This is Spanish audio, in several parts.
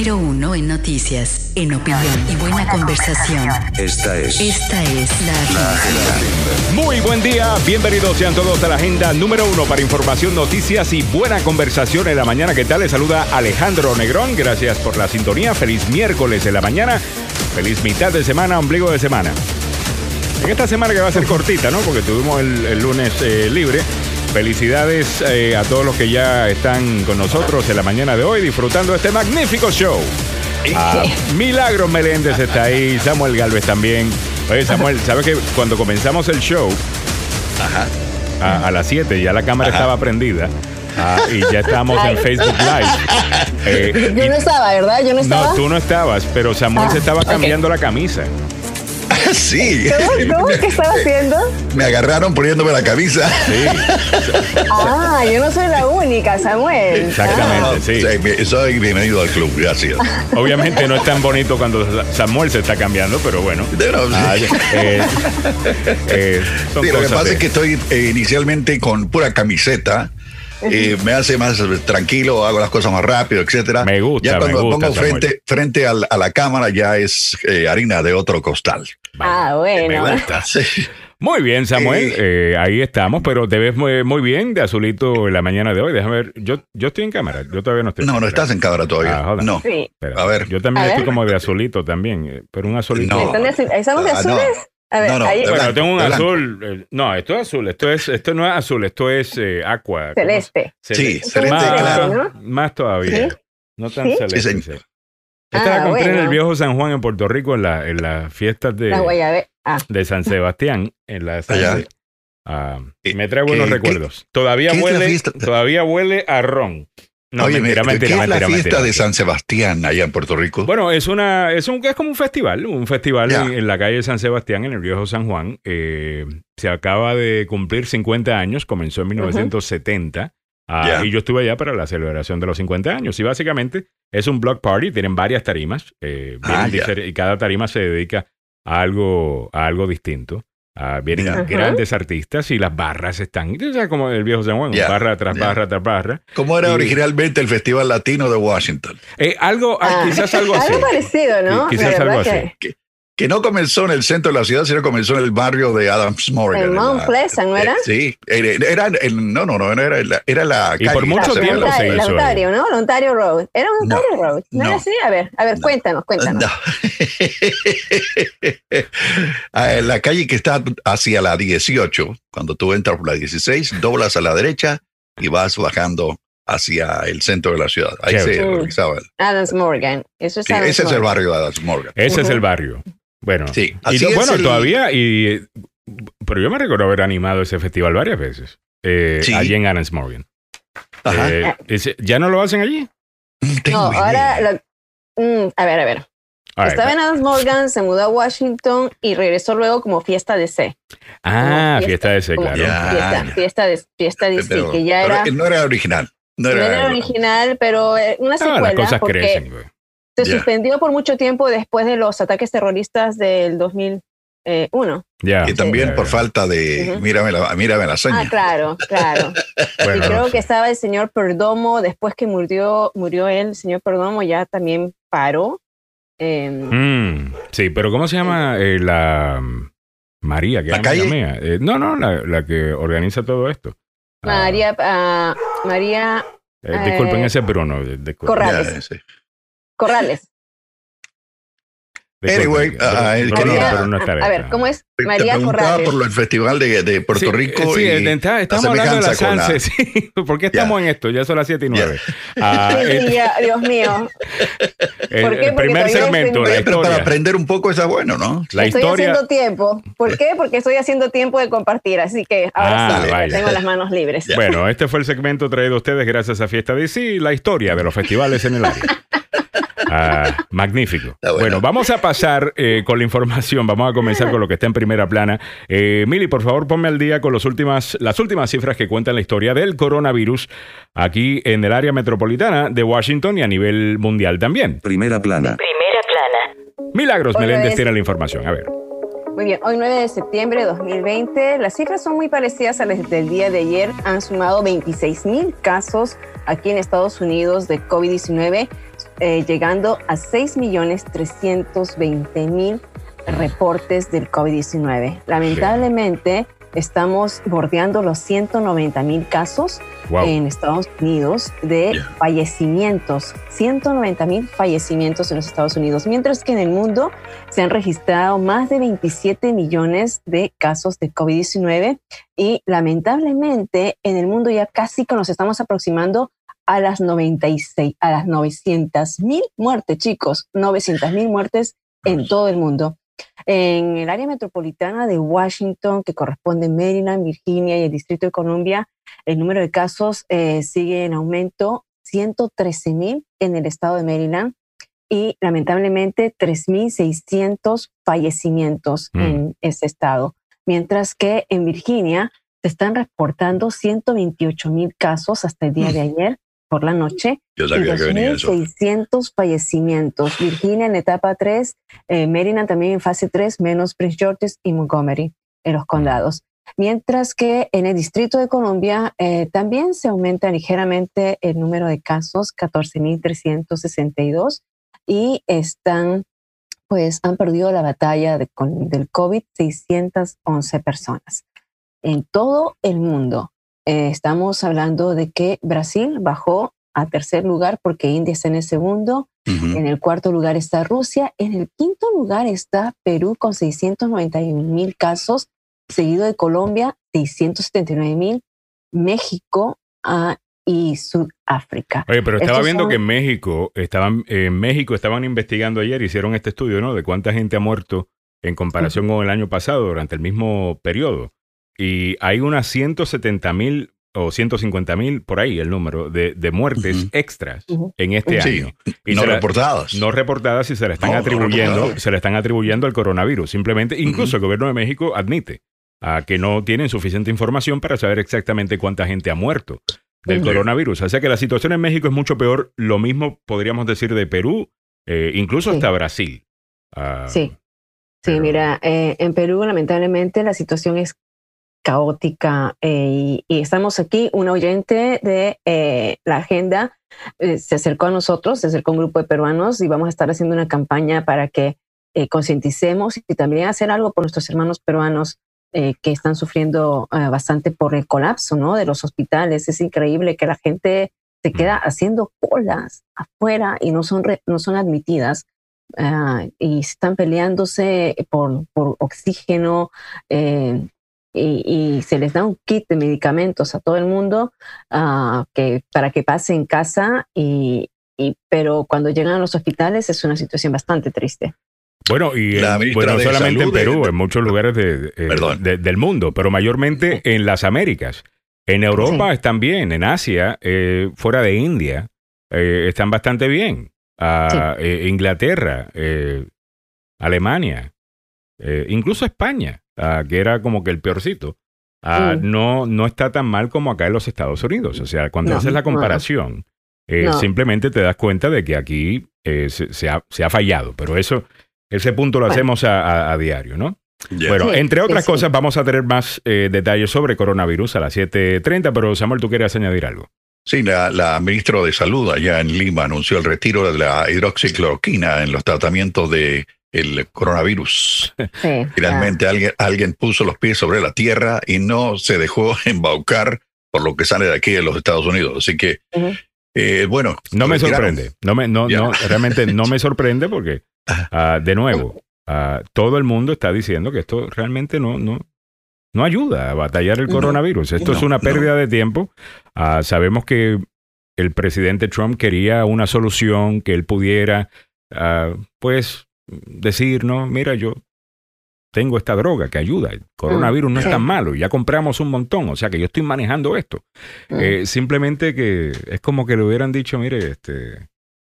Número uno en noticias, en opinión y buena conversación. Esta es Esta es la, la agenda. Muy buen día, bienvenidos sean todos a la agenda número uno para información, noticias y buena conversación en la mañana. ¿Qué tal? Les saluda Alejandro Negrón, gracias por la sintonía. Feliz miércoles de la mañana, feliz mitad de semana, ombligo de semana. En esta semana que va a ser cortita, ¿no? Porque tuvimos el, el lunes eh, libre. Felicidades eh, a todos los que ya están con nosotros en la mañana de hoy disfrutando de este magnífico show. Ah, Milagros Meléndez está ahí, Samuel Galvez también. Oye, Samuel, ¿sabes que cuando comenzamos el show a, a las 7 ya la cámara estaba prendida ah, y ya estábamos en Facebook Live? Eh, Yo no estaba, ¿verdad? Yo no estaba. no, tú no estabas, pero Samuel Ah, se estaba cambiando la camisa. Sí, ¿Cómo, cómo? ¿Qué estaba haciendo? me agarraron poniéndome la camisa. Sí, Ah, yo no soy la única, Samuel. exactamente, sí. Sí, soy bienvenido al club, gracias. Obviamente no es tan bonito cuando Samuel se está cambiando, pero bueno. Sí. Ah, eh, eh, son Sí, lo que pasa de- es que estoy eh, inicialmente con pura camiseta. Eh, me hace más tranquilo, hago las cosas más rápido, etcétera. Me gusta, Ya me cuando gusta, pongo Samuel. frente, frente al- a la cámara ya es eh, harina de otro costal. Ah, Me bueno. gusta. Sí. Muy bien, Samuel, eh, ahí estamos, pero te ves muy, muy bien de azulito en la mañana de hoy. Déjame ver, yo, yo estoy en cámara, yo todavía no estoy. No, no estás en cámara todavía. Ah, no. Sí. Espera, A ver. Yo también A estoy ver. como de azulito también, eh, pero un azulito. No. ¿Están de azul- ¿Estamos de Ah, azules? A ver, No, no, ahí- Bueno, blanco, tengo un azul. eh, no, esto es azul. Esto es, esto no es azul, esto es eh, aqua. ¿cómo celeste. Sí, celeste. más, claro. más todavía. ¿Sí? No tan ¿Sí? celeste. Sí, sí. Esta la Ah, compré en el bueno. viejo San Juan en Puerto Rico en, la, en las fiestas de, guayabes. Ah, de San Sebastián. En la Allá. Ah, ¿Qué- me trae buenos qué- recuerdos. Todavía qué la huele, todavía huele a ron. No, Oye, mentira, me- mentira, ¿qué es mentira, la fiesta mentira, de. San Sebastián allá en Puerto Rico? Bueno, es una, es un, es como un festival, un festival en, en la calle San Sebastián, en el viejo San Juan. Eh, se acaba de cumplir 50 años, comenzó en 1970. ah, Ya. Y yo estuve allá para la celebración de los 50 años. Y básicamente es un block party, tienen varias tarimas. eh, Ah, y cada tarima se dedica a algo, a algo distinto. Ah, vienen grandes artistas y las barras están, tú sabes como el viejo San Juan, barra tras barra tras barra. ¿Cómo era y- originalmente el Festival Latino de Washington? Eh, algo, ah, ah, quizás algo así. Algo parecido, ¿no? Qui- quizás algo así. que- Que no comenzó en el centro de la ciudad, sino comenzó en el barrio de Adams Morgan. En Mount la- Pleasant, ¿no era? eh, sí, era, era el- no, no, no, era, la- era la Y por calle. mucho La tiempo llama. se Ontario, la hizo Ontario, ¿no? La Ontario Road. Era un No, Ontario Road. ¿No, no. era así? A ver, a ver, No. cuéntanos, cuéntanos. No. Ah, la calle que está hacia la 18, cuando tú entras por la 16, doblas a la derecha y vas bajando hacia el centro de la ciudad. Ahí Chévere. se organizaba. Adams Morgan. Eso es sí, Adams ese es el barrio de Adams Morgan. Ese es el barrio. Bueno, Sí, y así bueno, el- todavía, y, pero yo me recuerdo haber animado ese festival varias veces. eh, Sí. Allí en Adams Morgan. Ajá. Eh, ese- ¿Ya no lo hacen allí? No, ahora, lo- mm, a ver, a ver. All right. Estaba en Adams Morgan, se mudó a Washington y regresó luego como fiesta de C. Ah, fiesta de como claro. Fiesta, de, fiesta de C, Pero- que ya era, no era original. No no era, original, pero eh, una Ah, secuela las cosas porque crecen. güey. Se suspendió por mucho tiempo después de los ataques terroristas del 2001. Ya. Y también por falta de, mírame la, mírame la Ah, hazaña. claro, claro. Bueno, y creo no que estaba el señor Perdomo, después que murió, murió él, el señor Perdomo ya también paró. Eh, Mm, sí, pero ¿cómo se llama eh, la mm, María? Que ¿La calle? mía? Eh, no, no, la, la que organiza todo esto. Ah, María, ah, María eh, disculpen, eh, ese es Bruno. de- disculpen. Corrales. Ya, sí. Corrales. Anyway, ah, él Bruno, quería- pero no está a ver, ¿cómo es? Te María preguntaba Corrales. por lo del festival de, de Puerto Sí, Rico. eh, Sí, y está- estamos hablando de la sí. ¿Por qué estamos en esto? Ya son las 7 y 9. Ah, Sí, eh, ya, Dios mío. el, ¿Por qué? el Porque primer segmento, estoy- la pero para aprender un poco está bueno, ¿no? La estoy historia. haciendo tiempo. ¿Por qué? Porque estoy haciendo tiempo de compartir, así que ahora Ah, sí, vaya. tengo las manos libres. Bueno, este fue el segmento traído a ustedes gracias a Fiesta de Sí, la historia de los festivales en el área. Ah, magnífico. Bueno. bueno. vamos a pasar eh, con la información. Vamos a comenzar con lo que está en primera plana. Eh, Mili, por favor, ponme al día con los últimas, las últimas cifras que cuentan la historia del coronavirus aquí en el área metropolitana de Washington y a nivel mundial también. Primera plana. Primera plana. Milagros Hola, Meléndez es- tiene la información. A ver. Muy bien, hoy 9 de septiembre de 2020, las cifras son muy parecidas a las del día de ayer. Han sumado 26 mil casos aquí en Estados Unidos de COVID-19. Eh, llegando a 6.320.000 reportes del COVID-19. Lamentablemente, estamos bordeando los 190 mil casos Wow. en Estados Unidos de Ya. fallecimientos. 190 mil fallecimientos en los Estados Unidos, mientras que en el mundo se han registrado más de 27 millones de casos de COVID-19 y lamentablemente en el mundo ya casi que nos estamos aproximando a las 96, a las 900 mil muertes, chicos, 900 mil muertes en todo el mundo. En el área metropolitana de Washington, que corresponde a Maryland, Virginia y el Distrito de Columbia, el número de casos eh, sigue en aumento, 113 mil en el estado de Maryland y lamentablemente 3.600 fallecimientos Mm. en ese estado, mientras que en Virginia se están reportando 128 mil casos hasta el día de ayer por la noche Yo y sabía que venía eso. 2.600 fallecimientos. Virginia en etapa 3, eh, Maryland también en fase 3, menos Prince George's y Montgomery en los condados. Mientras que en el Distrito de Columbia eh, también se aumenta ligeramente el número de casos, 14.362, y están, pues han perdido la batalla de- con- del COVID 611 personas. En todo el mundo eh, estamos hablando de que Brasil bajó a tercer lugar porque India está en el segundo, Ujú. en el cuarto lugar está Rusia, en el quinto lugar está Perú con 691 mil casos, seguido de Colombia 679 mil, México ah, y Sudáfrica. Oye, pero estaba Estos viendo son- que en México estaban en México estaban investigando ayer, hicieron este estudio, ¿no? De cuánta gente ha muerto en comparación con el año pasado durante el mismo periodo. Y hay unas 170 mil o 150 mil, por ahí el número, de, de muertes extras en este Sí, año. Y no la- reportadas. no reportadas y se le están No, atribuyendo, se le están atribuyendo al coronavirus. Simplemente, incluso el gobierno de México admite a que no tienen suficiente información para saber exactamente cuánta gente ha muerto del coronavirus. O sea que la situación en México es mucho peor. Lo mismo podríamos decir de Perú, eh, incluso Sí. hasta Brasil. Ah, Sí. Sí, Pero- mira, eh, en Perú lamentablemente la situación es caótica eh, y, y estamos aquí, un oyente de eh, la agenda eh, se acercó a nosotros, se acercó un grupo de peruanos y vamos a estar haciendo una campaña para que concienticemos y también hacer algo por nuestros hermanos peruanos que están sufriendo bastante por el colapso ¿no? de los hospitales. Es increíble que la gente se queda haciendo colas afuera y no son, re- no son admitidas ah, y están peleándose por, por oxígeno eh, y, y se les da un kit de medicamentos a todo el mundo ah, que, para que pase en casa, y, y- pero cuando llegan a los hospitales es una situación bastante triste. Bueno, y en- bueno, no solamente en de- Perú, en muchos lugares de- de- eh, Perdón. de- del mundo, pero mayormente en las Américas. En Europa están bien, en Asia, eh, fuera de India, eh, están bastante bien. Ah, eh, Inglaterra, eh, Alemania, eh, incluso España, ah, que era como que el peorcito. ah, Mm. no, no está tan mal como acá en los Estados Unidos. O sea, cuando No, haces la no. comparación, eh, No. simplemente te das cuenta de que aquí eh, se, se ha, se ha fallado. Pero eso, ese punto lo Bueno. hacemos a, a- a diario, ¿no? Bueno, Sí, entre otras sí. cosas, vamos a tener más eh, detalles sobre coronavirus a las 7.30, pero Samuel, ¿tú quieres añadir algo? Sí, la, la ministra de Salud allá en Lima anunció el retiro de la hidroxicloroquina en los tratamientos de el coronavirus. Sí, Finalmente alguien, alguien puso los pies sobre la tierra y no se dejó embaucar por lo que sale de aquí de los Estados Unidos. Así que, eh, bueno. No me sorprende. No me, no, no, realmente no me sorprende porque, ah, de nuevo, ah, todo el mundo está diciendo que esto realmente no, no, no ayuda a batallar el No, coronavirus. Esto es una no. pérdida de tiempo. Ah, sabemos que el presidente Trump quería una solución que él pudiera, ah, pues, decir, no, mira, yo tengo esta droga que ayuda. El coronavirus no es tan malo. Ya compramos un montón. O sea que yo estoy manejando esto. Eh, simplemente que es como que le hubieran dicho, mire, este,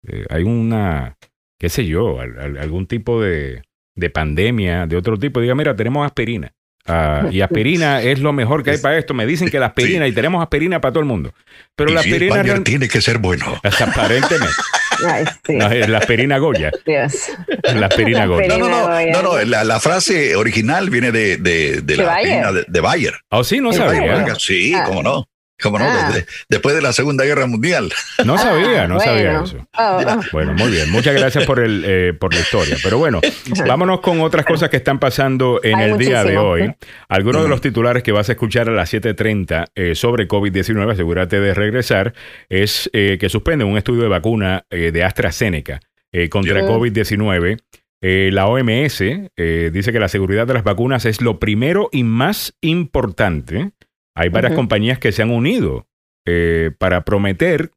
eh, hay una, qué sé yo, al- al- algún tipo de, de pandemia, de otro tipo. Diga, mira, tenemos aspirina. Ah, y aspirina es lo mejor que hay para esto. Me dicen que la aspirina, y tenemos aspirina para todo el mundo. Pero Y la si aspirina real- tiene que ser bueno. aparentemente, Ay, sí, no, es la aspirina Goya. Dios. La aspirina La Goya. No, no, no, no, no, la, la frase original viene de, de, de la Bayer. aspirina de, de Bayer. Oh, sí, no sabía. Bayer. Sí, Ah. cómo no. ¿Cómo no? Ah. Desde- después de la Segunda Guerra Mundial. No Ah, sabía, no sabía eso. Oh, oh. Bueno, muy bien. Muchas gracias por, el, eh, por la historia. Pero bueno, vámonos con otras cosas que están pasando en Hay el día de hoy. Algunos de los titulares que vas a escuchar a las 7.30 eh, sobre COVID-19, asegúrate de regresar, es eh, que suspenden un estudio de vacuna eh, de AstraZeneca eh, contra Sí. COVID-19. Eh, la OMS eh, dice que la seguridad de las vacunas es lo primero y más importante. Hay varias compañías que se han unido eh, para prometer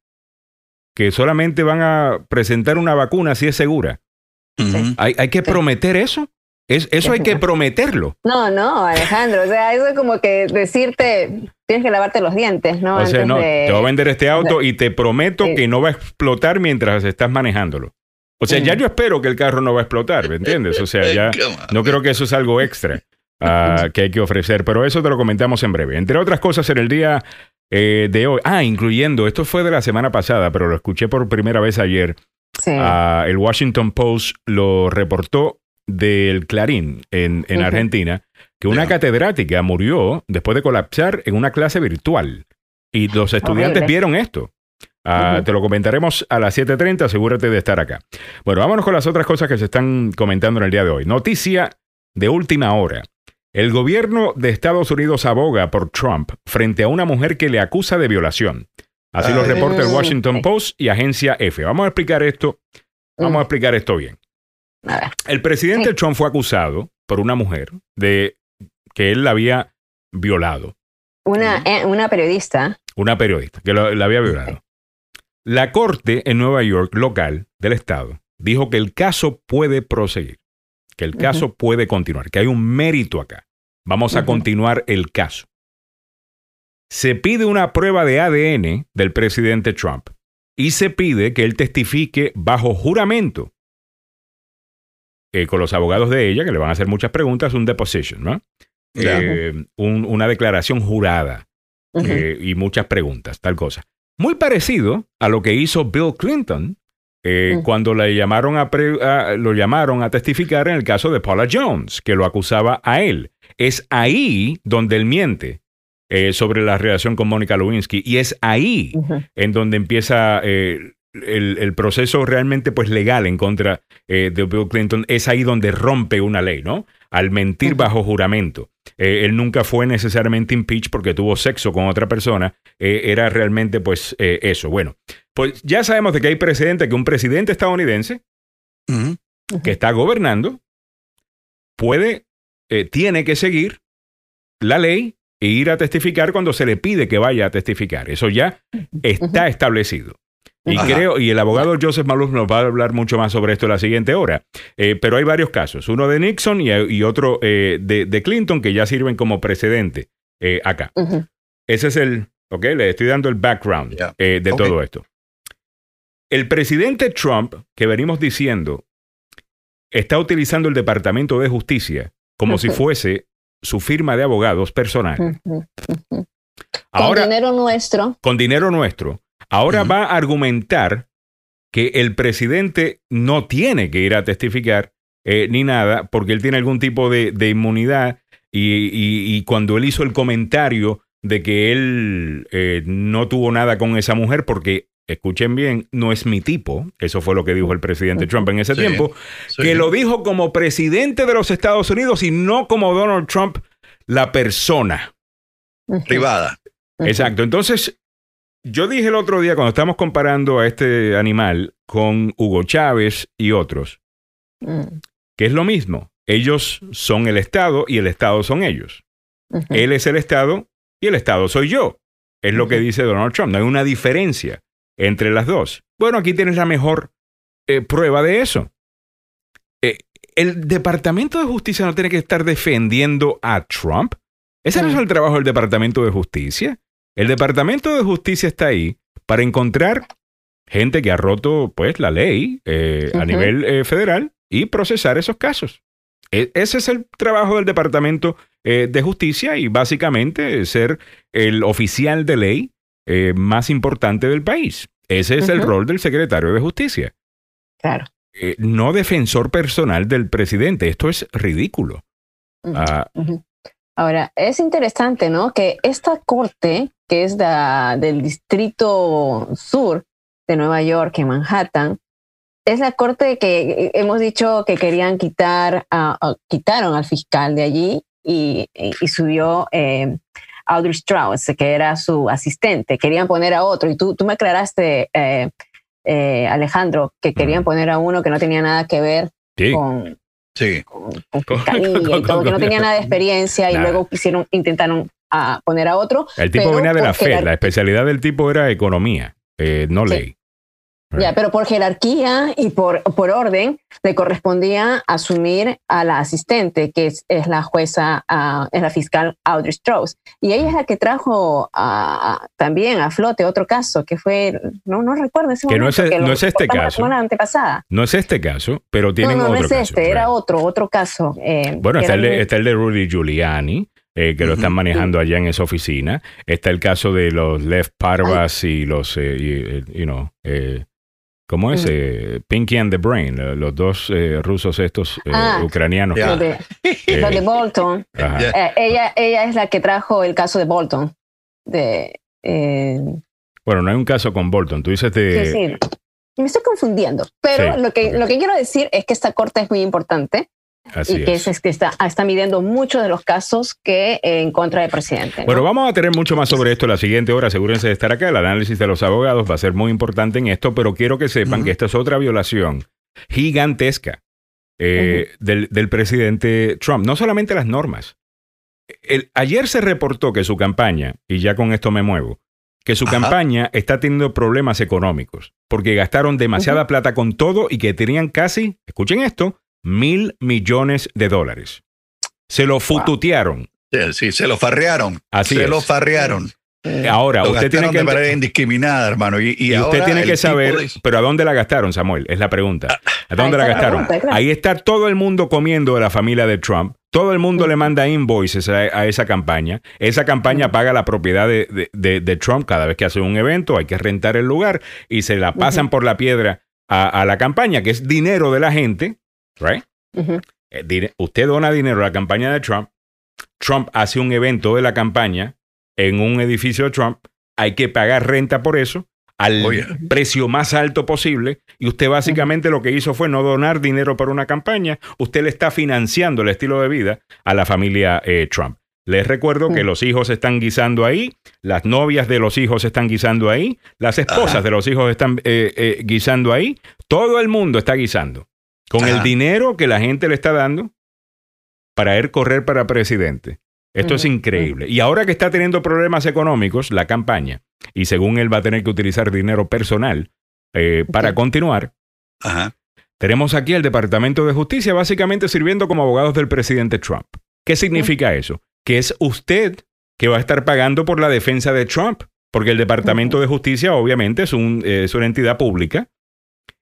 que solamente van a presentar una vacuna si es segura. Hay, hay que Sí. prometer eso. Es, eso hay que prometerlo. No, no, Alejandro, o sea, eso es como que decirte, tienes que lavarte los dientes, ¿no? o sea, Antes no, de- te voy a vender este auto y te prometo Sí. que no va a explotar mientras estás manejándolo. O sea, ya yo espero que el carro no va a explotar, ¿me entiendes? O sea, ya no creo que eso es algo extra ah, que hay que ofrecer, pero eso te lo comentamos en breve. Entre otras cosas, en el día eh, de hoy, ah, incluyendo, esto fue de la semana pasada, pero lo escuché por primera vez ayer. Sí. Ah, el Washington Post lo reportó del Clarín en, en. Argentina, que una catedrática murió después de colapsar en una clase virtual. Y los estudiantes Horrible. vieron esto. Ah. Te lo comentaremos a las 7.30, asegúrate de estar acá. Bueno, vámonos con las otras cosas que se están comentando en el día de hoy. Noticia de última hora. El gobierno de Estados Unidos aboga por Trump frente a una mujer que le acusa de violación. Así lo Ay. reporta el Washington. Post y Agencia F. Vamos a explicar esto. Vamos a Mm. explicar esto bien. El presidente. Trump fue acusado por una mujer de que él la había violado. Una, eh, una periodista. Una periodista que lo- la había violado. La corte en Nueva York local del estado dijo que el caso puede proseguir, que el caso puede continuar, que hay un mérito acá. Vamos a continuar el caso. Se pide una prueba de ADN del presidente Trump y se pide que él testifique bajo juramento eh, con los abogados de ella, que le van a hacer muchas preguntas, un deposition, ¿no? Eh, un- una declaración jurada eh, y muchas preguntas, tal cosa. Muy parecido a lo que hizo Bill Clinton cuando le llamaron a- lo llamaron a testificar en el caso de Paula Jones, que lo acusaba a él. Es ahí donde él miente eh, sobre la relación con Mónica Lewinsky y es ahí en donde empieza eh, el, el proceso realmente pues legal en contra eh, de Bill Clinton. Es ahí donde rompe una ley, ¿no? Al mentir bajo juramento. Eh, él nunca fue necesariamente impeached porque tuvo sexo con otra persona. Eh, era realmente pues eh, eso. Bueno, pues ya sabemos de que hay precedente que un presidente estadounidense que está gobernando puede, eh, tiene que seguir la ley e ir a testificar cuando se le pide que vaya a testificar. Eso ya está establecido. Y Ajá. creo, y el abogado Joseph Maluf nos va a hablar mucho más sobre esto en la siguiente hora. Eh, pero hay varios casos, uno de Nixon y, y otro eh, de, de Clinton que ya sirven como precedente eh, acá. Ese es el, ok, le estoy dando el background eh, de todo esto. El presidente Trump, que venimos diciendo, está utilizando el Departamento de Justicia como si fuese su firma de abogados personal. Ahora, Con dinero nuestro. con dinero nuestro, ahora va a argumentar que el presidente no tiene que ir a testificar eh, ni nada porque él tiene algún tipo de, de inmunidad y, y- y cuando él hizo el comentario de que él eh, no tuvo nada con esa mujer porque, escuchen bien, no es mi tipo, eso fue lo que dijo el presidente. Trump en ese Sí. tiempo, Sí. que lo dijo como presidente de los Estados Unidos y no como Donald Trump, la persona. Privada. Exacto. Entonces, yo dije el otro día cuando estamos comparando a este animal con Hugo Chávez y otros, Mm. que es lo mismo. Ellos son el Estado y el Estado son ellos. Él es el Estado y el Estado soy yo. Es lo que dice Donald Trump. No hay una diferencia entre las dos. Bueno, aquí tienes la mejor eh, prueba de eso. Eh, el Departamento de Justicia no tiene que estar defendiendo a Trump. Ese no es Mm. el trabajo del Departamento de Justicia. El Departamento de Justicia está ahí para encontrar gente que ha roto pues la ley eh, a nivel eh, federal y procesar esos casos. E- ese es el trabajo del Departamento eh, de Justicia y básicamente ser el oficial de ley eh, más importante del país. Ese es el rol del secretario de Justicia. Claro. Eh, no defensor personal del presidente. Esto es ridículo. Ah. Ahora, es interesante, ¿no? Que esta corte, que es del Distrito Sur de Nueva York, en Manhattan, es la corte que hemos dicho que querían quitar, quitaron al fiscal de allí y, subió eh, Audrey Strauss, que era su asistente. Querían poner a otro. Y tú, tú me aclaraste, eh, eh, Alejandro, que querían poner a uno que no tenía nada que ver con, Sí. que no tenía nada de experiencia y luego quisieron, intentaron a poner a otro. El tipo venía de la FED, la especialidad del tipo era economía, eh, no ley. Ya, pero por jerarquía y por, por orden le correspondía asumir a la asistente, que es, la jueza, uh, es la fiscal Audrey Strauss. Y ella es la que trajo también a flote otro caso, que fue, no, no recuerdo ese que no es, no es este caso. La antepasada. No es este caso, pero tiene no, no, no es este, era otro, otro caso. Eh, bueno, está el, de, está el de Rudy Giuliani, eh, que lo están manejando allá en esa oficina. Está el caso de los Lev Parvas y los, eh, you know, eh, ¿Cómo es? Eh, Pinky and the Brain, los dos eh, rusos estos eh, ah, ucranianos. Lo, de, Bolton. ella, ella es la que trajo el caso de Bolton. De, bueno, no hay un caso con Bolton. Tú dices de... Sí, sí. Me estoy confundiendo. Pero lo, que, lo que quiero decir es que esta corte es muy importante y que es. que está, está midiendo muchos de los casos que eh, en contra del presidente. Bueno, vamos a tener mucho más sobre esto la siguiente hora. Asegúrense de estar acá. El análisis de los abogados va a ser muy importante en esto, pero quiero que sepan que esta es otra violación gigantesca eh, del, presidente Trump. No solamente las normas. El, ayer se reportó que su campaña, y ya con esto me muevo, que su campaña está teniendo problemas económicos porque gastaron demasiada plata con todo y que tenían casi, escuchen esto, mil millones de dólares. Se lo fututearon. Sí, se lo farrearon. Así se lo farrearon. Ahora, usted tiene que. De manera indiscriminada, hermano. Y, usted tiene que saber, pero ¿a dónde la gastaron, Samuel? Es la pregunta. ¿A dónde la gastaron? Ahí está todo el mundo comiendo de la familia de Trump. Todo el mundo le manda invoices a, esa campaña. Esa campaña paga la propiedad de, Trump cada vez que hace un evento. Hay que rentar el lugar y se la pasan por la piedra a, la campaña, que es dinero de la gente right? Eh, usted dona dinero a la campaña de Trump. Trump hace un evento de la campaña en un edificio de Trump. Hay que pagar renta por eso al precio más alto posible. Y usted básicamente lo que hizo fue no donar dinero para una campaña. Usted le está financiando el estilo de vida a la familia eh, Trump. Les recuerdo que los hijos están guisando ahí, las novias de los hijos están guisando ahí, las esposas de los hijos están eh, guisando ahí, todo el mundo está guisando. Con el dinero que la gente le está dando para él correr para presidente. Esto es increíble. Y ahora que está teniendo problemas económicos, la campaña, y según él va a tener que utilizar dinero personal eh, para continuar, tenemos aquí el Departamento de Justicia básicamente sirviendo como abogados del presidente Trump. ¿Qué significa eso? Que es usted que va a estar pagando por la defensa de Trump, porque el Departamento de Justicia obviamente es, un, es una entidad pública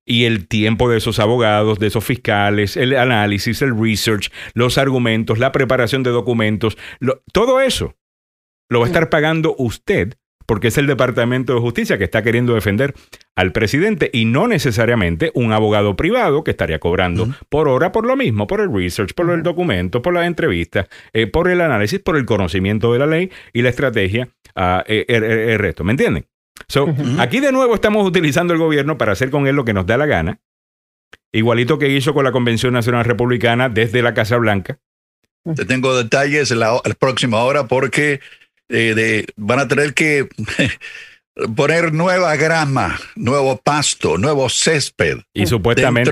y el tiempo de esos abogados, de esos fiscales, el análisis, el research, los argumentos, la preparación de documentos, todo eso lo va a estar pagando usted porque es el Departamento de Justicia que está queriendo defender al presidente y no necesariamente un abogado privado que estaría cobrando por hora por lo mismo, por el research, por el documento, por las entrevistas, eh, por el análisis, por el conocimiento de la ley y la estrategia, uh, el resto. ¿Me entienden? So, Aquí de nuevo estamos utilizando el gobierno para hacer con él lo que nos da la gana, igualito que hizo con la Convención Nacional Republicana desde la Casa Blanca. Te tengo detalles en la, próxima hora porque eh, van a tener que poner nueva grama, nuevo pasto, nuevo césped. Y supuestamente.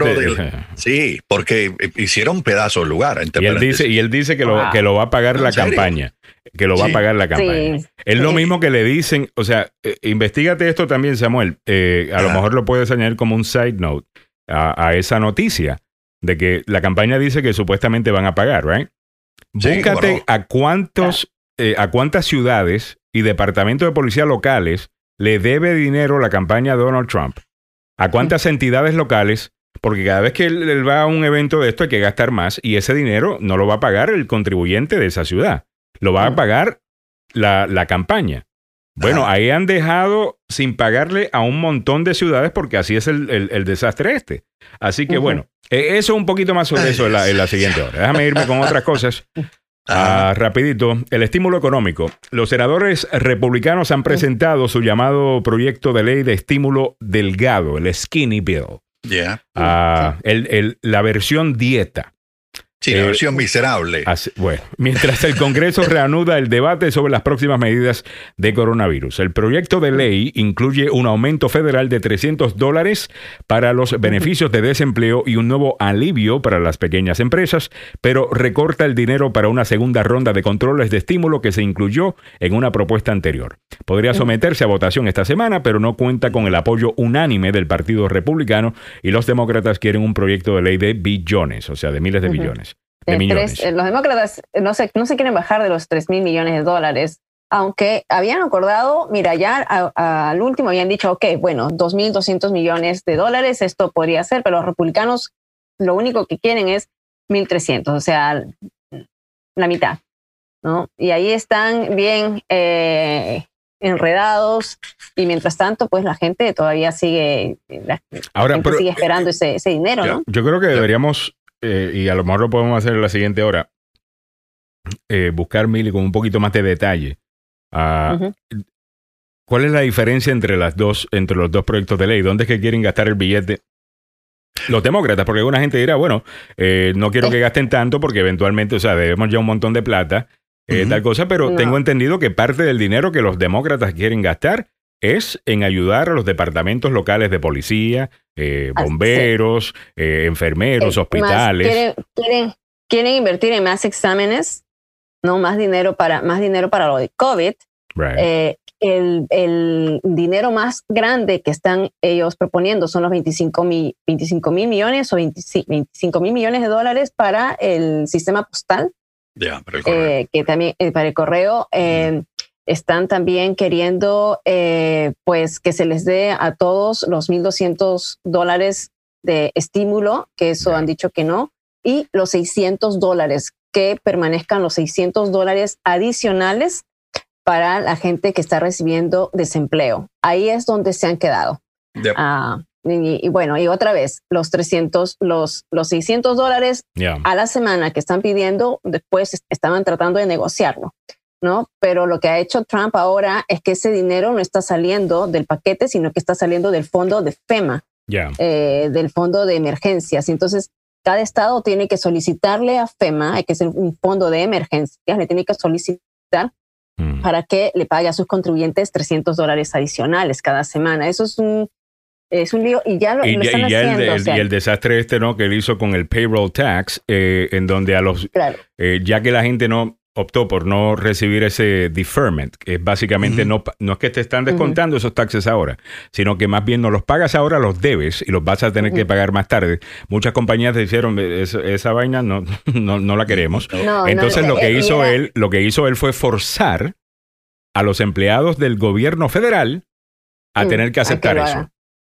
sí, porque hicieron pedazo el lugar. Y él dice, y él dice que, lo, que lo va a pagar la campaña. Que lo va a pagar la campaña. Es lo mismo que le dicen, o sea, eh, investigate esto también, Samuel. Eh, a lo mejor lo puedes añadir como un side note a, esa noticia de que la campaña dice que supuestamente van a pagar, ¿right? Búscate a cuántos, eh, a cuántas ciudades y departamentos de policía locales le debe dinero la campaña de Donald Trump. A cuántas entidades locales, porque cada vez que él, va a un evento de esto hay que gastar más y ese dinero no lo va a pagar el contribuyente de esa ciudad, lo va a pagar la, campaña. Bueno, ahí han dejado sin pagarle a un montón de ciudades porque así es el, desastre este. Así que bueno, e, eso un poquito más sobre eso en la, en la siguiente hora. Déjame irme con otras cosas. Ah, rapidito, el estímulo económico. Los senadores republicanos han presentado su llamado proyecto de ley de estímulo delgado, el Skinny Bill. Ya. Ah, el- el- la versión dieta. Sí, la Eh, versión miserable. Así- bueno, mientras el Congreso reanuda el debate sobre las próximas medidas de coronavirus. El proyecto de ley incluye un aumento federal de 300 dólares para los beneficios de desempleo y un nuevo alivio para las pequeñas empresas, pero recorta el dinero para una segunda ronda de controles de estímulo que se incluyó en una propuesta anterior. Podría someterse a votación esta semana, pero no cuenta con el apoyo unánime del Partido Republicano y los demócratas quieren un proyecto de ley de billones, o sea, de miles de billones. De millones. tres- eh, los demócratas eh, no se, no se quieren bajar de los 3 mil millones de dólares, aunque habían acordado, mira, ya a- al último habían dicho, ok, bueno, 2.200 millones de dólares, esto podría ser, pero los republicanos lo único que quieren es 1.300, o sea, la mitad, ¿no? Y ahí están bien eh, enredados y mientras tanto, pues la gente todavía sigue, la Ahora, gente pero, sigue esperando ese, ese dinero, ya. ¿no? Yo creo que deberíamos, eh, y a lo mejor lo podemos hacer en la siguiente hora, eh, buscar, Mili, con un poquito más de detalle. ah. ¿Cuál es la diferencia entre las dos, entre los dos proyectos de ley? ¿Dónde es que quieren gastar el billete? Los demócratas, porque alguna gente dirá, bueno, eh, no quiero que gasten tanto porque eventualmente, o sea, debemos ya un montón de plata, eh, tal cosa, pero No. tengo entendido que parte del dinero que los demócratas quieren gastar es en ayudar a los departamentos locales de policía, eh, bomberos, eh, enfermeros, Eh, hospitales. más quieren, quieren, quieren invertir en más exámenes, no más dinero para más dinero para lo de COVID. Right. Eh, el, el dinero más grande que están ellos proponiendo son los 25 mil 25 mil millones o 25 mil millones de dólares para el sistema postal, Ya, para el correo. eh, que también eh, para el correo. eh, están también queriendo eh, pues que se les dé a todos los 1.200 dólares de estímulo, que eso han dicho que no, y los 600 dólares, que permanezcan los 600 dólares adicionales para la gente que está recibiendo desempleo. Ahí es donde se han quedado. Ah, y, y bueno, y otra vez, los 300, los, los 600 dólares Yeah. a la semana que están pidiendo, después est- estaban tratando de negociarlo, ¿no? Pero lo que ha hecho Trump ahora es que ese dinero no está saliendo del paquete, sino que está saliendo del fondo de FEMA, Yeah. eh, del fondo de emergencias. Entonces, cada estado tiene que solicitarle a FEMA, hay que ser un fondo de emergencias, le tiene que solicitar Mm. para que le pague a sus contribuyentes 300 dólares adicionales cada semana. Eso es un, es un lío y ya lo, Y, lo están y ya el, haciendo. o el- sea, y el desastre este, ¿no? Que él hizo con el payroll tax, eh, en donde a los, claro, eh, ya que la gente no optó por no recibir ese deferment, que es básicamente no, no es que te están descontando esos taxes ahora, sino que más bien no los pagas ahora, los debes y los vas a tener que pagar más tarde. Muchas compañías dijeron, "Es- esa vaina no, no, no la queremos. No, no, Entonces lo que eh, hizo era- él, lo que hizo él fue forzar a los empleados del gobierno federal a Mm, tener que aceptar eso.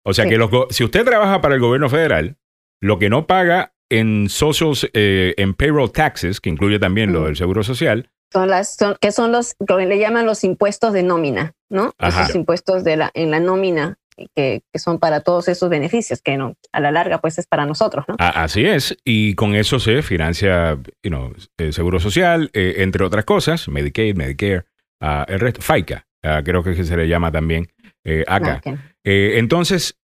O sea Sí. que los si usted trabaja para el gobierno federal, lo que no paga en socials, eh, en payroll taxes, que incluye también lo Mm. del seguro social, son las son, que son los que le llaman los impuestos de nómina, ¿no? Ajá. Esos impuestos de la en la nómina que, que son para todos esos beneficios que no a la larga pues es para nosotros, ¿no? así es, y con eso se financia, you know, el seguro social, eh, entre otras cosas, Medicaid, Medicare, ah, el resto, FICA, ah, creo que se le llama también eh, acá. Eh, entonces,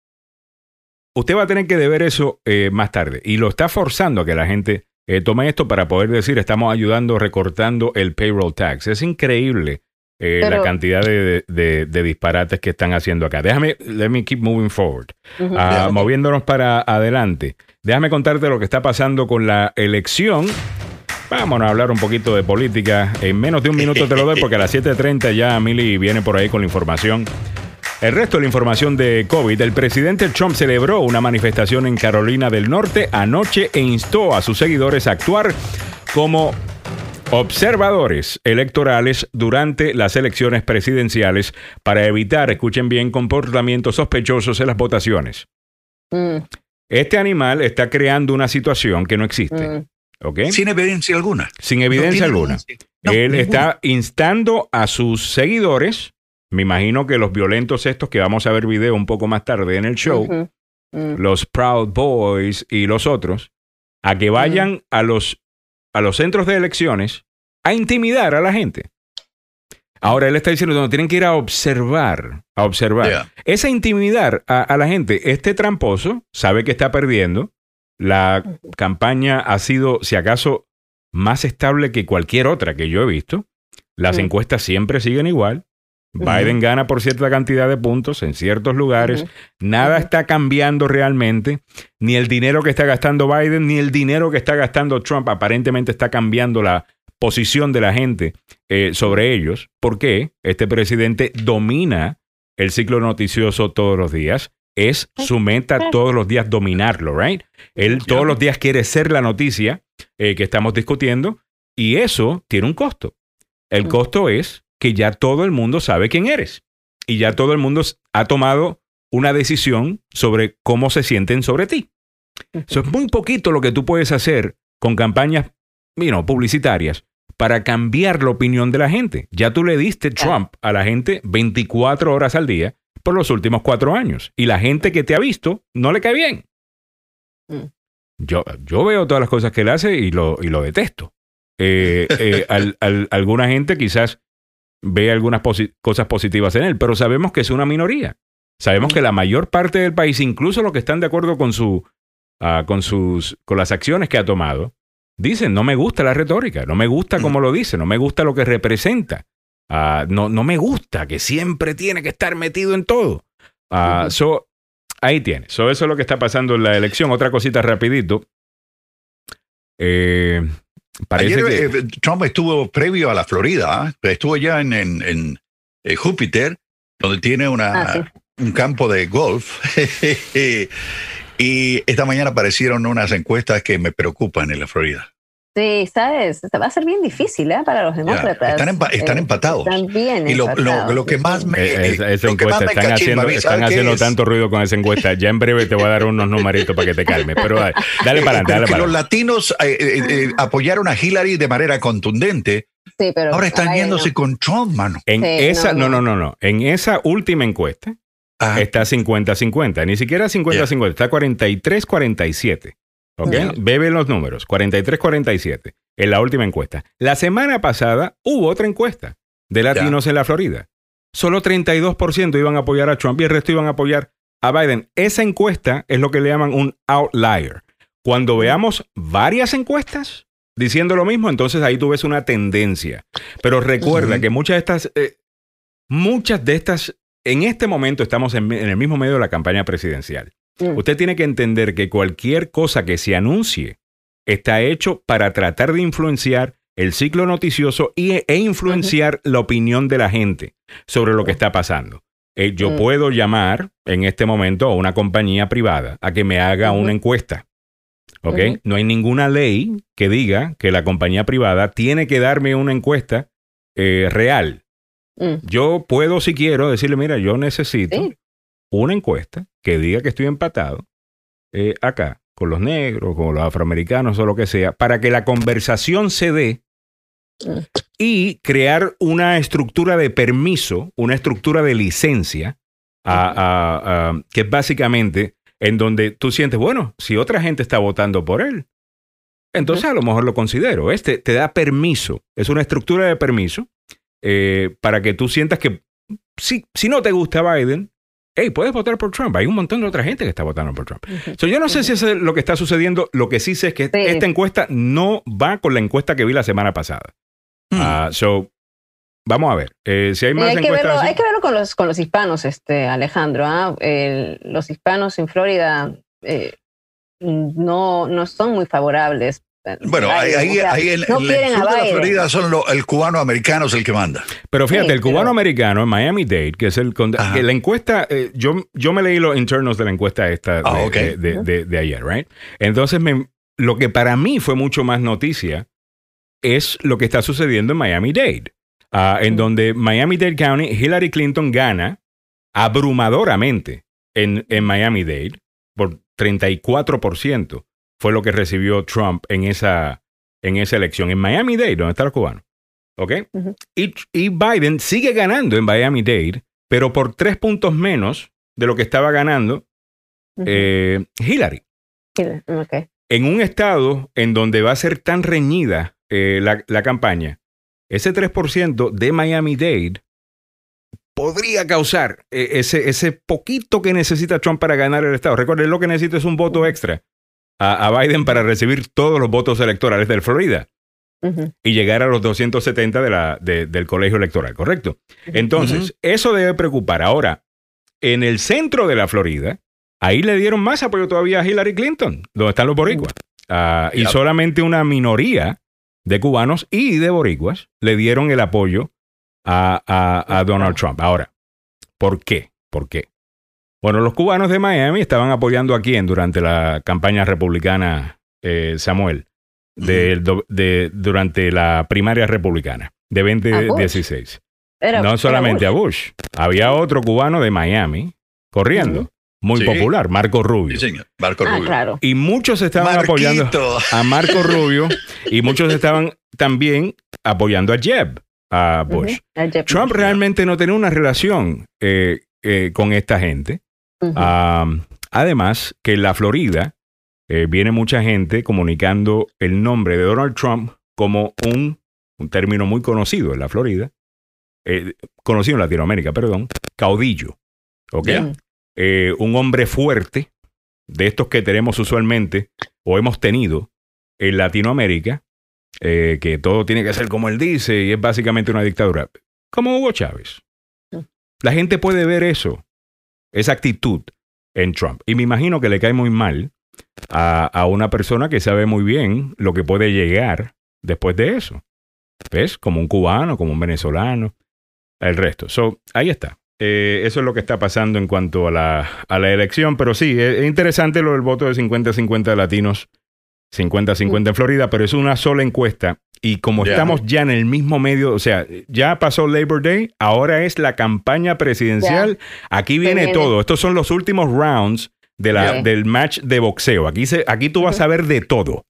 usted va a tener que deber eso eh, más tarde y lo está forzando a que la gente eh, tome esto para poder decir estamos ayudando recortando el payroll tax. Es increíble eh, la cantidad de, de- de disparates que están haciendo acá. Déjame, let me keep moving forward. Ah, moviéndonos para adelante. Déjame contarte lo que está pasando con la elección. Vámonos a hablar un poquito de política. En menos de un minuto te lo doy porque a las 7.30 ya Mili viene por ahí con la información. El resto de la información de COVID, el presidente Trump celebró una manifestación en Carolina del Norte anoche e instó a sus seguidores a actuar como observadores electorales durante las elecciones presidenciales para evitar, escuchen bien, comportamientos sospechosos en las votaciones. Mm, Este animal está creando una situación que no existe, mm. ¿ok? Sin evidencia alguna. Sin evidencia alguna. evidencia. No, Él ninguna. está instando a sus seguidores, me imagino que los violentos estos que vamos a ver video un poco más tarde en el show. Mm. los Proud Boys y los otros, a que vayan a los a los centros de elecciones a intimidar a la gente. Ahora él está diciendo, no, tienen que ir a observar, a observar. Yeah. Esa intimidar a, a la gente, este tramposo sabe que está perdiendo. La campaña ha sido, si acaso, más estable que cualquier otra que yo he visto. Las Mm. encuestas siempre siguen igual. Biden gana por cierta cantidad de puntos en ciertos lugares. Nada está cambiando realmente. Ni el dinero que está gastando Biden, ni el dinero que está gastando Trump aparentemente está cambiando la posición de la gente eh, sobre ellos. porque Este presidente domina el ciclo noticioso todos los días. Es su meta todos los días dominarlo, ¿right? Él todos los días quiere ser la noticia eh, que estamos discutiendo y eso tiene un costo. El costo es que ya todo el mundo sabe quién eres y ya todo el mundo ha tomado una decisión sobre cómo se sienten sobre ti. Eso es muy poquito lo que tú puedes hacer con campañas you know, publicitarias para cambiar la opinión de la gente. Ya tú le diste. Trump a la gente 24 horas al día por los últimos cuatro años y la gente que te ha visto no le cae bien. Mm. Yo, yo veo todas las cosas que él hace y lo, y lo detesto. Eh, eh, al- al- alguna gente quizás ve algunas posi- cosas positivas en él, pero sabemos que es una minoría. Sabemos que la mayor parte del país, incluso los que están de acuerdo con su, ah, con sus, con las acciones que ha tomado, dicen no me gusta la retórica, no me gusta cómo lo dice, no me gusta lo que representa, ah, no, no me gusta que siempre tiene que estar metido en todo. Ah, so, ahí tiene. So, eso es lo que está pasando en la elección. Otra cosita rapidito. Eh, parece Ayer que eh, Trump estuvo previo a la Florida, estuvo ya en, en- en, eh, Júpiter, donde tiene una, Ah, sí. un campo de golf. y esta mañana aparecieron unas encuestas que me preocupan en la Florida. Sí, sabes, va a ser bien difícil ¿eh? para los demócratas. están empa- están empatados. Están bien Y lo, lo- empatados, lo que sí, más me... Eh, esa, esa lo que más encuesta, me están cachimba haciendo, están ¿sabe qué haciendo es? tanto ruido con esa encuesta. Ya en breve te voy a dar unos numeritos para que te calmes. Pero dale, dale para adelante, Eh, dale que para los latinos eh, eh, eh, apoyaron a Hillary de manera contundente. Sí, pero Ahora están ay, yéndose no. con Trump, mano. En Sí, esa, no, no, no, no. En esa última encuesta Ah, está 50-50. Ni siquiera 50-50, está 43-47. Bebe los números. 43-47 en la última encuesta. La semana pasada hubo otra encuesta de latinos en la Florida. Solo 32% iban a apoyar a Trump y el resto iban a apoyar a Biden. Esa encuesta es lo que le llaman un outlier. Cuando veamos varias encuestas diciendo lo mismo, entonces ahí tú ves una tendencia. Pero recuerda que muchas de estas, eh, muchas de estas, en este momento estamos en, en el mismo medio de la campaña presidencial. Mm. Usted tiene que entender que cualquier cosa que se anuncie está hecho para tratar de influenciar el ciclo noticioso y, e influenciar la opinión de la gente sobre lo que está pasando. Eh, yo Mm. puedo llamar en este momento a una compañía privada a que me haga una encuesta. ¿Ok? No hay ninguna ley que diga que la compañía privada tiene que darme una encuesta eh, real. Mm. Yo puedo, si quiero, decirle, mira, yo necesito Sí. Una encuesta que diga que estoy empatado eh, acá, con los negros, con los afroamericanos o lo que sea, para que la conversación se dé y crear una estructura de permiso, una estructura de licencia, a- a- a- que es básicamente en donde tú sientes, bueno, si otra gente está votando por él, entonces a lo mejor lo considero. Este te da permiso, es una estructura de permiso eh, para que tú sientas que si, si no te gusta Biden, hey, puedes votar por Trump. Hay un montón de otra gente que está votando por Trump. So, yo no sé si eso es lo que está sucediendo. Lo que sí sé es que Sí. esta encuesta no va con la encuesta que vi la semana pasada. Hmm. Ah, so, vamos a ver. Eh, si hay Sí, más hay, que encuestas. verlo, hay que verlo con los, con los hispanos, este, Alejandro. ¿ah? El- los hispanos en Florida eh, no, no son muy favorables. Bueno, ahí, en, no en el sur de la. Florida son lo- el cubano americano es el que manda. Pero fíjate, Sí, el pero- cubano americano en Miami Dade, que es el que la encuesta, eh, yo, yo me leí los internos de la encuesta esta de, Ah, de- de- de- de ayer, right? Entonces, me- lo que para mí fue mucho más noticia es lo que está sucediendo en Miami Dade, ah, en Mm. donde Miami Dade County, Hillary Clinton gana abrumadoramente en, en Miami Dade por 34%. Fue lo que recibió Trump en esa, en esa elección. En Miami Dade, donde está el cubano. ¿Ok? Y, y Biden sigue ganando en Miami Dade, pero por tres puntos menos de lo que estaba ganando eh, Hillary. Sí, ok. En un estado en donde va a ser tan reñida eh, la, la campaña ese 3% de Miami-Dade podría causar eh, ese, ese poquito que necesita Trump para ganar el Estado. Recuerden, lo que necesita es un voto extra a, a Biden para recibir todos los votos electorales de Florida y llegar a los 270 de la, de- del colegio electoral, ¿correcto? Entonces, eso debe preocupar. Ahora, en el centro de la Florida, ahí le dieron más apoyo todavía a Hillary Clinton, donde están los boricuas. Ah, y solamente una minoría de cubanos y de boricuas le dieron el apoyo a, a- a Donald Trump. Ahora, ¿por qué? ¿Por qué? Bueno, los cubanos de Miami estaban apoyando a quién durante la campaña republicana, eh, Samuel, de, durante la primaria republicana de A Bush. 2016. Era- no era solamente a Bush. Había otro cubano de Miami corriendo, muy Sí. popular, Marco Rubio. Sí, señor. Marco Ah, Rubio. claro. Y muchos estaban apoyando a Marco Rubio y muchos estaban también apoyando a Jeb, a Bush. Ujú. A Jeb Trump Bush. realmente no tenía una relación eh, eh, con esta gente. Además, que en la Florida eh, viene mucha gente comunicando el nombre de Donald Trump como un, un término muy conocido en la Florida, eh, conocido en Latinoamérica, perdón, caudillo. ¿ok? Eh, un hombre fuerte, de estos que tenemos usualmente o hemos tenido en Latinoamérica, eh, que todo tiene que ser como él dice y es básicamente una dictadura, como Hugo Chávez. La gente puede ver eso, esa actitud en Trump. Y me imagino que le cae muy mal a, a una persona que sabe muy bien lo que puede llegar después de eso. ¿Ves? Como un cubano, como un venezolano, el resto. So, ahí está. Eh, eso es lo que está pasando en cuanto a la, a la elección. Pero sí, es, es interesante lo del voto de 50-50 de latinos, 50-50 en Florida, pero es una sola encuesta. Y como estamos ya en el mismo medio, o sea, ya pasó Labor Day, ahora es la campaña presidencial. Aquí viene, viene. todo. Estos son los últimos rounds de la, del match de boxeo. Aquí, se, aquí tú vas a ver de todo.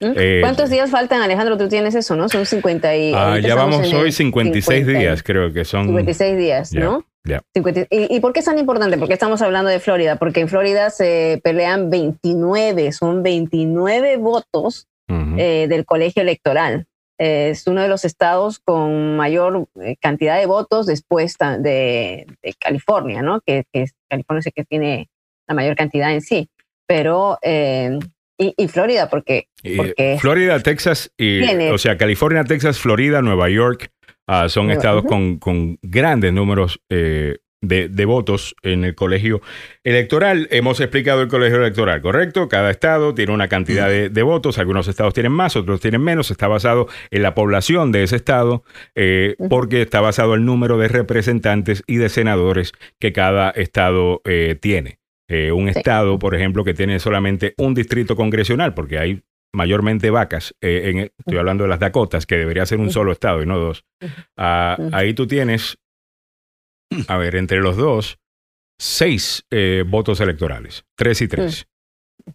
¿Mm? eh, ¿Cuántos días faltan, Alejandro? Tú tienes eso, ¿no? Son 50 y... Ah, ya vamos hoy 56 50 y- días, creo que son. 56 días, ¿no? ya. 50 ¿Y, ¿Y por qué es tan importante? Porque estamos hablando de Florida, porque en Florida se pelean 29, son 29 votos eh, del colegio electoral. Eh, es uno de los estados con mayor eh, cantidad de votos después de, de California, ¿no? Que, California es el que tiene la mayor cantidad en sí. Pero, y, y Florida, porque, Florida, Texas, y, Tiene- o sea, California, Texas, Florida, Nueva York, ah, son estados con, con grandes números eh, de, de votos en el colegio electoral. Hemos explicado el colegio electoral, ¿correcto? Cada estado tiene una cantidad de, de votos, algunos estados tienen más, otros tienen menos, está basado en la población de ese estado, eh, porque está basado en el número de representantes y de senadores que cada estado eh, tiene. Eh, un Sí. estado, por ejemplo, que tiene solamente un distrito congresional, porque hay mayormente vacas, eh, en- estoy hablando de las Dakotas, que debería ser un solo estado y no dos. Ah, ahí tú tienes, a ver, entre los dos, seis eh, votos electorales, tres y tres.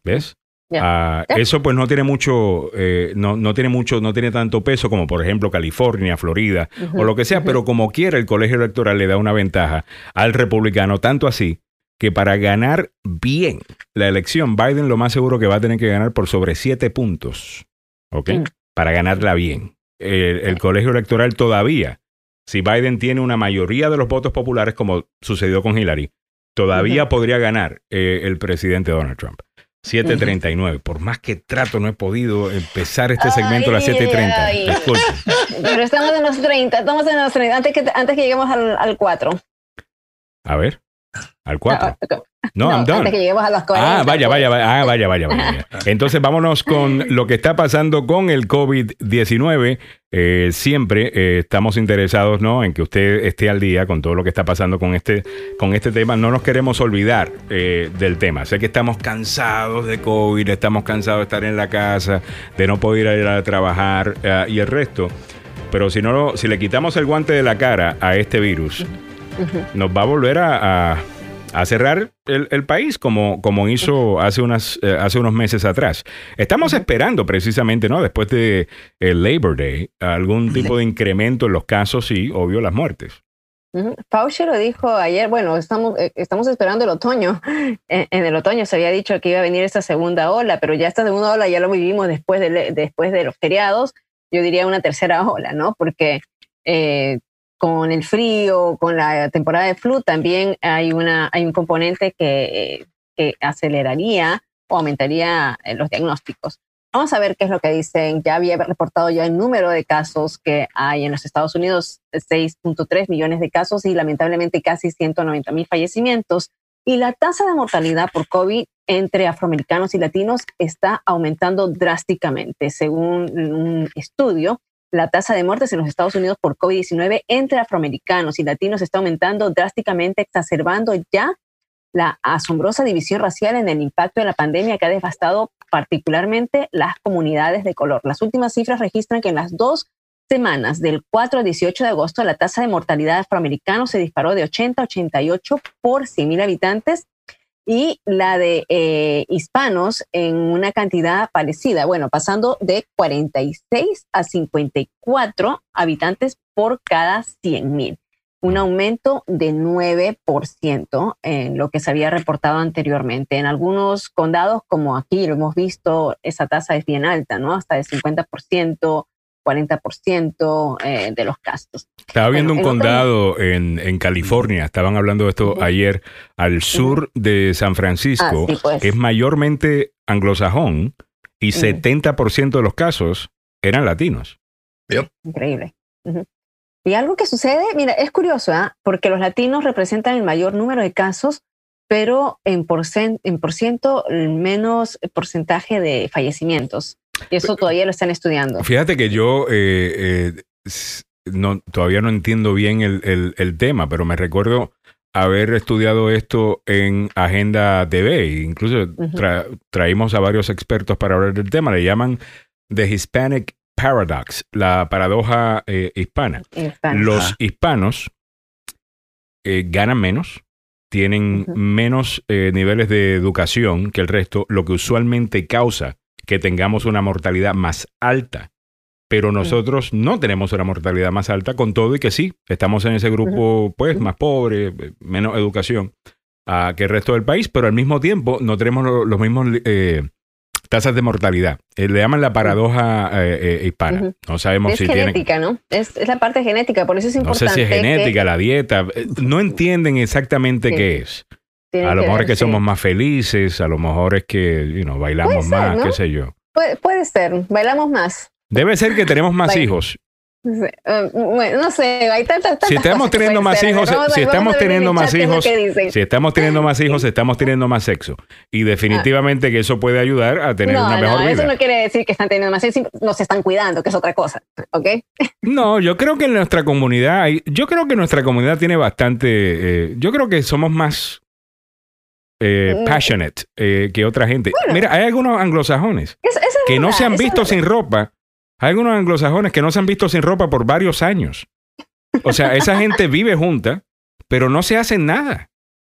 ¿Ves? Ya. Ah. Eso pues no tiene mucho, eh, no, no tiene mucho, no tiene tanto peso como por ejemplo California, Florida o lo que sea, pero como quiera el colegio electoral le da una ventaja al republicano, tanto así que para ganar bien la elección, Biden lo más seguro que va a tener que ganar por sobre siete puntos, ¿ok? Mm. Para ganarla bien. El, el colegio electoral todavía, si Biden tiene una mayoría de los votos populares, como sucedió con Hillary, todavía podría ganar eh, el presidente Donald Trump. 7.39. Por más que trato, no he podido empezar este segmento a las Ay, 7.30. ay. Disculpe. Pero estamos en los 30, estamos en los 30, antes que, antes que lleguemos al, al 4. A ver. Al 4. Ah, No, I'm Antes done. que lleguemos a los 40. Ah, vaya, vaya, vaya, ah, vaya, vaya, vaya. Entonces vámonos con lo que está pasando con el COVID-19. Eh, siempre eh, estamos interesados ¿no? en que usted esté al día con todo lo que está pasando con este, con este tema. No nos queremos olvidar eh, del tema. Sé que estamos cansados de COVID, estamos cansados de estar en la casa, de no poder ir a trabajar eh, y el resto. Pero si, no, si le quitamos el guante de la cara a este virus, nos va a volver a, a- a cerrar el, el país como, como hizo hace, unas, eh, hace unos meses atrás. Estamos esperando precisamente, ¿no? Después de el Labor Day, algún tipo de incremento en los casos y, obvio, las muertes. Fauci lo dijo ayer, bueno, estamos, eh, estamos esperando el otoño. En, en el otoño se había dicho que iba a venir esta segunda ola, pero ya esta segunda ola ya lo vivimos después de, después de los feriados yo diría una tercera ola, ¿no? Porque eh, con el frío, con la temporada de flu, también hay, una, hay un componente que, que aceleraría o aumentaría eh, los diagnósticos. Vamos a ver qué es lo que dicen. Ya había reportado ya el número de casos que hay en los Estados Unidos, 6.3 millones de casos y lamentablemente casi 190 mil fallecimientos. Y la tasa de mortalidad por COVID entre afroamericanos y latinos está aumentando drásticamente. Según un estudio, la tasa de muertes en los Estados Unidos por COVID-19 entre afroamericanos y latinos está aumentando drásticamente, exacerbando ya la asombrosa división racial en el impacto de la pandemia que ha devastado particularmente las comunidades de color. Las últimas cifras registran que en las dos semanas, del 4 al 18 de agosto, la tasa de mortalidad de afroamericanos se disparó de 80 a 88 por 100.000 habitantes y la de eh, hispanos en una cantidad parecida, bueno, pasando de 46 a 54 habitantes por cada 100.000 un aumento de 9% en lo que se había reportado anteriormente. En algunos condados, como aquí lo hemos visto, esa tasa es bien alta, ¿no? Hasta de 50%, 40% eh, de los casos. Estaba viendo un condado en, California, estaban hablando de esto ayer, al sur de San Francisco, que pues. es mayormente anglosajón y 70% de los casos eran latinos. Increíble. Y algo que sucede, mira, es curioso, ¿ah? porque los latinos representan el mayor número de casos, pero en, en por ciento el menos porcentaje de fallecimientos. Y eso todavía lo están estudiando. Fíjate que yo eh, eh, no, todavía no entiendo bien el, el, tema, pero me recuerdo haber estudiado esto en Agenda TV. Incluso traímos a varios expertos para hablar del tema. Le llaman The Hispanic Paradox, la paradoja eh, hispana. Los hispanos eh, ganan menos, tienen menos eh, niveles de educación que el resto, lo que usualmente causa que tengamos una mortalidad más alta. Pero nosotros no tenemos una mortalidad más alta, con todo y que sí, estamos en ese grupo pues más pobre, menos educación uh, que el resto del país, pero al mismo tiempo no tenemos los mismos tasas de mortalidad. Eh, le llaman la paradoja eh, eh, hispana. No sabemos es si genética, ¿no? Es, la parte genética, por eso es importante. No sé si es genética, la dieta. No entienden exactamente qué es. A lo mejor es que somos más felices, a lo mejor es que bailamos más, qué sé yo. puede, ser, bailamos más. Debe ser que tenemos más hijos eh, bueno, no sé, hay tantas, si estamos teniendo más hijos, si estamos teniendo más hijos, si estamos teniendo más hijos, estamos teniendo más sexo. Y definitivamente que eso puede ayudar a tener una mejor vida. Eso no quiere decir que están teniendo más sexo, no se están cuidando, que es otra cosa, ¿ok? No, yo creo que en nuestra comunidad, yo creo que nuestra comunidad tiene bastante, eh, yo creo que somos más eh, mm. passionate que otra gente. Mira, hay algunos anglosajones que no se han visto sin ropa hay algunos anglosajones que no se han visto sin ropa por varios años. O sea, esa gente vive junta, pero no se hacen nada.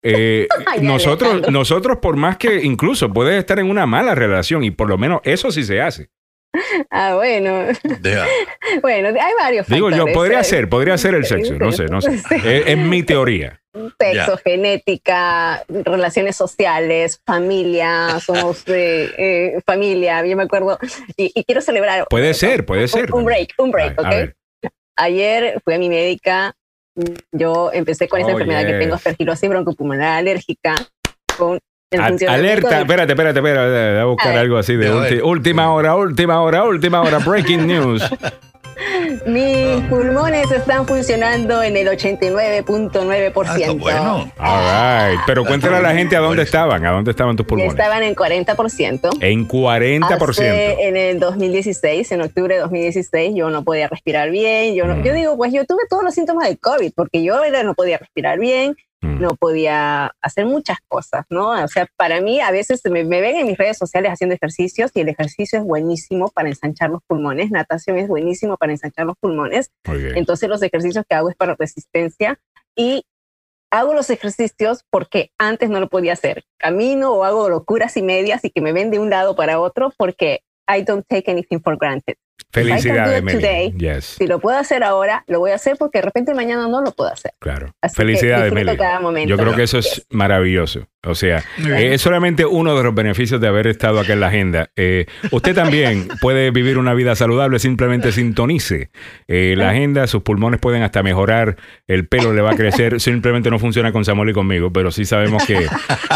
Eh, nosotros, nosotros, por más que incluso puedes estar en una mala relación y por lo menos eso sí se hace. Ah, bueno. Bueno, hay varios. Digo yo, podría ser, podría ser el sexo, no sé, no sé. Es, mi teoría. Sexo, genética, relaciones sociales, familia, somos de eh, familia, yo me acuerdo, y, quiero celebrar. Puede ser, puede ser. Un break, un break, ¿ok? Ayer fui a mi médica, yo empecé con esta oh, enfermedad que tengo, aspergilosis broncopulmonar alérgica, con alerta, espérate, espérate, espérate, voy a buscar algo así de última hora, última hora, última hora, breaking news. Mis pulmones están funcionando en el 89.9%. Ah, bueno. All right. Pero cuéntale a la gente a dónde estaban, a dónde estaban tus pulmones. Estaban en 40%. En 40%. en el 2016, en octubre de 2016, yo no podía respirar bien. Yo, mm. yo digo, pues yo tuve todos los síntomas del COVID, porque yo no podía respirar bien, Mm. no podía hacer muchas cosas, ¿no? O sea, para mí a veces me, ven en mis redes sociales haciendo ejercicios y el ejercicio es buenísimo para ensanchar los pulmones, natación es buenísimo para ensanchar los pulmones. Entonces los ejercicios que hago es para resistencia y hago los ejercicios porque antes no lo podía hacer. Camino o hago locuras y medias y que me ven de un lado para otro porque I don't take anything for granted. Felicidades, I can do Meli. it today. Yes. Si lo puedo hacer ahora, lo voy a hacer porque de repente mañana no lo puedo hacer. Claro. Así que Felicidades, disfruto Meli. cada momento. Yo creo que eso es maravilloso. O sea, eh, es solamente uno de los beneficios de haber estado acá en la agenda. Eh, usted también puede vivir una vida saludable, simplemente sintonice eh, la agenda, sus pulmones pueden hasta mejorar, el pelo le va a crecer, simplemente no funciona con Samuel y conmigo, pero sí sabemos que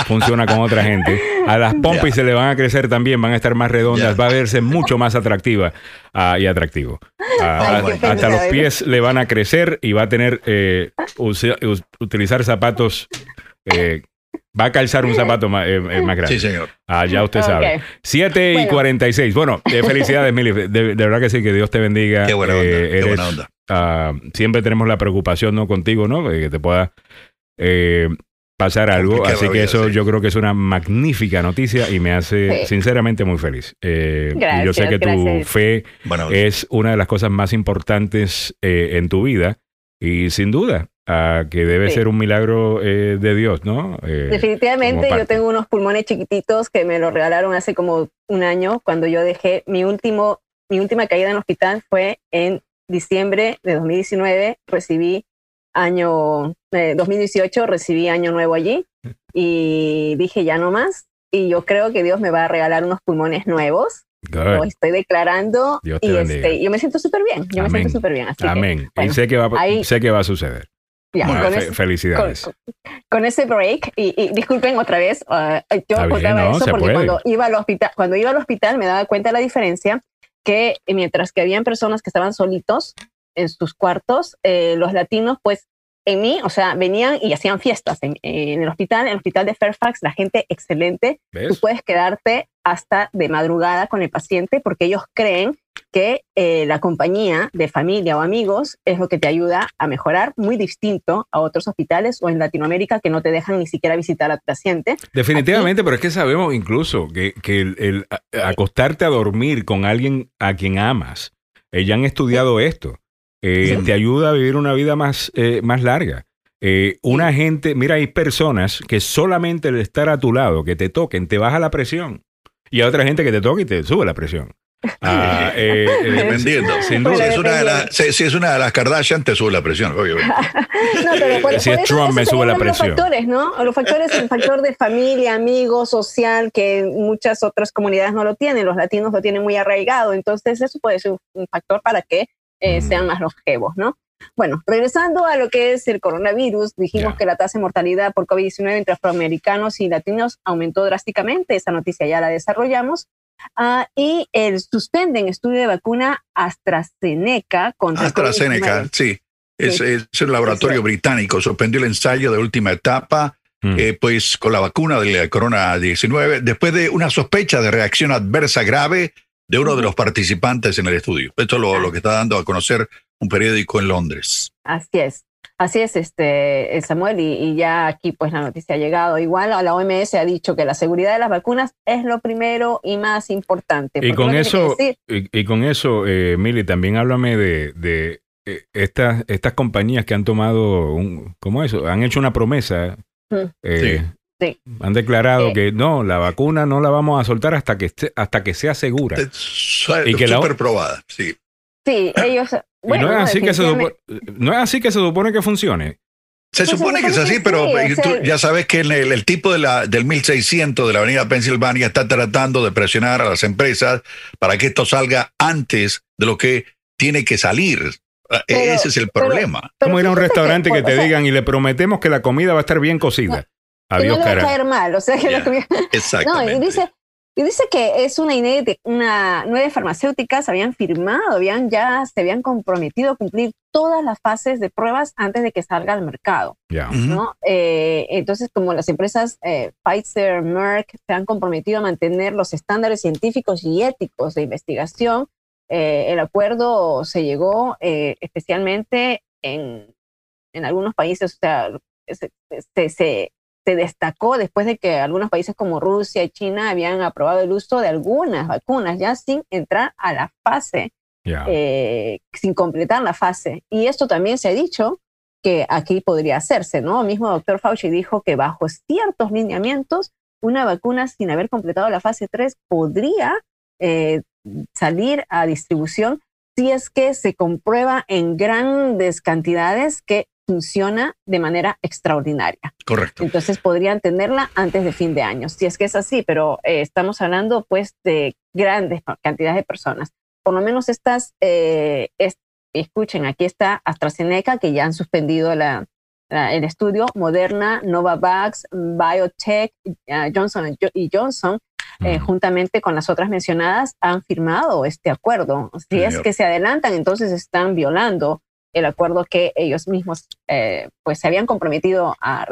funciona con otra gente. A las pompis se le van a crecer también, van a estar más redondas, va a verse mucho más atractiva ah, y atractivo. Ah, Ay, hasta los pies le van a crecer y va a tener eh, utilizar zapatos. eh, va a calzar un zapato más, eh, eh, más grande. Sí, señor. Ah, ya usted sabe. 7 y Bueno. 46. 46. Bueno, eh, felicidades, Mili. De, de verdad que sí, que Dios te bendiga. Qué buena onda. Eh, qué buena onda. ah, siempre tenemos la preocupación ¿no? contigo, ¿no? De que te pueda eh, pasar algo. Así que eso sí. yo creo que es una magnífica noticia y me hace Sí. sinceramente muy feliz. Eh, y yo sé Gracias, que tu gracias. fe Buena onda. es una de las cosas más importantes eh, en tu vida y sin duda ah, que debe Sí. ser un milagro eh, de Dios, ¿no? Eh, Definitivamente yo tengo unos pulmones chiquititos que me los regalaron hace como un año cuando yo dejé mi último mi última caída en el hospital fue en diciembre de 2019 recibí año eh, 2018 recibí año nuevo allí y dije ya no más y yo creo que Dios me va a regalar unos pulmones nuevos lo estoy declarando Dios te y este, yo me siento súper bien yo me Amén. siento súper bien así que, Amén. bueno, y sé que, va, ahí- sé que va a suceder. ya, Bueno, fe- con, felicidades. con- con ese break y, y disculpen otra vez ah, yo bien, contaba no, eso porque puede. cuando iba al hospital cuando iba al hospital me daba cuenta de la diferencia que mientras que habían personas que estaban solitos en sus cuartos eh, los latinos pues en mí o sea venían y hacían fiestas en, en el hospital en el hospital de Fairfax la gente excelente tú ¿Ves? puedes quedarte hasta de madrugada con el paciente porque ellos creen que eh, la compañía de familia o amigos es lo que te ayuda a mejorar, muy distinto a otros hospitales o en Latinoamérica que no te dejan ni siquiera visitar al paciente. Definitivamente, pero es que sabemos incluso que, que el, el acostarte a dormir con alguien a quien amas, eh, ya han estudiado esto, eh, Sí. te ayuda a vivir una vida más, eh, más larga. Eh, una gente, mira, hay personas que solamente el estar a tu lado, que te toquen, te baja la presión. Y hay otra gente que te toca y te sube la presión. Ah, eh, eh, Dependiendo. sin Si duda. es, una de las, si, si es una de las Kardashian, te sube la presión, obviamente. No, pero por, Si por es eso- Trump, me sube la los presión. factores, ¿no? Los factores, el factor de familia, amigo, social, que muchas otras comunidades no lo tienen, los latinos lo tienen muy arraigado, entonces eso puede ser un, un factor para que eh, sean más longevos, ¿no? Bueno, regresando a lo que es el coronavirus, dijimos Ya. que la tasa de mortalidad por COVID-19 entre afroamericanos y latinos aumentó drásticamente, esa noticia ya la desarrollamos, Ah, y el suspenden estudio de vacuna AstraZeneca contra AstraZeneca, COVID-19. sí. Es, Sí. es un laboratorio británico, suspendió el ensayo de última etapa, Mm. eh, pues con la vacuna del corona-19, después de una sospecha de reacción adversa grave de uno de los participantes en el estudio. Esto es lo, lo que está dando a conocer un periódico en Londres. Así es. Así es, este, eh, Samuel, y, y ya aquí pues la noticia ha llegado. Igual a la OMS ha dicho que la seguridad de las vacunas es lo primero y más importante. Y con no tiene que eso, decir- y, y con eso, eh, Mili, también háblame de, de, eh, estas, estas compañías que han tomado, un, ¿cómo eso? Han hecho una promesa. Mm. eh, Sí. Han declarado Eh. que no, la vacuna no la vamos a soltar hasta que esté, hasta que sea segura. Es Y que la- probada, sí. sí, ellos. y Bueno, no es, así que se supone, no es así que se supone que funcione. Se Pues se supone que es así, que pero sí, tú ya sabes que el, el tipo de la, del 1600 de la avenida Pensilvania está tratando de presionar a las empresas para que esto salga antes de lo que tiene que salir. Ah, Pero- Ese es el problema. pero Como ir a un restaurante que, o te sea, digan y le prometemos que la comida va a estar bien cocida. Que Adiós, no le va a caer mal, o sea que comida- No, Exactamente. y dice, y dice que es una inédita, una nueve farmacéuticas habían firmado, habían ya se habían comprometido a cumplir todas las fases de pruebas antes de que salga al mercado. Ya. Ujú. ¿no? Eh, entonces, como las empresas eh, Pfizer, Merck se han comprometido a mantener los estándares científicos y éticos de investigación, eh, el acuerdo se llegó eh, especialmente en, en algunos países, o sea, se, se- se- se destacó después de que algunos países como Rusia y China habían aprobado el uso de algunas vacunas ya sin entrar a la fase eh, sin completar la fase. Y esto también se ha dicho que aquí podría hacerse, ¿no? El mismo doctor Fauci dijo que bajo ciertos lineamientos, una vacuna sin haber completado la fase 3 podría eh, salir a distribución si es que se comprueba en grandes cantidades que funciona de manera extraordinaria. Correcto. Entonces podrían tenerla antes de fin de año, si es que es así, pero eh, estamos hablando pues de grandes cantidades de personas. Por lo menos estas, eh, escuchen, aquí está AstraZeneca, que ya han suspendido la, el estudio, Moderna, Novavax, Biotech, eh, Johnson y Johnson, juntamente con las otras mencionadas, han firmado este acuerdo. Si es que se adelantan, entonces están violando el acuerdo que ellos mismos eh, pues se habían comprometido a,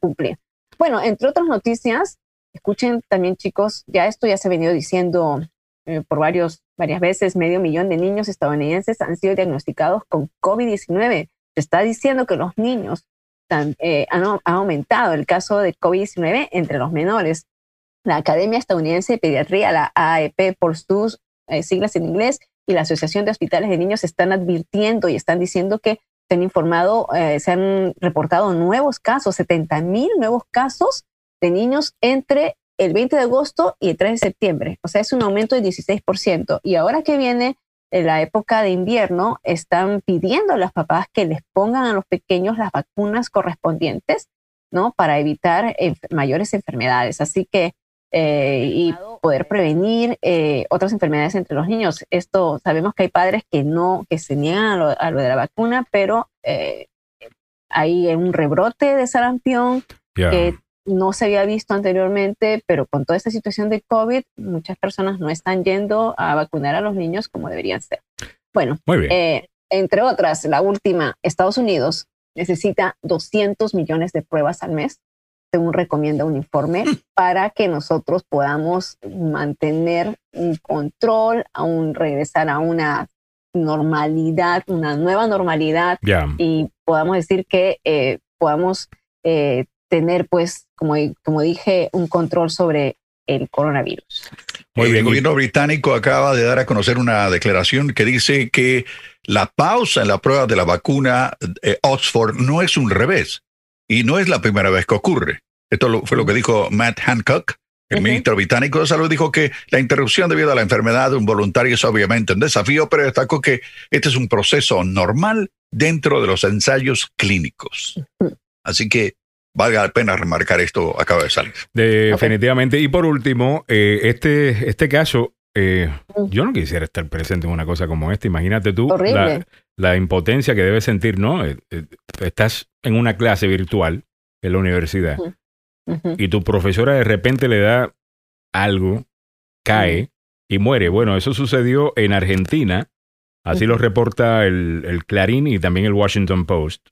cumplir. Bueno, entre otras noticias, escuchen también chicos, ya esto ya se ha venido diciendo eh, por varios, varias veces, medio millón de niños estadounidenses han sido diagnosticados con COVID-19. Se está diciendo que los niños eh, han, han, aumentado el caso de COVID-19 entre los menores. La Academia Estadounidense de Pediatría, la AEP por sus siglas en inglés, y la Asociación de Hospitales de Niños están advirtiendo y están diciendo que se han informado, eh, se han reportado nuevos casos, 70 mil nuevos casos de niños entre el 20 de agosto y el 3 de septiembre. O sea, es un aumento de 16%. Y ahora que viene la época de invierno, están pidiendo a las papás que les pongan a los pequeños las vacunas correspondientes, ¿no? Para evitar mayores enfermedades. Así que eh, y poder prevenir eh, otras enfermedades entre los niños. Esto sabemos que hay padres que no, que se niegan a lo, de la vacuna, pero eh, hay un rebrote de sarampión que no se había visto anteriormente, pero con toda esta situación de COVID, muchas personas no están yendo a vacunar a los niños como deberían ser. Bueno, entre otras, la última, Estados Unidos necesita 200 millones de pruebas al mes según recomienda un informe, para que nosotros podamos mantener un control, aún regresar a una normalidad, una nueva normalidad y podamos decir que eh, podamos eh, tener, pues, como, como dije, un control sobre el coronavirus. Muy bien. El gobierno británico acaba de dar a conocer una declaración que dice que la pausa en la prueba de la vacuna eh, Oxford no es un revés, y no es la primera vez que ocurre. Esto fue lo que dijo Matt Hancock, el ministro británico de salud, dijo que la interrupción debido a la enfermedad de un voluntario es obviamente un desafío, pero destacó que este es un proceso normal dentro de los ensayos clínicos. Así que valga la pena remarcar esto, acaba de salir. Definitivamente. Y por último, eh, este, este caso, eh, yo no quisiera estar presente en una cosa como esta. Imagínate tú la, impotencia que debes sentir, ¿no? Eh, estás en una clase virtual en la universidad y tu profesora de repente le da algo, cae y muere. Bueno, eso sucedió en Argentina, así lo reporta el, Clarín y también el Washington Post,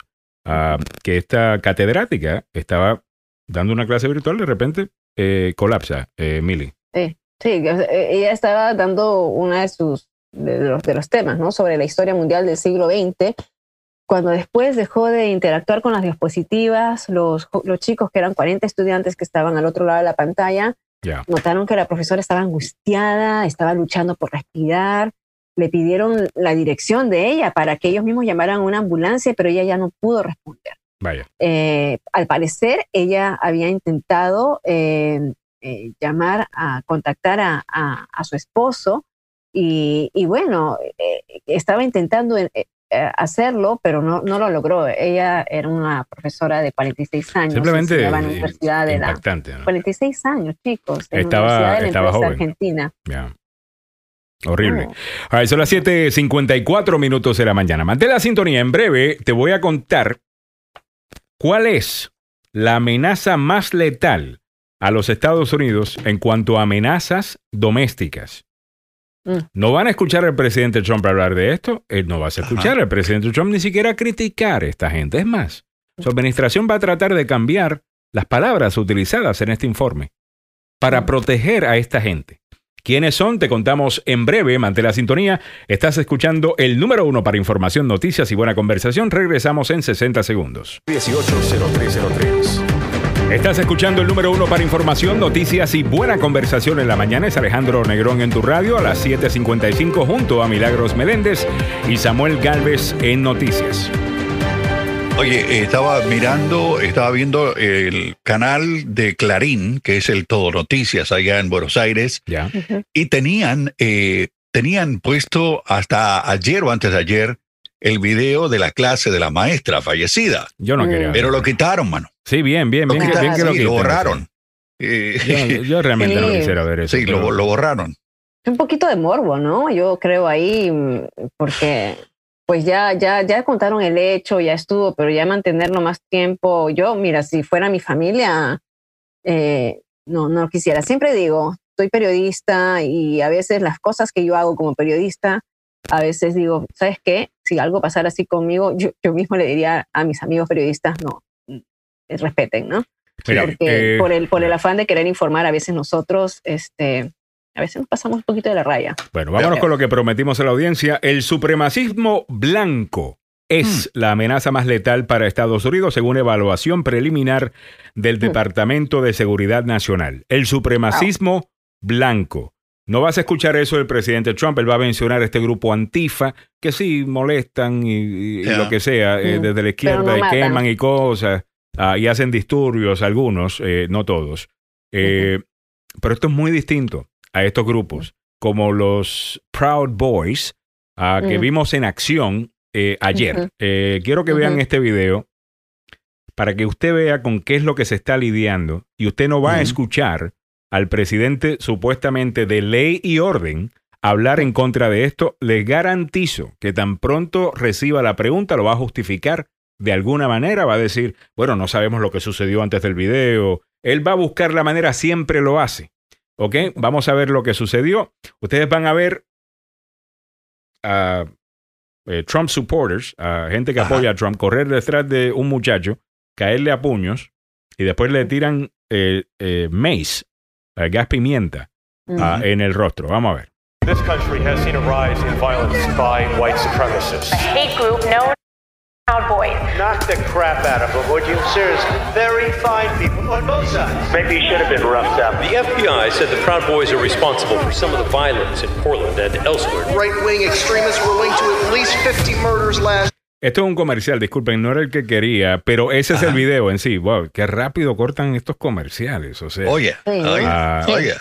ah, que esta catedrática estaba dando una clase virtual, de repente eh, colapsa, eh, Mili. Sí, sí, eh, ella estaba dando una de sus de los, de los temas, ¿no? Sobre la historia mundial del siglo XX cuando después dejó de interactuar con las diapositivas, los, los chicos, que eran 40 estudiantes que estaban al otro lado de la pantalla, notaron que la profesora estaba angustiada, estaba luchando por respirar, le pidieron la dirección de ella para que ellos mismos llamaran a una ambulancia, pero ella ya no pudo responder. Vaya. Eh, al parecer, ella había intentado eh, eh, llamar a contactar a, a, su esposo y, y bueno, estaba intentando eh, hacerlo, pero no, no lo logró. Ella era una profesora de 46 años. Simplemente en la Universidad de la 46 años, chicos. estaba, estaba joven. Argentina. Horrible. Oh. son las 7:54 minutos de la mañana. Mantén la sintonía. En breve te voy a contar cuál es la amenaza más letal a los Estados Unidos en cuanto a amenazas domésticas. Mm. No van a escuchar al presidente Trump hablar de esto. Él no va a escuchar al presidente Trump ni siquiera criticar a esta gente. Es más, su administración va a tratar de cambiar las palabras utilizadas en este informe para mm. proteger a esta gente. ¿Quiénes son? Te contamos en breve. Mantén la sintonía. Estás escuchando el número uno para información, noticias y buena conversación. Regresamos en 60 segundos. 180303. Estás escuchando el número uno para información, noticias y buena conversación en la mañana. Es Alejandro Negrón en tu radio a las 7.55 junto a Milagros Meléndez y Samuel Galvez en Noticias. Oye, eh, estaba mirando, estaba viendo el canal de Clarín, que es el Todo Noticias allá en Buenos Aires, Ya. y tenían, eh, tenían puesto hasta ayer o antes de ayer el video de la clase de la maestra fallecida. Yo no quería. Pero lo quitaron, mano. Sí, bien, bien, Lo bien, que- quitaron, bien que lo sí, lo quiten, borraron. Eh, sí. Yo, yo realmente no quisiera ver eso. sí, lo, pero- lo borraron. Es un poquito de morbo, ¿no? Yo creo ahí, mm, porque pues ya, ya, ya contaron el hecho, ya estuvo, pero ya mantenerlo más tiempo, yo, mira, si fuera mi familia, eh, no, no quisiera. Siempre digo, soy periodista y a veces las cosas que yo hago como periodista, a veces digo, ¿sabes qué? Si algo pasara así conmigo, yo, yo mismo le diría a mis amigos periodistas, no, mm, respeten, ¿no? Mira, Porque eh, por, el, por el afán de querer informar, a veces nosotros, este, a veces nos pasamos un poquito de la raya. Bueno, vámonos con lo que prometimos a la audiencia. El supremacismo blanco es la amenaza más letal para Estados Unidos según evaluación preliminar del Departamento de Seguridad Nacional. El supremacismo blanco. No vas a escuchar eso del presidente Trump. Él va a mencionar este grupo Antifa, que sí molestan y, lo que sea, eh, Mm. desde la izquierda no y matan. queman y cosas, ah, y hacen disturbios algunos, eh, no todos. Eh, Pero esto es muy distinto a estos grupos, como los Proud Boys, ah, que vimos en acción eh, ayer. Eh, quiero que vean este video para que usted vea con qué es lo que se está lidiando y usted no va a escuchar al presidente supuestamente de ley y orden hablar en contra de esto. Les garantizo que tan pronto reciba la pregunta lo va a justificar de alguna manera, va a decir, bueno, no sabemos lo que sucedió antes del video. Él va a buscar la manera, siempre lo hace. ¿Ok? Vamos a ver lo que sucedió. Ustedes van a ver a eh, Trump supporters, a gente que Ajá. apoya a Trump, correr detrás de un muchacho, caerle a puños y después le tiran eh, eh, mace, eh, gas pimienta, ah, en el rostro. Vamos a ver. This country has seen a rise in violence by white supremacists. A hate group known as Proud Boys. Knock the crap out of them, would you? Seriously. Very fine people on both sides. Maybe he should have been roughed up. The FBI said the Proud Boys are responsible for some of the violence in Portland and elsewhere. Right wing extremists were linked to at least 50 murders last Esto es un comercial, disculpen, no era el que quería, pero ese es el video en sí. Wow, qué rápido cortan estos comerciales. O sea, Oye, oye, Ah. oye.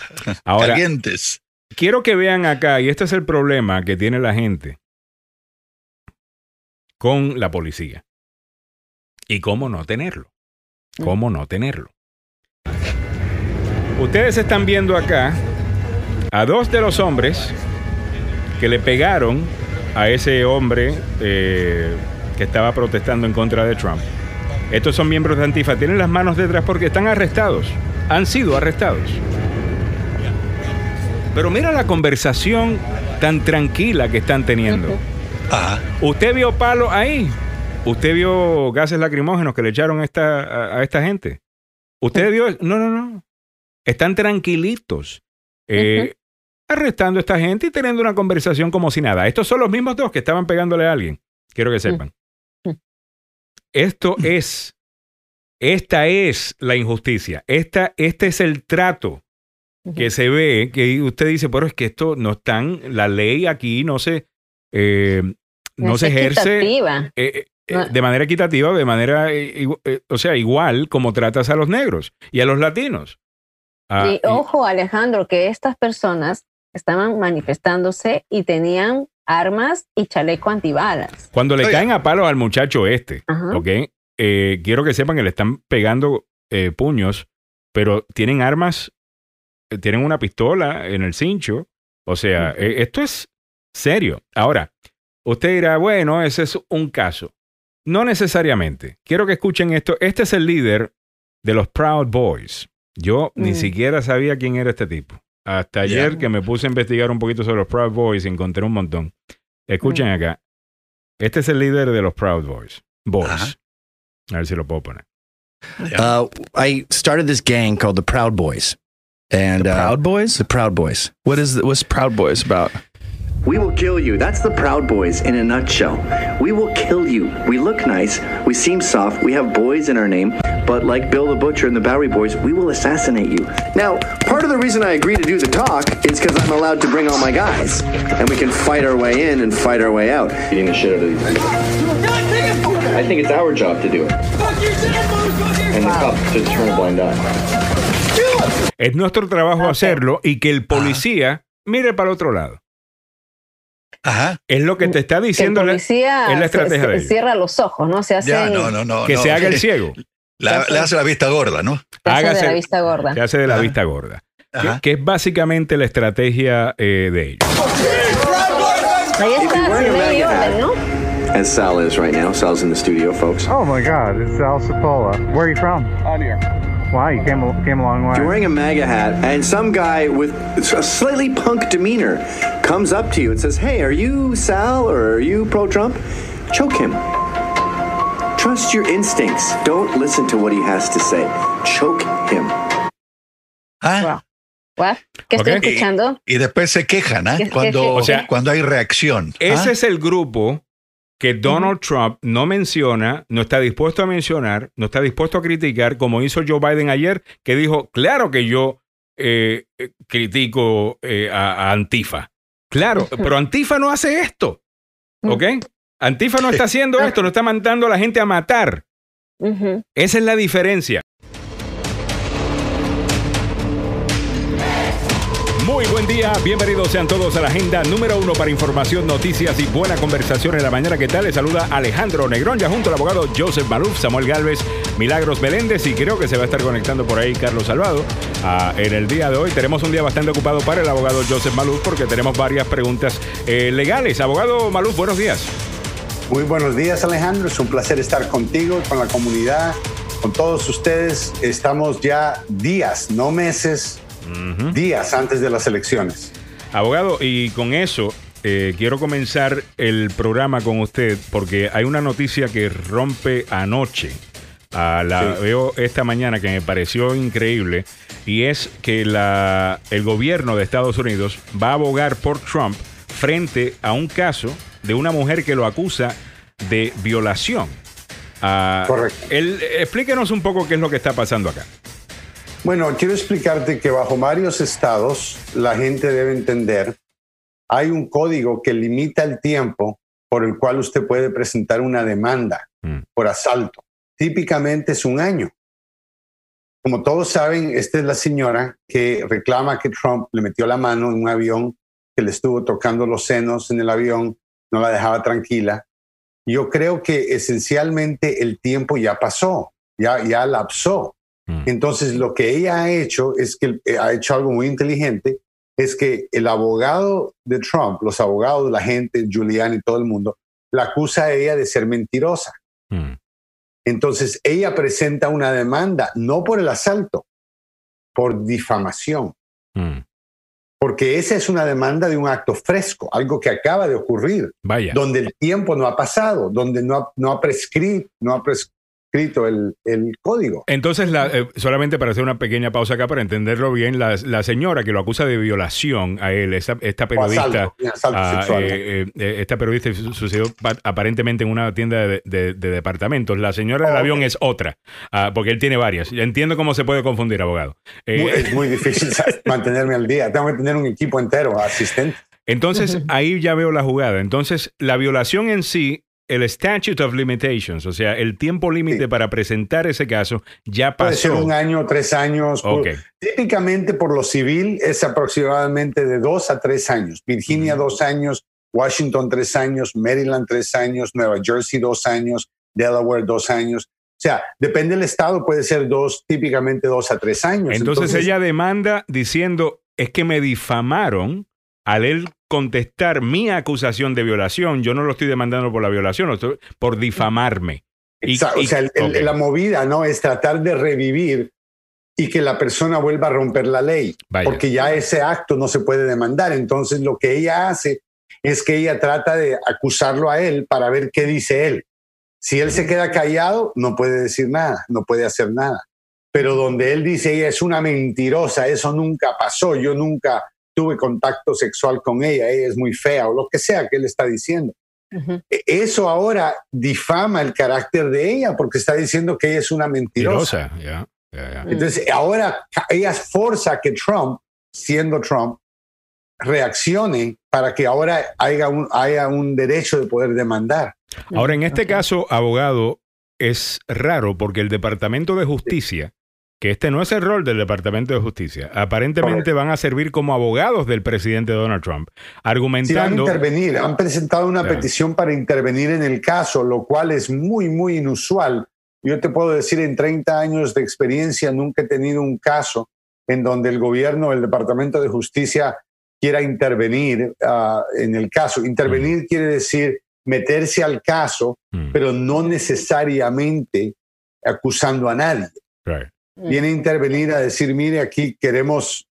Ahora- Calientes. quiero que vean acá, y este es el problema que tiene la gente con la policía. Y cómo no tenerlo. Cómo no tenerlo. Ustedes están viendo acá a dos de los hombres que le pegaron a ese hombre eh, que estaba protestando en contra de Trump. Estos son miembros de Antifa. Tienen las manos detrás porque están arrestados. Han sido arrestados. Pero mira la conversación tan tranquila que están teniendo. Ajá. ¿Usted vio palo ahí? ¿Usted vio gases lacrimógenos que le echaron a esta, a, a esta gente? ¿Usted vio? No, no, no. Están tranquilitos. eh, Arrestando a esta gente y teniendo una conversación como si nada. Estos son los mismos dos que estaban pegándole a alguien. Quiero que sepan. Mm. Esto es, esta es la injusticia. Esta, este es el trato que se ve, que usted dice, pero es que esto no están, la ley aquí no se, eh, no se ejerce eh, eh, No. de manera equitativa, de manera, o sea, igual como tratas a los negros y a los latinos. Ah, y- ojo, Alejandro, que estas personas estaban manifestándose y tenían armas y chaleco antibalas. cuando le caen a palo al muchacho este, Ajá. ¿ok? Eh, quiero que sepan que le están pegando eh, puños, pero tienen armas, eh, tienen una pistola en el cincho. O sea, eh, esto es serio. Ahora, usted dirá, bueno, ese es un caso. No necesariamente. Quiero que escuchen esto. Este es el líder de los Proud Boys. Yo ni Mm. siquiera sabía quién era este tipo. Hasta ayer que me puse a investigar un poquito sobre los Proud Boys y encontré un montón. Escuchen acá. Este es el líder de los Proud Boys. Boys. Ajá. A ver si lo puedo poner. Uh, I started this gang called the Proud Boys, and The uh, Proud Boys? the Proud Boys. What is what's Proud Boys about? We will kill you. That's the Proud Boys in a nutshell. We will kill you. We look nice. We seem soft. We have boys in our name. But like Bill the Butcher and the Bowery Boys, we will assassinate you. Now, part of the reason I agree to do the talk is because I'm allowed to bring all my guys. And we can fight our way in and fight our way out. Eating the shit out of these people. I think it's our job to do it. And the cops just turn a blind eye. Es nuestro trabajo hacerlo y que el policía mire para el otro lado. Ajá. Es lo que te está Que el diciendo la, policía es la estrategia se- de ellos. cierra los ojos, ¿no? Se hace, Ya, no, no, no. Que no. se haga el ciego. La- le hace la vista gorda, ¿no? se hace de Hágase- la vista gorda. Se hace de la Ajá. vista gorda. Que, que es básicamente la estrategia eh, de ellos. Ahí está, If you're wearing sin a ley y MAGA hat, orden, ¿no? As Sal is right now. Sal's in the studio, folks. Oh my God, it's Al Cipolla. Where are you from? On here. Wow, you came a, came a long way. You're wearing a MAGA hat and some guy with a slightly punk demeanor comes up to you and says, Hey, are you Sal or are you pro Trump? Choke him. Trust your instincts. Don't listen to what he has to say. Choke him. Ah, What? ¿Qué estoy Ok. escuchando? y después se quejan, ¿ah? ¿Qué- qué- Cuando, qué- O sea, cuando hay reacción. Ese ¿ah? es el grupo que Donald Trump no menciona, no está dispuesto a mencionar, no está dispuesto a criticar, como hizo Joe Biden ayer, que dijo, claro que yo eh, eh, critico eh, a, a Antifa. Claro, pero Antifa no hace esto. ¿Ok? Antifa no está haciendo esto, no está mandando a la gente a matar. Esa es la diferencia. Buen día, bienvenidos sean todos a la agenda número uno para información, noticias y buena conversación en la mañana. ¿Qué tal? Les saluda Alejandro Negrón, ya junto al abogado Joseph Maluf, Samuel Galvez, Milagros Meléndez y creo que se va a estar conectando por ahí Carlos Salvado. Ah, en el día de hoy tenemos un día bastante ocupado para el abogado Joseph Maluf porque tenemos varias preguntas eh, legales. Abogado Maluf, buenos días. Muy buenos días Alejandro, es un placer estar contigo, con la comunidad, con todos ustedes. Estamos ya días, no meses, días antes de las elecciones. Abogado, y con eso eh, quiero comenzar el programa con usted porque hay una noticia que rompe anoche. Ah, la Sí. veo esta mañana que me pareció increíble y es que la, el gobierno de Estados Unidos va a abogar por Trump frente a un caso de una mujer que lo acusa de violación. Ah, Correcto. él- explíquenos un poco qué es lo que está pasando acá. Bueno, quiero explicarte que bajo varios estados la gente debe entender, hay un código que limita el tiempo por el cual usted puede presentar una demanda Mm. por asalto. Típicamente es un año. Como todos saben, esta es la señora que reclama que Trump le metió la mano en un avión, que le estuvo tocando los senos en el avión, no la dejaba tranquila. Yo creo que esencialmente el tiempo ya pasó, ya, ya lapsó. Mm. Entonces, lo que ella ha hecho es que eh, ha hecho algo muy inteligente, es que el abogado de Trump, los abogados, la gente, Giuliani y todo el mundo, la acusa a ella de ser mentirosa. Mm. Entonces, ella presenta una demanda, no por el asalto, por difamación, Mm. porque esa es una demanda de un acto fresco, algo que acaba de ocurrir, Vaya. donde el tiempo no ha pasado, donde no ha, no ha prescrito, no ha prescrito el, el código. Entonces, la- eh, solamente para hacer una pequeña pausa acá, para entenderlo bien, la, la señora que lo acusa de violación a él, esa- esta periodista, asalto, asalto ah, sexual. eh, eh, esta periodista su- sucedió pa- aparentemente en una tienda de, de- de departamentos. La señora del Oh, avión es otra, ah, porque él tiene varias. Entiendo cómo se puede confundir, abogado. Muy- es muy difícil mantenerme al día. Tengo que tener un equipo entero, asistente. Entonces, ahí ya veo la jugada. Entonces, la violación en sí, el statute of limitations, o sea, el tiempo límite para presentar ese caso, ya Puede ser pasó. un año, tres años. Ok. Típicamente por lo civil es aproximadamente de dos a tres años. Virginia dos años, Washington tres años, Maryland tres años, Nueva Jersey dos años, Delaware dos años. O sea, depende del estado, puede ser dos, típicamente dos a tres años. Entonces, ella demanda diciendo, es que me difamaron al él contestar mi acusación de violación. Yo no lo estoy demandando por la violación, lo estoy por difamarme. Y- Exacto, y- o sea, el- la movida no es tratar de revivir y que la persona vuelva a romper la ley, Vaya. porque ya ese acto no se puede demandar. Entonces, lo que ella hace es que ella trata de acusarlo a él para ver qué dice él. Si él se queda callado, no puede decir nada, no puede hacer nada. Pero donde él dice, ella es una mentirosa, eso nunca pasó, yo nunca tuve contacto sexual con ella, ella es muy fea o lo que sea que él está diciendo. E- Eso ahora difama el carácter de ella porque está diciendo que ella es una mentirosa. Ya. Entonces, ahora ella forza que Trump, siendo Trump, reaccione para que ahora haya un, haya un derecho de poder demandar. Ahora, en este caso, abogado, es raro porque el Departamento de Justicia, que este no es el rol del Departamento de Justicia, aparentemente van a servir como abogados del presidente Donald Trump, Sí, van a argumentando... intervenir. Han presentado una Claro. petición para intervenir en el caso, lo cual es muy, muy inusual. Yo te puedo decir, en 30 años de experiencia, nunca he tenido un caso en donde el gobierno, el Departamento de Justicia quiera intervenir ah, en el caso. Intervenir quiere decir meterse al caso, Mm, pero no necesariamente acusando a nadie. right. Viene a intervenir a decir, mire, aquí queremos,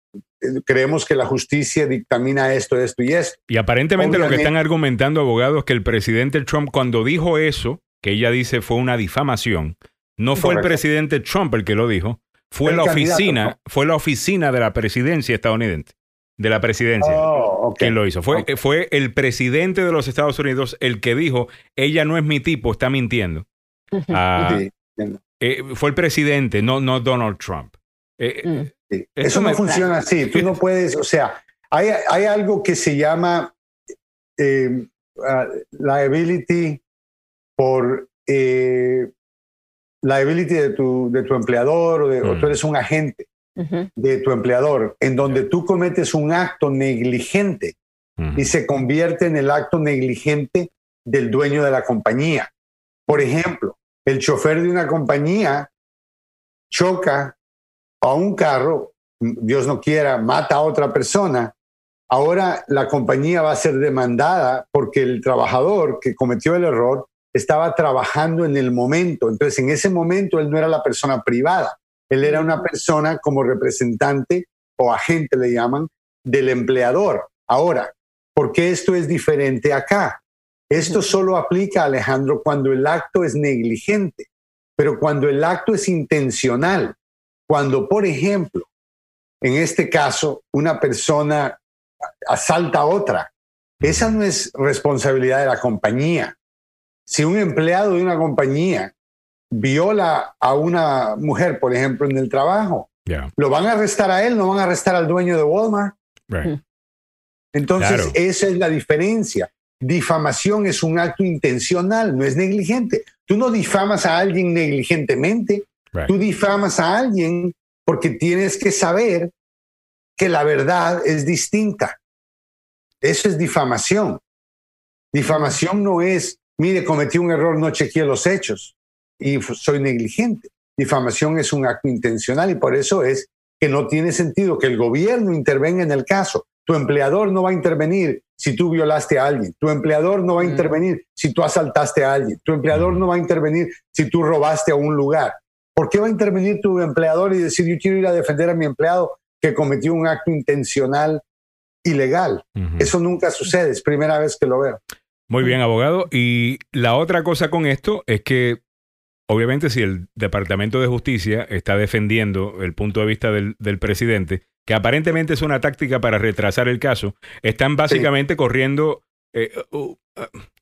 creemos que la justicia dictamina esto, esto y esto. Y aparentemente lo que están argumentando abogados es que el presidente Trump cuando dijo eso, que ella dice fue una difamación, no fue el presidente Trump el que lo dijo, fue El la oficina, ¿no? fue la oficina de la presidencia estadounidense, de la presidencia. Oh, ok. quien lo hizo. Fue, fue el presidente de los Estados Unidos el que dijo, ella no es mi tipo, está mintiendo. Ah, Sí. Eh, fue el presidente, no, no Donald Trump. Eh, Mm. Sí. Eso no me- funciona así. Tú no puedes, o sea, hay, hay algo que se llama eh, ah, liability por eh, liability de tu, de tu empleador o, de- o Mm. tú eres un agente de tu empleador, en donde tú cometes un acto negligente ujú. y se convierte en el acto negligente del dueño de la compañía. Por ejemplo, el chofer de una compañía choca a un carro, Dios no quiera, mata a otra persona. Ahora la compañía va a ser demandada porque el trabajador que cometió el error estaba trabajando en el momento. Entonces, en ese momento él no era la persona privada, él era una persona como representante o agente, le llaman, del empleador. Ahora, ¿por qué esto es diferente acá? Esto solo aplica, Alejandro, cuando el acto es negligente, pero cuando el acto es intencional, cuando, por ejemplo, en este caso, una persona asalta a otra, esa no es responsabilidad de la compañía. Si un empleado de una compañía viola a una mujer, por ejemplo, en el trabajo, Yeah, lo van a arrestar a él, no van a arrestar al dueño de Walmart. right. Entonces, Claro. esa es la diferencia. Difamación es un acto intencional, no es negligente. Tú no difamas a alguien negligentemente, Right. tú difamas a alguien porque tienes que saber que la verdad es distinta. Eso es difamación. Difamación no es, mire, cometí un error, no chequeé los hechos y soy negligente. Difamación es un acto intencional y por eso es que no tiene sentido que el gobierno intervenga en el caso. Tu empleador no va a intervenir si tú violaste a alguien. Tu empleador no va a intervenir si tú asaltaste a alguien. Tu empleador no va a intervenir si tú robaste a un lugar. ¿Por qué va a intervenir tu empleador y decir yo quiero ir a defender a mi empleado que cometió un acto intencional ilegal? Ujú. Eso nunca sucede, es primera vez que lo veo. Muy bien, abogado. Y la otra cosa con esto es que, obviamente, si el Departamento de Justicia está defendiendo el punto de vista del, del presidente, que aparentemente es una táctica para retrasar el caso, están básicamente corriendo, eh, uh, uh,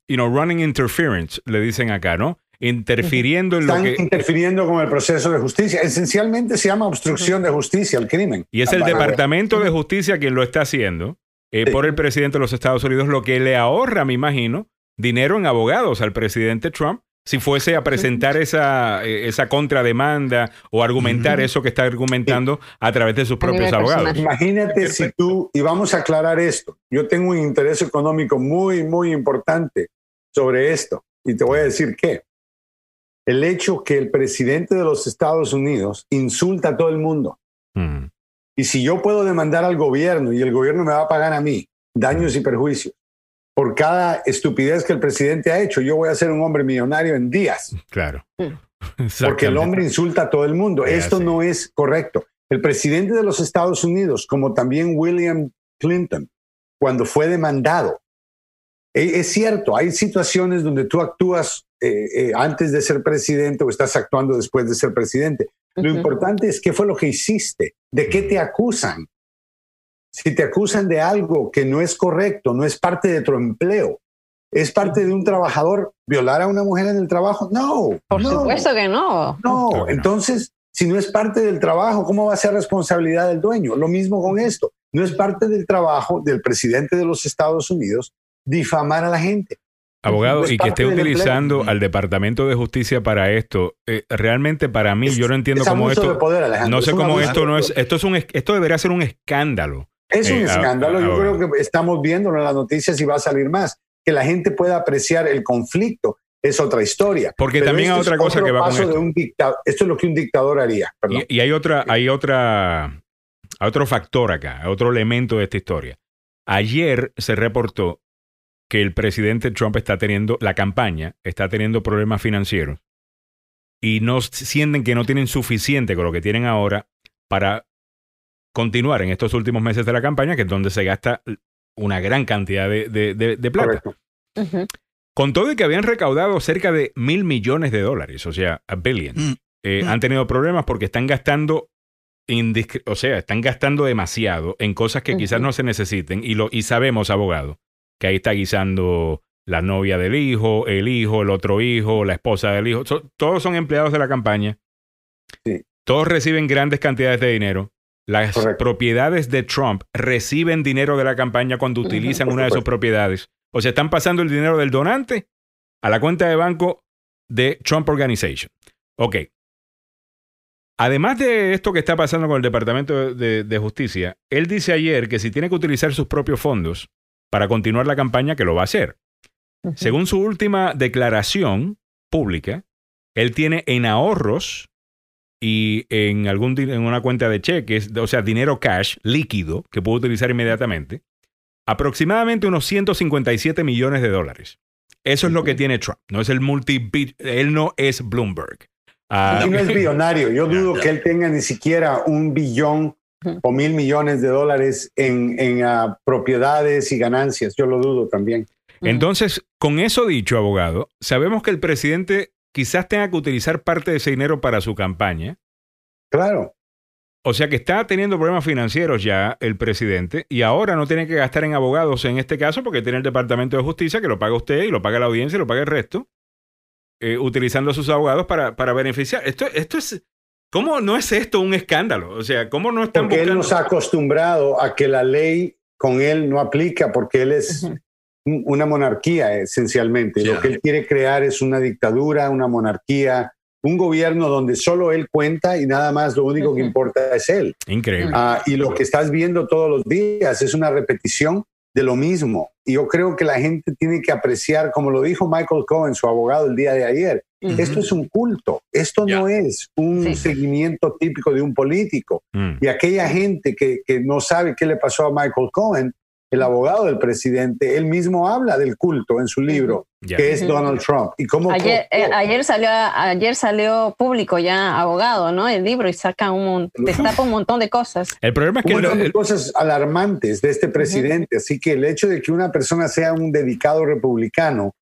you know, running interference, le dicen acá, ¿no? Interfiriendo en lo Están que... interfiriendo con el proceso de justicia. Esencialmente se llama obstrucción de justicia, el crimen. Y es el Departamento de Justicia quien lo está haciendo eh, Sí. por el presidente de los Estados Unidos, lo que le ahorra, me imagino, dinero en abogados al presidente Trump si fuese a presentar esa, eh, esa contrademanda o argumentar eso que está argumentando a través de sus A propios abogados. personal. Imagínate si tú, y vamos a aclarar esto, yo tengo un interés económico muy, muy importante sobre esto, y te voy a decir qué. El hecho que el presidente de los Estados Unidos insulta a todo el mundo, Mm, y si yo puedo demandar al gobierno y el gobierno me va a pagar a mí daños y perjuicios por cada estupidez que el presidente ha hecho, yo voy a ser un hombre millonario en días. claro. Porque el hombre insulta a todo el mundo. Es Esto no es correcto. El presidente de los Estados Unidos, como también William Clinton, cuando fue demandado, e- es cierto, hay situaciones donde tú actúas eh, eh, antes de ser presidente o estás actuando después de ser presidente. Lo importante es qué fue lo que hiciste, de qué te acusan. Si te acusan de algo que no es correcto, no es parte de tu empleo, es parte de un trabajador violar a una mujer en el trabajo, no. Por no. supuesto que no. No, entonces, si no es parte del trabajo, ¿cómo va a ser responsabilidad del dueño? Lo mismo con esto. No es parte del trabajo del presidente de los Estados Unidos difamar a la gente. Abogado, y que esté utilizando empleo. al Departamento de Justicia para esto, eh, realmente para mí, yo no entiendo es cómo esto. de poder, Alejandro, no sé es cómo esto no es. Esto es un. es- Esto debería ser un escándalo. Es un Eh, escándalo. Yo creo que estamos viendo en las noticias y va a salir más. Que la gente pueda apreciar el conflicto es otra historia. Porque Pero también hay esto es otra cosa que va con de esto. un Esto es lo que un dictador haría. perdón. Y, y hay otra, hay otra, hay otro factor acá, otro elemento de esta historia. Ayer se reportó que el presidente Trump está teniendo, la campaña está teniendo problemas financieros y no sienten que no tienen suficiente con lo que tienen ahora para continuar en estos últimos meses de la campaña, que es donde se gasta una gran cantidad de, de- de- de plata. Con todo y que habían recaudado cerca de mil millones de dólares, o sea, a billion, Mm. eh, Mm. han tenido problemas porque están gastando, o sea, están gastando demasiado en cosas que quizás no se necesiten y, lo, y sabemos, abogado, que ahí está guisando la novia del hijo, el hijo, el otro hijo, la esposa del hijo, So- todos son empleados de la campaña, Sí. todos reciben grandes cantidades de dinero. Las Correcto. propiedades de Trump reciben dinero de la campaña cuando utilizan una de sus propiedades. O sea, están pasando el dinero del donante a la cuenta de banco de Trump Organization. Ok. Además de esto que está pasando con el Departamento de, de Justicia, él dice ayer que si tiene que utilizar sus propios fondos para continuar la campaña, que lo va a hacer. Según su última declaración pública, él tiene en ahorros y en, algún, en una cuenta de cheques, o sea, dinero cash líquido que puede utilizar inmediatamente, aproximadamente unos 157 millones de dólares. Eso es lo que tiene Trump. No es el multi él no es Bloomberg. Y no es billonario. Yo dudo que él tenga ni siquiera un billón o mil millones de dólares en, en ah, propiedades y ganancias. Yo lo dudo también. Entonces, con eso dicho, abogado, sabemos que el presidente quizás tenga que utilizar parte de ese dinero para su campaña. Claro. O sea que está teniendo problemas financieros ya el presidente y ahora no tiene que gastar en abogados en este caso porque tiene el Departamento de Justicia que lo paga usted y lo paga la audiencia y lo paga el resto, eh, utilizando a sus abogados para, para beneficiar. Esto, esto es... ¿Cómo no es esto un escándalo? O sea, ¿cómo no están Porque él buscando... nos ha acostumbrado a que la ley con él no aplica porque él es una monarquía esencialmente. Lo que él quiere crear es una dictadura, una monarquía, un gobierno donde solo él cuenta y nada más lo único que importa es él. Increíble. Ah, y lo que estás viendo todos los días es una repetición de lo mismo. Y yo creo que la gente tiene que apreciar, como lo dijo Michael Cohen, su abogado, el día de ayer, esto es un culto, esto no es un Sí. seguimiento típico de un político. Mm. Y aquella gente que, que no sabe qué le pasó a Michael Cohen, el abogado del presidente, él mismo habla del culto en su libro, que es. Donald Trump. Y cómo Ayer, eh, ayer salió ayer salió público ya abogado, ¿no? El libro y saca un mon- destapa un montón de cosas. El problema es que un montón el- de cosas alarmantes de este presidente. Así que el hecho de que una persona sea un dedicado republicano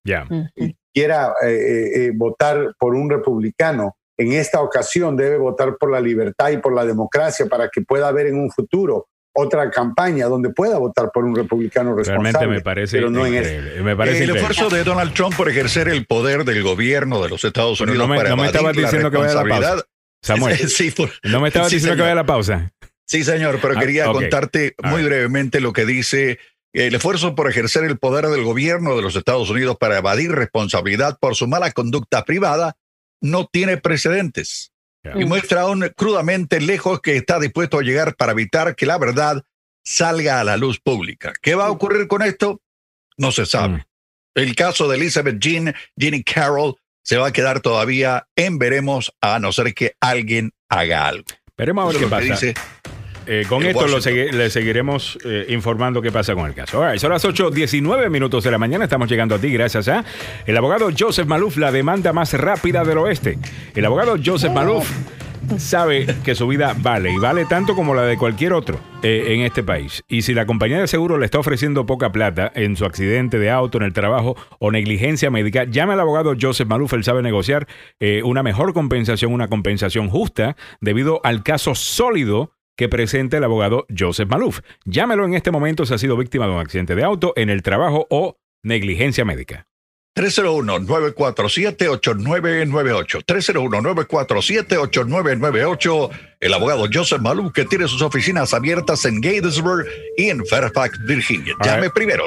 y quiera eh, eh, votar por un republicano, en esta ocasión debe votar por la libertad y por la democracia para que pueda haber en un futuro otra campaña donde pueda votar por un republicano responsable. Realmente me parece pero no en este. increíble. Me parece el increíble. esfuerzo de Donald Trump por ejercer el poder del gobierno de los Estados Unidos no me- para no me evadir estabas diciendo que vaya a la pausa. responsabilidad. Samuel, Sí, por- no me estabas Sí, diciendo que señor. vaya a la pausa. sí, señor, pero Ah, quería ok. contarte muy brevemente lo que dice el esfuerzo por ejercer el poder del gobierno de los Estados Unidos para evadir responsabilidad por su mala conducta privada no tiene precedentes. Y muestra aún crudamente lejos que está dispuesto a llegar para evitar que la verdad salga a la luz pública. ¿Qué va a ocurrir con esto? No se sabe. Mm. El caso de Elizabeth Jean, Jeannie Carroll, se va a quedar todavía en veremos a no ser que alguien haga algo. Veremos a ver qué pasa. dice Eh, con esto lo segui- le seguiremos eh, informando qué pasa con el caso. All right, son las 8.19 minutos de la mañana. Estamos llegando a ti gracias a el abogado Joseph Maluf, la demanda más rápida del oeste. El abogado Joseph Maluf sabe que su vida vale y vale tanto como la de cualquier otro eh, en este país. Y si la compañía de seguro le está ofreciendo poca plata en su accidente de auto, en el trabajo o negligencia médica, llame al abogado Joseph Maluf. Él sabe negociar eh, una mejor compensación, una compensación justa debido al caso sólido que presenta el abogado Joseph Maluf. Llámelo en este momento si ha sido víctima de un accidente de auto, en el trabajo o negligencia médica. 301-947-8998. 301-947-8998. El abogado Joseph Malou, que tiene sus oficinas abiertas en Gatesburg y en Fairfax, Virginia. Llame primero,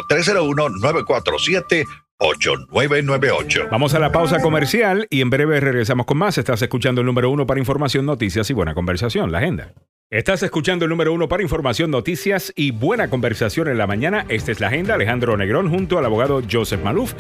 8998. Vamos a la pausa comercial y en breve regresamos con más. Estás escuchando el número uno para información, noticias y buena conversación, la agenda. Estás escuchando el número uno para información, noticias y buena conversación en la mañana. Esta es la agenda. Alejandro Negrón junto al abogado Joseph Maluf.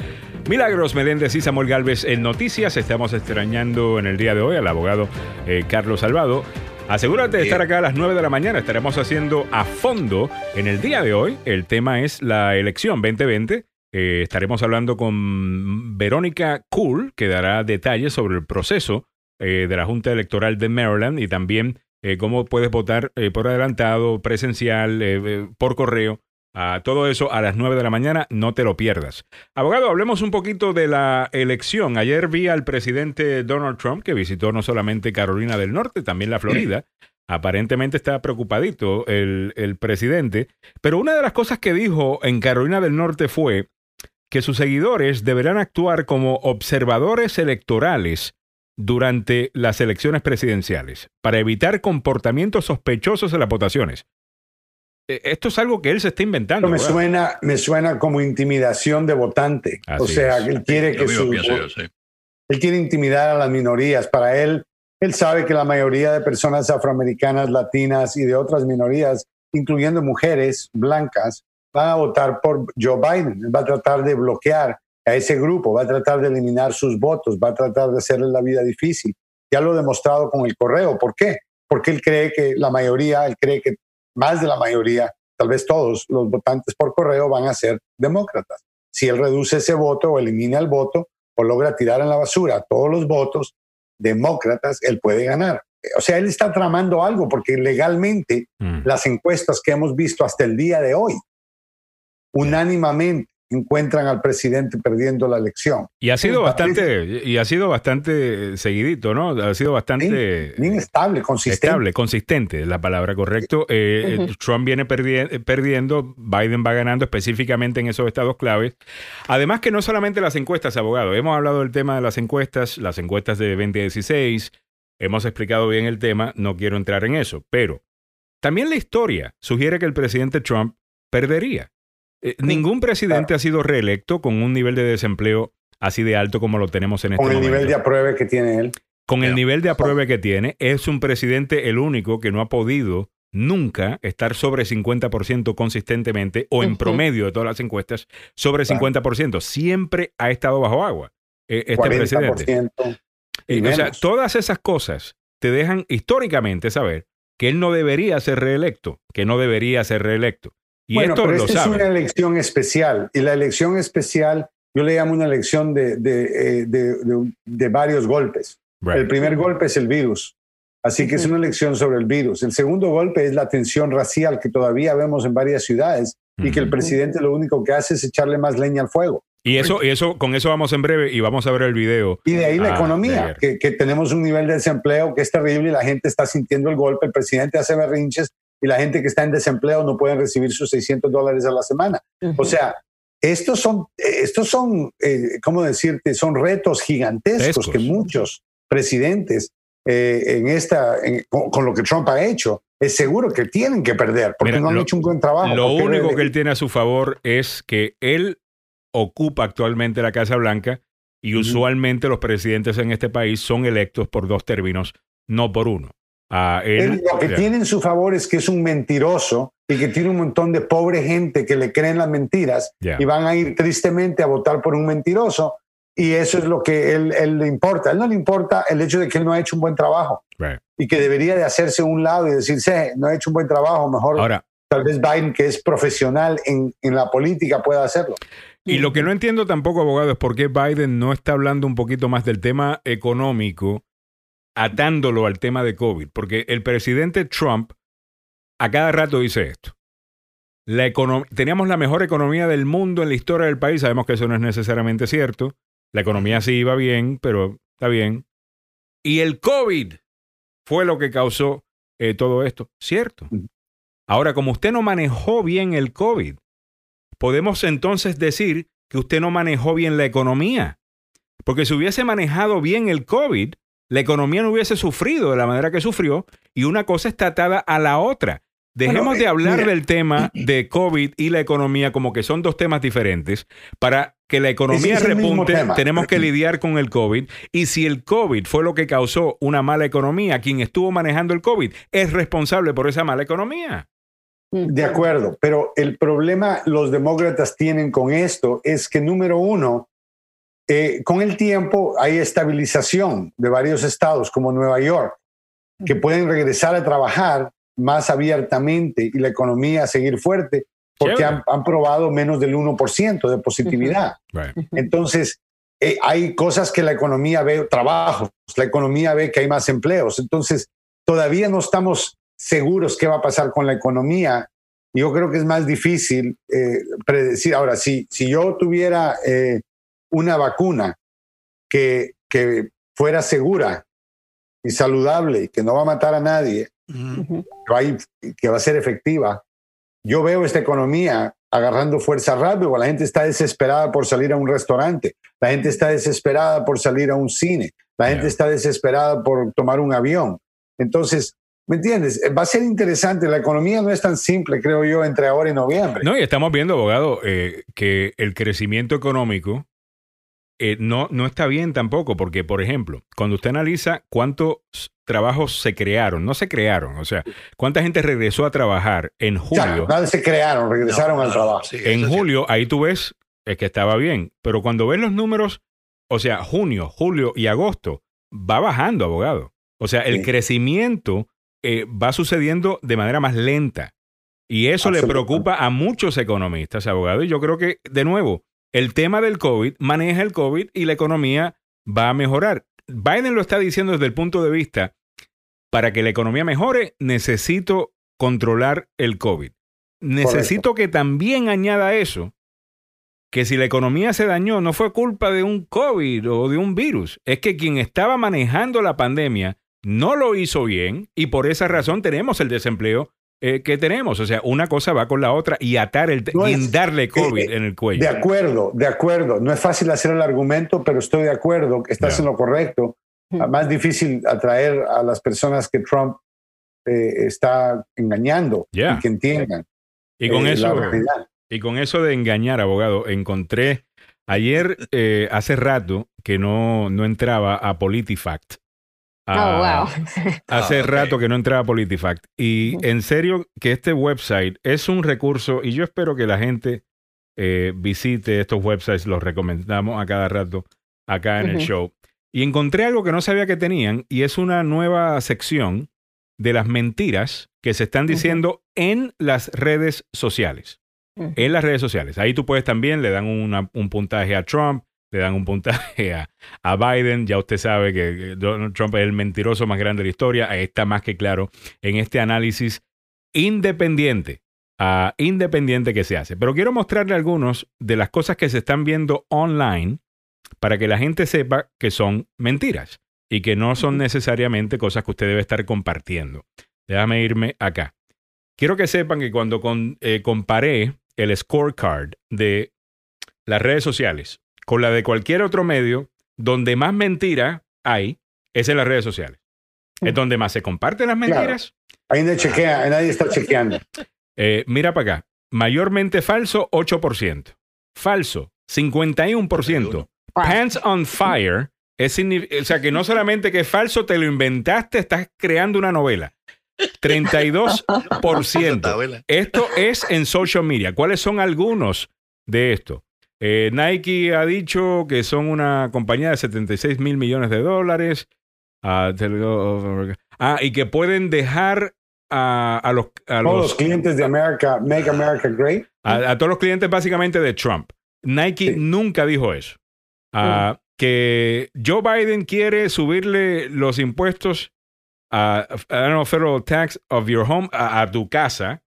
Milagros Meléndez y Samuel Galvez en noticias. Estamos extrañando en el día de hoy al abogado eh, Carlos Salvado. Asegúrate de estar acá a las 9 de la mañana. Estaremos haciendo a fondo en el día de hoy. El tema es la elección 2020. Eh, estaremos hablando con Verónica Cool, que dará detalles sobre el proceso eh, de la Junta Electoral de Maryland y también eh, cómo puedes votar eh, por adelantado, presencial, por correo. A todo eso a las 9 de la mañana, no te lo pierdas. Abogado, hablemos un poquito de la elección. Ayer vi al presidente Donald Trump, que visitó no solamente Carolina del Norte, también la Florida. Aparentemente está preocupadito el, el presidente. Pero una de las cosas que dijo en Carolina del Norte fue que sus seguidores deberán actuar como observadores electorales durante las elecciones presidenciales para evitar comportamientos sospechosos en las votaciones. Eh, Esto es algo que él se está inventando. me suena, me suena como intimidación de votante. o sea, es. él quiere que su, pienso yo, sí. él quiere intimidar a las minorías. Para él, él sabe que la mayoría de personas afroamericanas, latinas y de otras minorías, incluyendo mujeres blancas, van a votar por Joe Biden. Él va a tratar de bloquear a ese grupo, va a tratar de eliminar sus votos, va a tratar de hacerle la vida difícil. Ya lo ha demostrado con el correo. ¿Por qué? Porque él cree que la mayoría, él cree que más de la mayoría, tal vez todos los votantes por correo van a ser demócratas. Si él reduce ese voto o elimina el voto o logra tirar en la basura todos los votos demócratas, él puede ganar. O sea, él está tramando algo porque legalmente Mm. las encuestas que hemos visto hasta el día de hoy unánimamente encuentran al presidente perdiendo la elección. Y ha sido bastante, y ha sido bastante seguidito, ¿no? Ha sido bastante Bien estable, consistente. estable, consistente, es la palabra correcto. Eh, eh, Trump viene perdi- eh, perdiendo, Biden va ganando específicamente en esos estados claves. Además que no solamente las encuestas, abogado, hemos hablado del tema de las encuestas, las encuestas de 2016, hemos explicado bien el tema, no quiero entrar en eso, pero también la historia sugiere que el presidente Trump perdería. Eh, ningún presidente ha sido reelecto con un nivel de desempleo así de alto como lo tenemos en este Con el momento. nivel de apruebe que tiene él. Con el nivel de apruebe que tiene, es un presidente el único que no ha podido nunca estar sobre 50% consistentemente o en promedio de todas las encuestas sobre Claro. 50%. Siempre ha estado bajo agua eh, este presidente. 40%. y Eh, o sea, todas esas cosas te dejan históricamente saber que él no debería ser reelecto, que no debería ser reelecto. Y bueno, esto pero lo esta es una elección especial y la elección especial yo le llamo una elección de, de, eh, de- de- de varios golpes. Right. El primer golpe es el virus, así que es una elección sobre el virus. El segundo golpe es la tensión racial que todavía vemos en varias ciudades y que el presidente lo único que hace es echarle más leña al fuego. Y eso, y eso, con eso vamos en breve y vamos a ver el video. Y de ahí la Ah, economía, que, que tenemos un nivel de desempleo que es terrible y la gente está sintiendo el golpe. El presidente hace berrinches y la gente que está en desempleo no puede recibir sus 600 dólares a la semana. O sea, estos son, estos son, eh, ¿cómo decirte? Son retos gigantescos Tescos. que muchos presidentes eh, en esta, en- con, con lo que Trump ha hecho, es seguro que tienen que perder porque Mira, no han lo- hecho un buen trabajo. Lo único que él tiene a su favor es que él ocupa actualmente la Casa Blanca y usualmente los presidentes en este país son electos por dos términos, no por uno. Él- lo que ya. tiene en su favor es que es un mentiroso y que tiene un montón de pobre gente que le creen las mentiras Ya. y van a ir tristemente a votar por un mentiroso. Y eso es lo que él, él le importa. A él no le importa el hecho de que él no ha hecho un buen trabajo Right. y que debería de hacerse a un lado y decirse, no ha hecho un buen trabajo, mejor Ahora, tal vez Biden, que es profesional en, en la política, pueda hacerlo. y lo que no entiendo tampoco, abogado, es por qué Biden no está hablando un poquito más del tema económico, atándolo al tema de COVID, porque el presidente Trump a cada rato dice esto. La teníamos la mejor economía del mundo en la historia del país. Sabemos que eso no es necesariamente cierto. La economía sí iba bien, pero está bien. Y el COVID fue lo que causó eh, todo esto. Cierto. Ujú. Ahora, como usted no manejó bien el COVID, podemos entonces decir que usted no manejó bien la economía. Porque si hubiese manejado bien el COVID, la economía no hubiese sufrido de la manera que sufrió y una cosa está atada a la otra. Dejemos Bueno, de eh, hablar mira. del tema de COVID y la economía como que son dos temas diferentes para que la economía es repunte, tenemos que lidiar con el COVID. Y si el COVID fue lo que causó una mala economía, quien estuvo manejando el COVID es responsable por esa mala economía. De acuerdo, pero el problema los demócratas tienen con esto es que, número uno, eh, con el tiempo hay estabilización de varios estados como Nueva York, que pueden regresar a trabajar más abiertamente y la economía seguir fuerte porque han probado menos del 1% de positividad. Entonces, eh, hay cosas que la economía ve, trabajos, la economía ve que hay más empleos. Entonces, todavía no estamos seguros qué va a pasar con la economía. Yo creo que es más difícil eh, predecir. Ahora, si, si yo tuviera eh, una vacuna que, que fuera segura y saludable y que no va a matar a nadie, que va a ir- que va a ser efectiva, yo veo esta economía agarrando fuerza rápido. La gente está desesperada por salir a un restaurante. La gente está desesperada por salir a un cine. La gente está desesperada por tomar un avión. Entonces, ¿me entiendes? Va a ser interesante. La economía no es tan simple, creo yo, entre ahora y noviembre. No, y estamos viendo, abogado, eh, que el crecimiento económico eh, no, no está bien tampoco, porque, por ejemplo, cuando usted analiza cuántos trabajos se crearon, no se crearon, o sea, cuánta gente regresó a trabajar en julio. Nada se crearon, regresaron al trabajo. en julio, ahí tú ves es que estaba bien, pero cuando ves los números, o sea, junio, julio y agosto, va bajando, abogado. O sea, el Sí. crecimiento eh, va sucediendo de manera más lenta. Y eso le preocupa a muchos economistas, abogados. Y yo creo que, de nuevo, el tema del COVID maneja el COVID y la economía va a mejorar. Biden lo está diciendo desde el punto de vista, para que la economía mejore, necesito controlar el COVID. Necesito que también añada eso, que si la economía se dañó no fue culpa de un COVID o de un virus, es que quien estaba manejando la pandemia no lo hizo bien y por esa razón tenemos el desempleo eh, que tenemos. O sea, una cosa va con la otra y atar el, No es- guindarle COVID eh, en el cuello. De acuerdo, de acuerdo. No es fácil hacer el argumento, pero estoy de acuerdo que estás en lo correcto. Más difícil atraer a las personas que Trump eh, está engañando Ya. y que entiendan. Y con eh, eso, y con eso de engañar, abogado, encontré ayer, eh, hace rato, que no, no entraba a PolitiFact. Oh, Ah, wow. Hace Ah, rato que no entraba a PolitiFact. Y en serio que este website es un recurso y yo espero que la gente eh, visite estos websites, los recomendamos a cada rato acá en el show. Y encontré algo que no sabía que tenían y es una nueva sección de las mentiras que se están diciendo en las redes sociales. En las redes sociales. Ahí tú puedes también, le dan una- un puntaje a Trump, le dan un puntaje a, a Biden. Ya usted sabe que Donald Trump es el mentiroso más grande de la historia. Ahí está más que claro en este análisis independiente, independiente que se hace. Pero quiero mostrarle algunos de las cosas que se están viendo online para que la gente sepa que son mentiras y que no son necesariamente cosas que usted debe estar compartiendo. Déjame irme acá. Quiero que sepan que cuando con- eh, comparé el scorecard de las redes sociales con la de cualquier otro medio, donde más mentira hay es en las redes sociales. Es donde más se comparten las Claro. mentiras. Ahí nadie, chequea, nadie está chequeando. Eh, mira para acá. Mayormente falso, 8%. Falso, 51%. Pants on fire. Es o sea que no solamente que es falso, te lo inventaste, estás creando una novela. 32%. Esto es en social media. ¿Cuáles son algunos de esto? Eh, Nike ha dicho que son una compañía de 76 mil millones de dólares. Ah, ah, y que pueden dejar a, a los, a Todos los- los clientes de America, Make America Great. a, a todos los clientes básicamente de Trump. Nike nunca dijo eso. Ah, Que Joe Biden quiere subirle los impuestos a, federal tax of your home a, tu casa,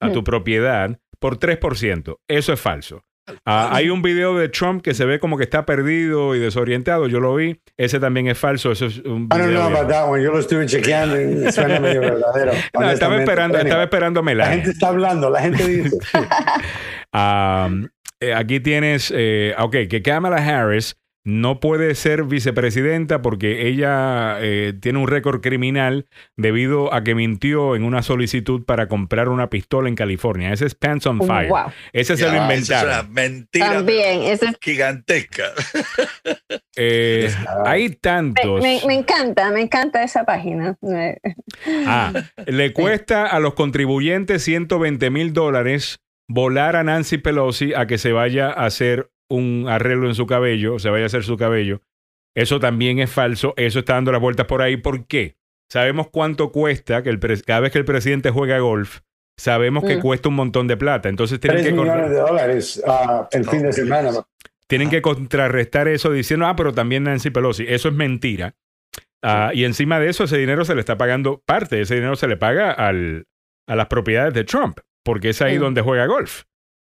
a tu propiedad, por 3%. Eso es falso. Ah, hay un video de Trump que se ve como que está perdido y desorientado. Yo lo vi. Ese también es falso. Eso es un I don't know about that one. Yo lo estuve chequeando y suena medio verdadero. No, estaba esperando, estaba esperando a La gente está hablando, la gente dice. Ah, eh, aquí tienes, eh, ok, que Kamala Harris no puede ser vicepresidenta porque ella eh, tiene un récord criminal debido a que mintió en una solicitud para comprar una pistola en California. Ese es Pants on Fire. Wow. Ese se lo Ya, esa inventaron. Es una mentira También, ese es- gigantesca. Eh, hay tantos. me- me encanta, me encanta esa página. Ah, le cuesta a los contribuyentes 120 mil dólares volar a Nancy Pelosi a que se vaya a hacer un arreglo en su cabello, se vaya a hacer su cabello. Eso también es falso, eso está dando las vueltas por ahí. ¿Por qué? Sabemos cuánto cuesta que el cada vez que el presidente juega golf, sabemos que Mm. cuesta un montón de plata. Entonces tienen Tres que, millones de dólares ah, el fin de semana. tienen que contrarrestar eso diciendo, ah, pero también Nancy Pelosi. Eso es mentira. Ah, y encima de eso, ese dinero se le está pagando, parte de ese dinero se le paga al, a las propiedades de Trump, porque es ahí Mm. donde juega golf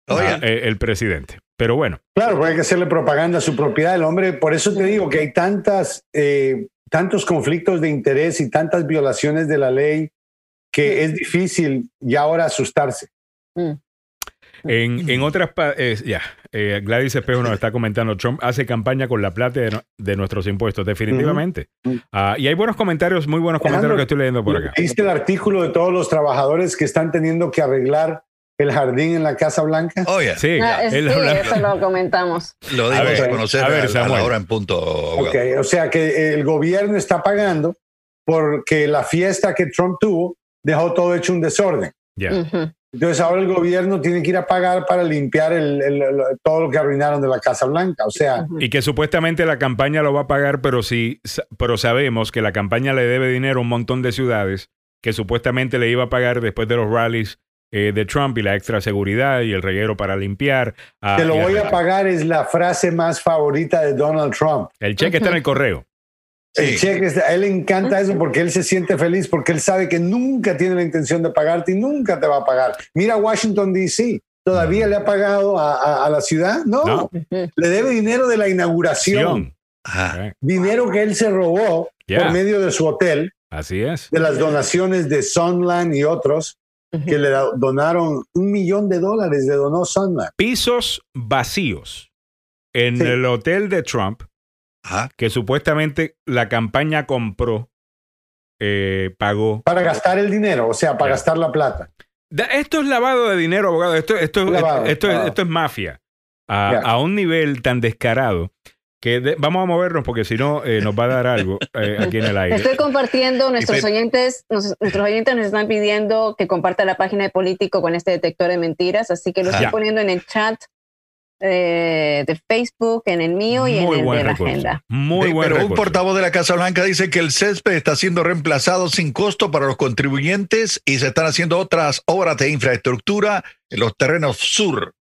ah, eh, el presidente. Pero bueno, Claro, porque hay que hacerle propaganda a su propiedad. El hombre, por eso te digo que hay tantas, eh, tantos conflictos de interés y tantas violaciones de la ley que es difícil ya ahora asustarse. mm. en, en otras... eh, ya, eh, Gladys Espejo nos está comentando, Trump hace campaña con la plata de, no- de nuestros impuestos, definitivamente. Ah, y hay buenos comentarios, muy buenos comentarios que estoy leyendo por acá. ¿Viste el artículo de todos los trabajadores que están teniendo que arreglar el jardín en la Casa Blanca? oye, Sí, Ah, es- sí, eso lo comentamos. lo A dimos ver, a, conocer a ver, a- a, la hora en punto. abogado. Ok, o sea que el gobierno está pagando porque la fiesta que Trump tuvo dejó todo hecho un desorden. ya. Ujú. Entonces ahora el gobierno tiene que ir a pagar para limpiar el- el- el- todo lo que arruinaron de la Casa Blanca. O sea, Y que supuestamente la campaña lo va a pagar, pero sí, pero sabemos que la campaña le debe dinero a un montón de ciudades que supuestamente le iba a pagar después de los rallies eh, de Trump y la extra seguridad y el reguero para limpiar. ah, te lo voy a pagar es la frase más favorita de Donald Trump. El cheque está en el correo. El Sí. cheque, está- a él le encanta eso porque él se siente feliz, porque él sabe que nunca tiene la intención de pagarte y nunca te va a pagar. Mira Washington, D.C. ¿Todavía le ha pagado a, a- a la ciudad? No. No. Le debe dinero de la inauguración, dinero que él se robó por medio de su hotel, Así es. de las donaciones de Sunland y otros, que le donaron un millón de dólares, le donó Sunland. Pisos vacíos en Sí. el hotel de Trump Ajá. que supuestamente la campaña compró, eh, pagó. Para gastar el dinero, o sea, para gastar la plata. Esto es lavado de dinero, abogado. Esto, esto, Lavado, esto, lavado. esto es mafia. A, a un nivel tan descarado que de- vamos a movernos porque si no eh, nos va a dar algo eh, aquí en el aire. Estoy compartiendo, nuestros Pero- oyentes, nos- nuestros oyentes nos están pidiendo que comparta la página de Político con este detector de mentiras, así que lo estoy Ya. poniendo en el chat eh, de Facebook, en el mío y en Muy el buen de la recurso. agenda. Muy Sí, buen pero un recurso. portavoz de la Casa Blanca dice que el césped está siendo reemplazado sin costo para los contribuyentes y se están haciendo otras obras de infraestructura en los terrenos sur.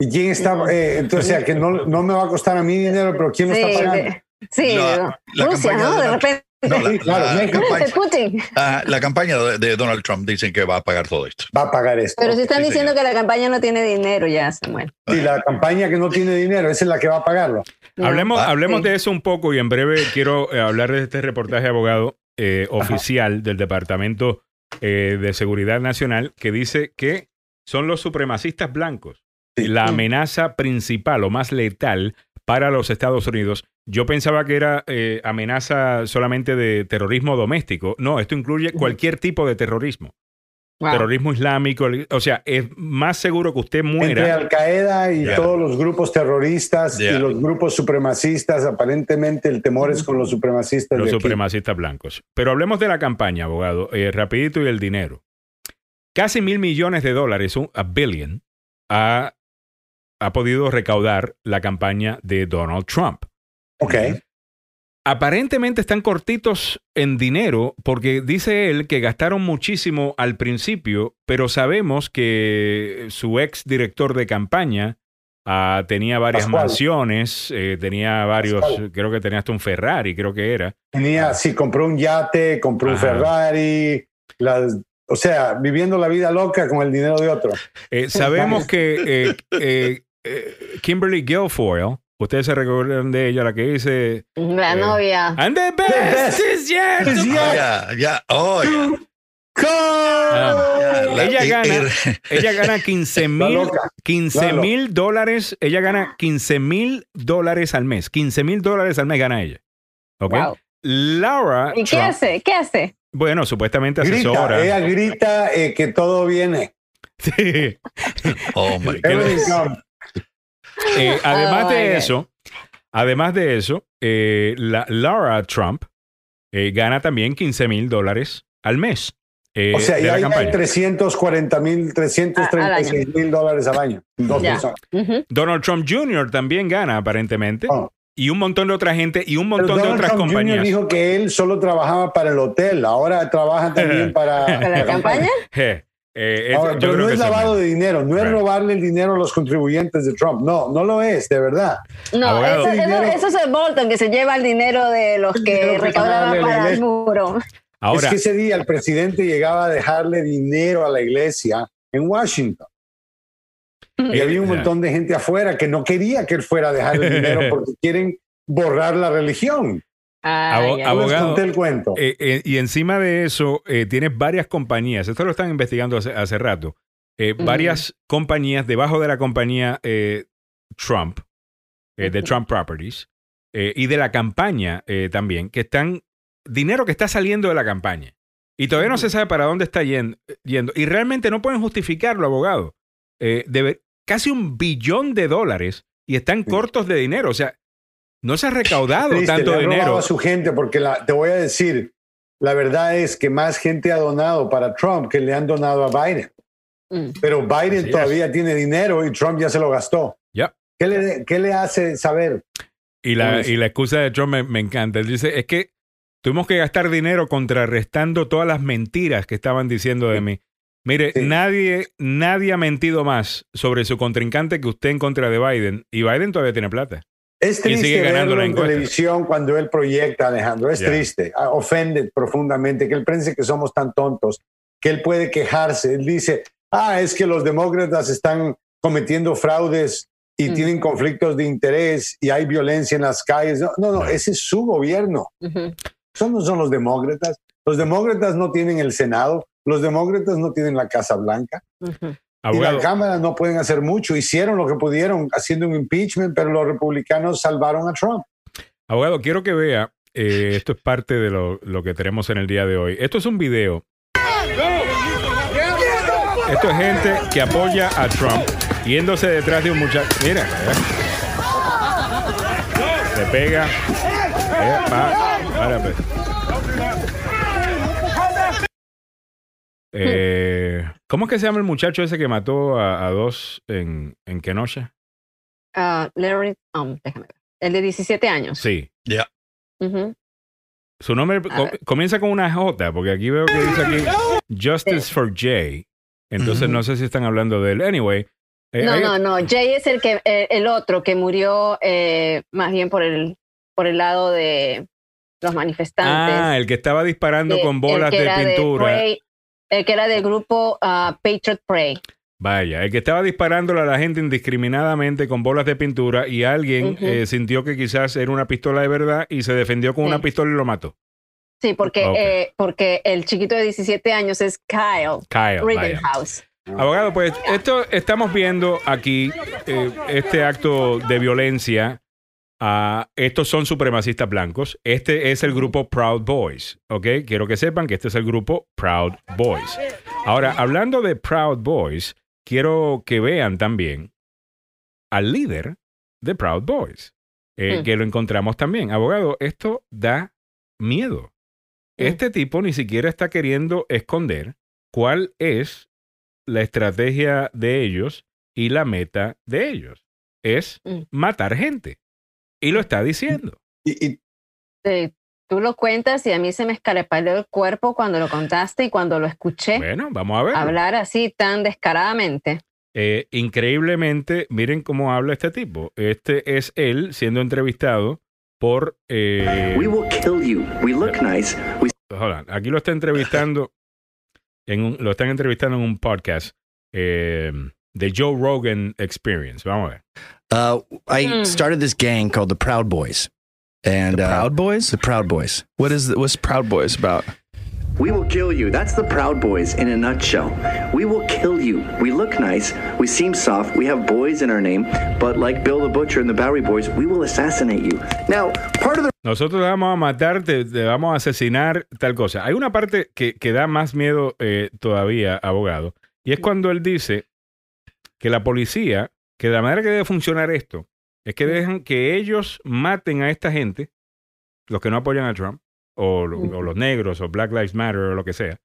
¿Y quién está? eh, entonces, o sea, que no, no me va a costar a mí dinero, pero ¿quién lo Sí, está pagando? de- sí, La- la Rusia, campaña ¿no? de De repente. No, la, claro, campaña, de Putin. la campaña de, de Donald Trump dicen que va a pagar todo esto. Va a pagar esto. Pero si están sí, diciendo señor. que la campaña no tiene dinero ya, Samuel. Y la campaña que no tiene dinero, esa es la que va a pagarlo. No. Hablemos, Ah, hablemos sí. de eso un poco y en breve quiero eh, hablar de este reportaje, abogado, eh, oficial del Departamento eh, de Seguridad Nacional que dice que son los supremacistas blancos la amenaza principal o más letal para los Estados Unidos. Yo pensaba que era eh, amenaza solamente de terrorismo doméstico. No, esto incluye cualquier tipo de terrorismo. Wow. Terrorismo islámico, o sea, es más seguro que usted Entre muera. Al Qaeda y todos los grupos terroristas y los grupos supremacistas, aparentemente el temor es con los supremacistas. Los de aquí. supremacistas blancos. Pero hablemos de la campaña, abogado, eh, rapidito y el dinero. Casi mil millones de dólares, un a billion, ha, ha podido recaudar la campaña de Donald Trump. Ok. Aparentemente están cortitos en dinero porque dice él que gastaron muchísimo al principio, pero sabemos que su ex director de campaña ah, tenía varias Pascual. mansiones, eh, tenía varios, Pascual. creo que tenía hasta un Ferrari, creo que era. Tenía, sí, compró un yate, compró un. Ferrari, las, o sea, viviendo la vida loca con el dinero de otro. Eh, sabemos que eh, eh, eh, Kimberly Guilfoyle, ustedes se recuerdan de ella, la que dice... La Eh, novia. And the best is yet to Is come". yet- Ya, ya, oh, ya. Ah, La- ella gana, ella gana 15 mil, loca. 15 La mil dólares. Ella gana 15 mil dólares al mes. 15 mil dólares al mes gana ella. ¿Ok? Wow. Laura ¿Y qué Trump, hace? ¿Qué hace? bueno, supuestamente Grita, asesora. ella grita eh, que todo viene. Sí. oh my comes. Eh, además Oh, de God. eso, además de eso, eh, la, Laura Trump eh, gana también 15 mil dólares al mes. eh, O sea, de ya la hay campaña. 340 mil, 336 mil dólares al año. Dos Ya. personas. Ujú. Donald Trump Jr. también gana aparentemente. Oh. Y un montón de otra gente y un Pero montón de Donald otras Trump Jr. compañías. dijo que él solo trabajaba para el hotel, ahora trabaja también para, ¿Para la campaña? Je, eh, es- Ahora, yo pero creo no que es lavado de dinero, no es robarle el dinero a los contribuyentes de Trump. No, no lo es, de verdad. No, eso, eso- Dinero. eso es el Bolton que se lleva el dinero de los El que recaudaban para el muro. Ahora, es que ese día el presidente llegaba a dejarle dinero a la iglesia en Washington. Y eh, había un montón de gente afuera que no quería que él fuera a dejarle dinero porque quieren borrar la religión. Ay, ay. Abogado. conté el cuento. Eh, eh, y encima de eso, eh, tienes varias compañías. Esto lo están investigando hace, hace rato. Eh. Varias compañías debajo de la compañía eh, Trump, eh, de. Trump Properties, eh, y de la campaña eh, también, que están. Dinero que está saliendo de la campaña. Y todavía no se sabe para dónde está yen- yendo. Y realmente no pueden justificarlo, abogado. Eh, debe- casi un billón de dólares y están cortos de dinero. O sea, no se ha recaudado Triste, tanto le ha robado dinero. a su gente porque la- te voy a decir, la verdad es que más gente ha donado para Trump que le han donado a Biden. Mm. Pero Biden Así es. todavía tiene dinero y Trump ya se lo gastó. Ya. ¿Qué le, qué le hace saber? Y la, y excusa de Trump me, me encanta. Él dice, es que tuvimos que gastar dinero contrarrestando todas las mentiras que estaban diciendo de mí. Mire, Sí. nadie, nadie ha mentido más sobre su contrincante que usted en contra de Biden. Y Biden todavía tiene plata. Es triste sigue ganando verlo en encuesta. televisión cuando él proyecta, Alejandro. Es Ya. triste. Ah, Ofende profundamente que él piense que somos tan tontos, que él puede quejarse. Él dice, ah, es que los demócratas están cometiendo fraudes y Mm. tienen conflictos de interés y hay violencia en las calles. No, no, no, ese es su gobierno. Ujú. Esos no son los demócratas. Los demócratas no tienen el Senado, los demócratas no tienen la Casa Blanca. Y Abogado, la Cámara no pueden hacer mucho. Hicieron lo que pudieron haciendo un impeachment, pero los republicanos salvaron a Trump. abogado, quiero que vea, eh, esto es parte de lo, lo que tenemos en el día de hoy. Esto es un video. Esto es gente que apoya a Trump yéndose detrás de un muchacho. Mira, mira. se pega. Eh, pa- para, pues. Eh, ¿Cómo es que se llama el muchacho ese que mató a, a dos en, en Kenosha? Ah, Larry, um, déjame ver. El de 17 años. Sí. Ya. Su nombre co- ver. comienza con una J, porque aquí veo que dice aquí Justice for Jay. Entonces no sé si están hablando de él. Anyway. eh, No, hay- no, no. Jay es el que eh, el otro que murió eh, más bien por el por el lado de los manifestantes. Ah, el que estaba disparando que- con el bolas que de era pintura. Prey, el que era del grupo ah, Patriot Prey. Vaya, el que estaba disparándole a la gente indiscriminadamente con bolas de pintura y alguien eh, sintió que quizás era una pistola de verdad y se defendió con Sí. una pistola y lo mató. Sí, porque, eh, porque el chiquito de 17 años es Kyle Kyle. vaya. Rittenhouse. Abogado, pues esto estamos viendo aquí eh, este acto de violencia. Ah, estos son supremacistas blancos. Este es el grupo Proud Boys. ¿Ok? Quiero que sepan que este es el grupo Proud Boys. Ahora, hablando de Proud Boys, quiero que vean también al líder de Proud Boys, eh, Mm. que lo encontramos también. Abogado, esto da miedo. Mm. Este tipo ni siquiera está queriendo esconder cuál es la estrategia de ellos y la meta de ellos. Es Mm. matar gente. Y lo está diciendo. Y, y tú lo cuentas y a mí se me escarapaleó el cuerpo cuando lo contaste y cuando lo escuché Bueno, vamos a ver. hablar así tan descaradamente. Eh, increíblemente, miren cómo habla este tipo. Este es él siendo entrevistado por... eh, We will kill you. We look nice. We hold on. Aquí lo está entrevistando, en un- lo están entrevistando en un podcast eh, de Joe Rogan Experience. Vamos a ver. Uh, I Hmm. started this gang called the Proud Boys, and The uh, Proud Boys? the Proud Boys. What is the, what's Proud Boys about? We will kill you. That's the Proud Boys in a nutshell. We will kill you. We look nice. We seem soft. We have boys in our name. But like Bill the Butcher and the Bowery Boys, we will assassinate you. Now, part of the Nosotros te vamos a matar, te, te vamos a asesinar, tal cosa. Hay una parte que, que da más miedo eh, todavía, abogado, y es cuando él dice que la policía, que la manera que debe funcionar esto, es que dejan que ellos maten a esta gente, los que no apoyan a Trump, o, lo- o los negros, o Black Lives Matter, o lo que sea,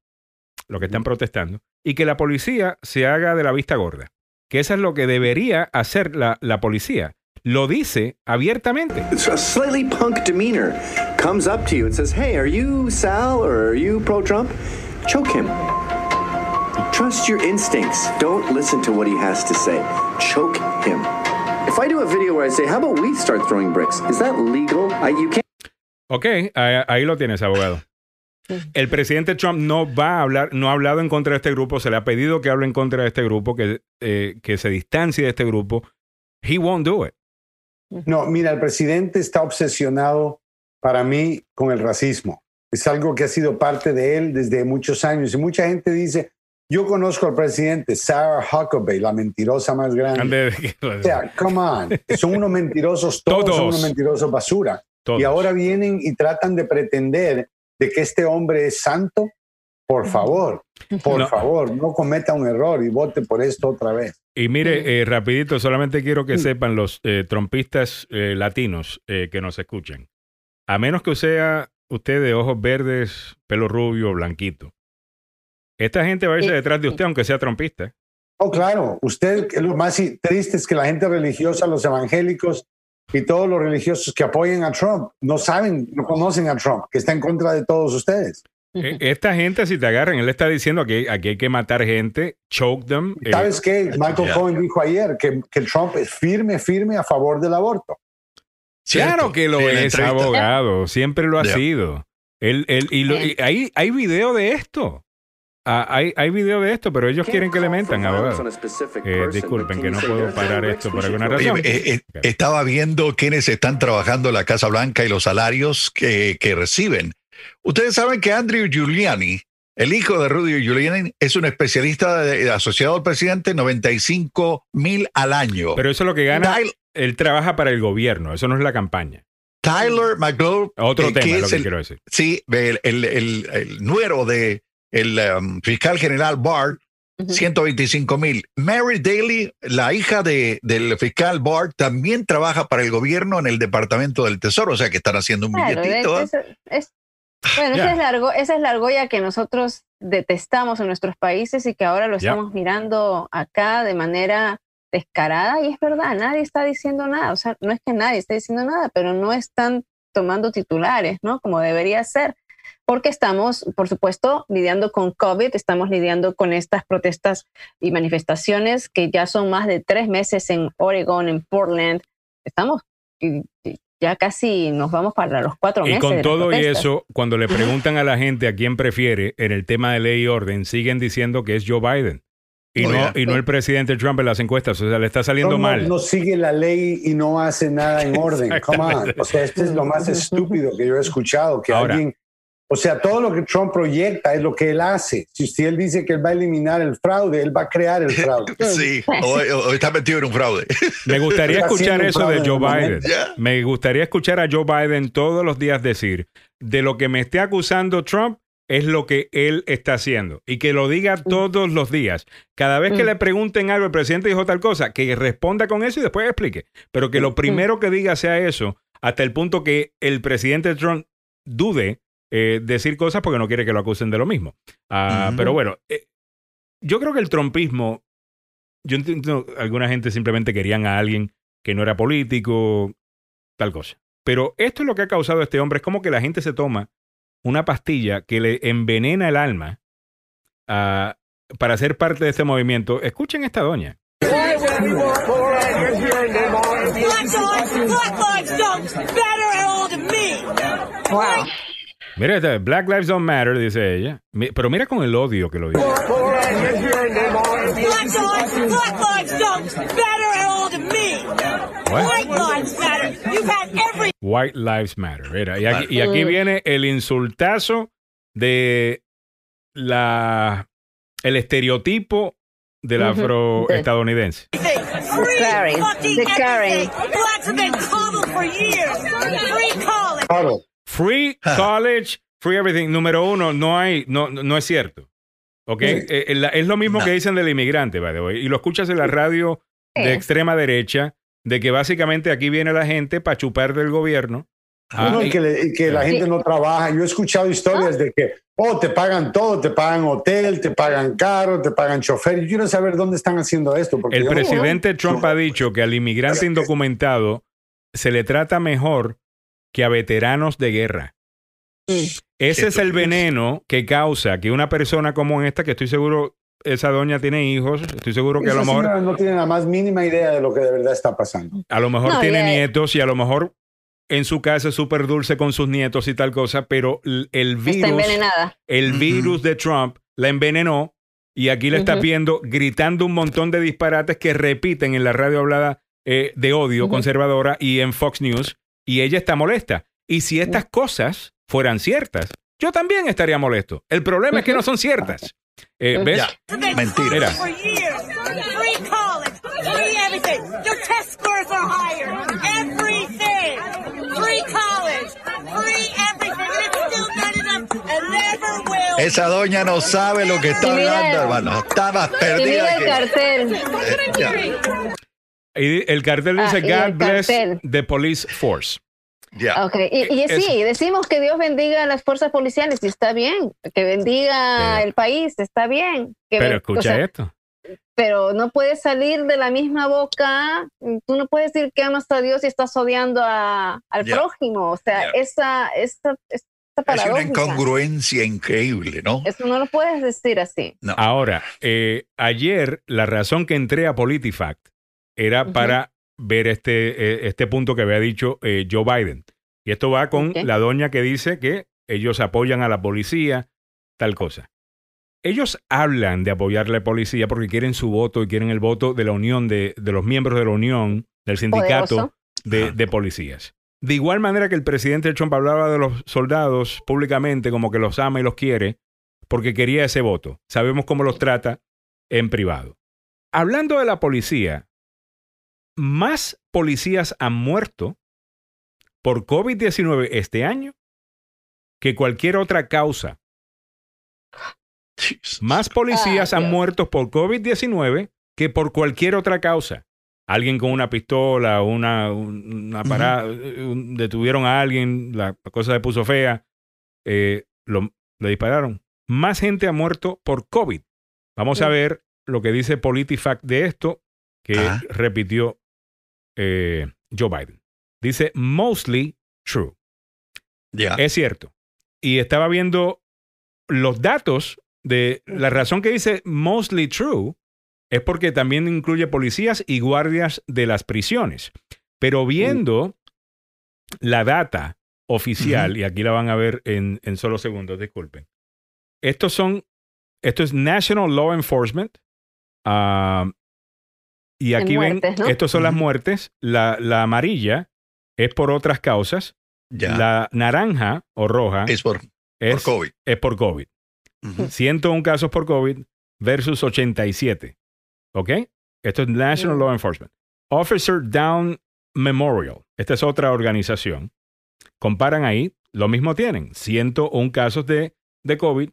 los que están protestando, y que la policía se haga de la vista gorda. Que eso es lo que debería hacer la, la policía. Lo dice abiertamente. It's a slightly punk demeanor comes up to you and says, Hey, are you Sal or are you pro Trump? Choke him. Trust your instincts. Don't listen to what he has to say. Choke him. If I do a video where I say, How about we start throwing bricks? Is that legal? I, you can't. Ok, ahí, ahí lo tienes, abogado. El presidente Trump no va a hablar, no ha hablado en contra de este grupo, se le ha pedido que hable en contra de este grupo, que, eh, que se distancie de este grupo. He won't do it. No, mira, el presidente está obsesionado para mí con el racismo. Es algo que ha sido parte de él desde muchos años. Y mucha gente dice, yo conozco al presidente, Sarah Huckabee, la mentirosa más grande. Ande- O sea, come on. Son unos mentirosos, todos, son unos mentirosos basura. Todos. Y ahora vienen y tratan de pretender de que este hombre es santo. Por favor, por No. favor, no cometa un error y vote por esto otra vez. Y mire, eh, rapidito, solamente quiero que sepan los eh, trompistas eh, latinos eh, que nos escuchen. A menos que sea usted de ojos verdes, pelo rubio, blanquito. Esta gente va a irse Eh, detrás de usted aunque sea trompista. Oh, claro, usted, lo más triste es que la gente religiosa, los evangélicos y todos los religiosos que apoyan a Trump no saben, no conocen a Trump, que está en contra de todos ustedes. Eh, Esta gente, si te agarran, él está diciendo que aquí hay que matar gente, choke them. eh, ¿Sabes qué? Michael. Cohen dijo ayer que, que Trump es firme, firme a favor del aborto. Claro que lo es, abogado. Siempre lo ha sido. Él, él- y lo- y hay, hay video de esto. Ah, hay, hay video de esto, pero ellos quieren que le mentan, abogado. Eh, disculpen que no puedo parar esto por alguna Oye, razón. eh, eh, estaba viendo quiénes están trabajando en la Casa Blanca y los salarios que, que reciben. Ustedes saben que Andrew Giuliani, el hijo de Rudy Giuliani, es un especialista de- asociado al presidente, 95 mil al año. Pero eso es lo que gana. Tyler, Él trabaja para el gobierno, eso no es la campaña. Tyler McGraw, Otro eh, tema que es lo que el- quiero decir. Sí, el, el- el- el nuero de el um, fiscal general Barr, 125 mil. Mary Daly, la hija de, del fiscal Barr, también trabaja para el gobierno en el Departamento del Tesoro, o sea que están haciendo un Claro, billetito. es- es- es- bueno, esa es, la argo- esa es la argolla que nosotros detestamos en nuestros países y que ahora lo estamos mirando acá de manera descarada y es verdad, nadie está diciendo nada, o sea, no es que nadie esté diciendo nada, pero no están tomando titulares, ¿no? Como debería ser, porque estamos, por supuesto, lidiando con COVID, estamos lidiando con estas protestas y manifestaciones que ya son más de tres meses en Oregon, en Portland, estamos y- y ya casi nos vamos para los cuatro Y meses. con de las todo y eso, cuando le preguntan a la gente a quién prefiere en el tema de ley y orden, siguen diciendo que es Joe Biden. Y, no, y no el presidente Trump en las encuestas. O sea, le está saliendo mal. no sigue la ley y no hace nada en orden. Come on. O sea, esto es lo más estúpido que yo he escuchado, que Ahora. alguien... O sea, todo lo que Trump proyecta es lo que él hace. Si, él dice que él va a eliminar el fraude, él va a crear el fraude. Sí, o, o- está metido en un fraude. Me gustaría Está escuchar eso de Joe el Biden. Me gustaría escuchar a Joe Biden todos los días decir de lo que me esté acusando Trump es lo que él está haciendo y que lo diga todos los días. Cada vez que Mm. le pregunten algo, el presidente dijo tal cosa, que responda con eso y después explique. Pero que lo primero que diga sea eso, hasta el punto que el presidente Trump dude eh, decir cosas porque no quiere que lo acusen de lo mismo. Ah. Pero bueno, eh, yo creo que el trumpismo, yo entiendo, alguna gente simplemente querían a alguien que no era político, tal cosa. Pero esto es lo que ha causado este hombre. Es como que la gente se toma una pastilla que le envenena el alma ah, para ser parte de este movimiento. Escuchen esta doña. Black lives, black lives don't matter at all to me. Wow. Mira, esta, Black Lives Don't Matter, dice ella. Mi- Pero mira con el odio que lo dice. Black lives, black lives don't matter at all to me. What? White lives matter. You've had every White Lives Matter. Mira, y, aquí, y aquí viene el insultazo de la, el estereotipo del afroestadounidense. Free Karen, fucking the Karen. everything. Blacks have been coddled for years. Free college. Claro. Free college, free everything. Número uno, no hay, no, no es cierto. ¿Ok? Sí. Eh, eh, la- es lo mismo No. que dicen del inmigrante, by the way, Y lo escuchas en la radio de extrema derecha, de que básicamente aquí viene la gente para chupar del gobierno. Ah, No, y que, le- y que la gente no trabaja. Yo he escuchado historias de que, oh, te pagan todo, te pagan hotel, te pagan carro, te pagan chofer. Yo quiero saber dónde están haciendo esto. Porque El yo no- presidente Trump ha dicho que al inmigrante indocumentado se le trata mejor que a veteranos de guerra. Ese es el veneno que causa que una persona como esta, que estoy seguro esa doña tiene hijos, estoy seguro que a lo mejor no tiene la más mínima idea de lo que de verdad está pasando. A lo mejor No, tiene ya- nietos y a lo mejor en su casa es súper dulce con sus nietos y tal cosa, pero el Está virus, envenenada. el virus de Trump la envenenó y aquí la está viendo gritando un montón de disparates que repiten en la radio hablada eh, de odio conservadora y en Fox News y ella está molesta. Y si estas cosas fueran ciertas, yo también estaría molesto. El problema es que no son ciertas. Eh, ¿Ves? Been mentira. Esa doña no sabe lo que está hablando, hermano. Y perdida mira el que... cartel. Eh, Y el cartel dice Ah, God bless cartel. the police force. ya. Ok, y, y Es- sí, decimos que Dios bendiga a las fuerzas policiales y está bien, que bendiga Pero- el país, está bien. Que Pero escucha o sea, esto. pero no puede salir de la misma boca, tú no puedes decir que amas a Dios y estás odiando a- al prójimo, o sea, Ya. esa, esa, esa Es una incongruencia increíble, ¿no? Eso no lo puedes decir así. No. Ahora, eh, ayer la razón que entré a PolitiFact era para ver este, eh, este punto que había dicho eh, Joe Biden. Y esto va con la doña que dice que ellos apoyan a la policía, tal cosa. Ellos hablan de apoyar a la policía porque quieren su voto y quieren el voto de la unión, de, de los miembros de la unión, del sindicato de, de policías. De igual manera que el presidente Trump hablaba de los soldados públicamente como que los ama y los quiere, porque quería ese voto. Sabemos cómo los trata en privado. Hablando de la policía, más policías han muerto por COVID-19 este año que cualquier otra causa. Jesus. Más policías Ah, han Dios. muerto por COVID-19 que por cualquier otra causa. Alguien con una pistola, una, un- una parada, detuvieron a alguien, la cosa se puso fea, eh, lo, le dispararon. Más gente ha muerto por COVID. Vamos a ver lo que dice PolitiFact de esto, que repitió eh, Joe Biden. Dice, mostly true. Es cierto. Y estaba viendo los datos de la razón que dice mostly true es porque también incluye policías y guardias de las prisiones. Pero viendo la data oficial, y aquí la van a ver en, en solo segundos, disculpen. Estos son, esto es National Law Enforcement. ah, y aquí muertes, ven, ¿no? estos son las muertes. La, la amarilla es por otras causas. Ya. La naranja o roja es por, por es, COVID. es por COVID. Ujú. 101 casos por COVID versus 87. ¿Ok? Esto es National Mm. Law Enforcement. Officer Down Memorial. Esta es otra organización. Comparan ahí, lo mismo tienen. 101 casos de, de COVID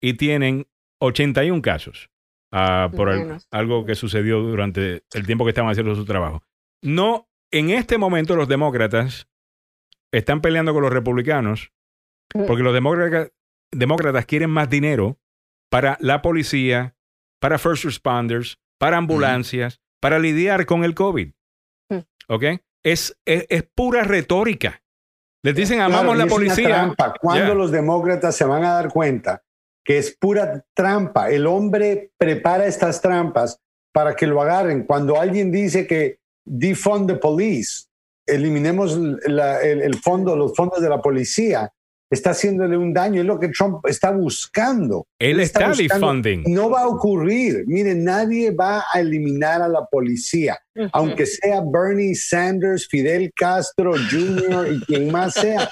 y tienen 81 casos ah, por algo que sucedió durante el tiempo que estaban haciendo su trabajo. No, en este momento los demócratas están peleando con los republicanos Mm. porque los demócratas, demócratas quieren más dinero para la policía, para first responders, para ambulancias, para lidiar con el COVID. Mm. ¿Ok? Es, es, es pura retórica. Les dicen, Claro, amamos la policía. ¿Cuándo Ya. los demócratas se van a dar cuenta que es pura trampa? El hombre prepara estas trampas para que lo agarren. Cuando alguien dice que defund the police, eliminemos el fondo, los fondos de la policía, está haciéndole un daño, es lo que Trump está buscando. Él está buscando- defunding. No va a ocurrir. Miren, nadie va a eliminar a la policía, Ujú. aunque sea Bernie Sanders, Fidel Castro Jr. y quien más sea.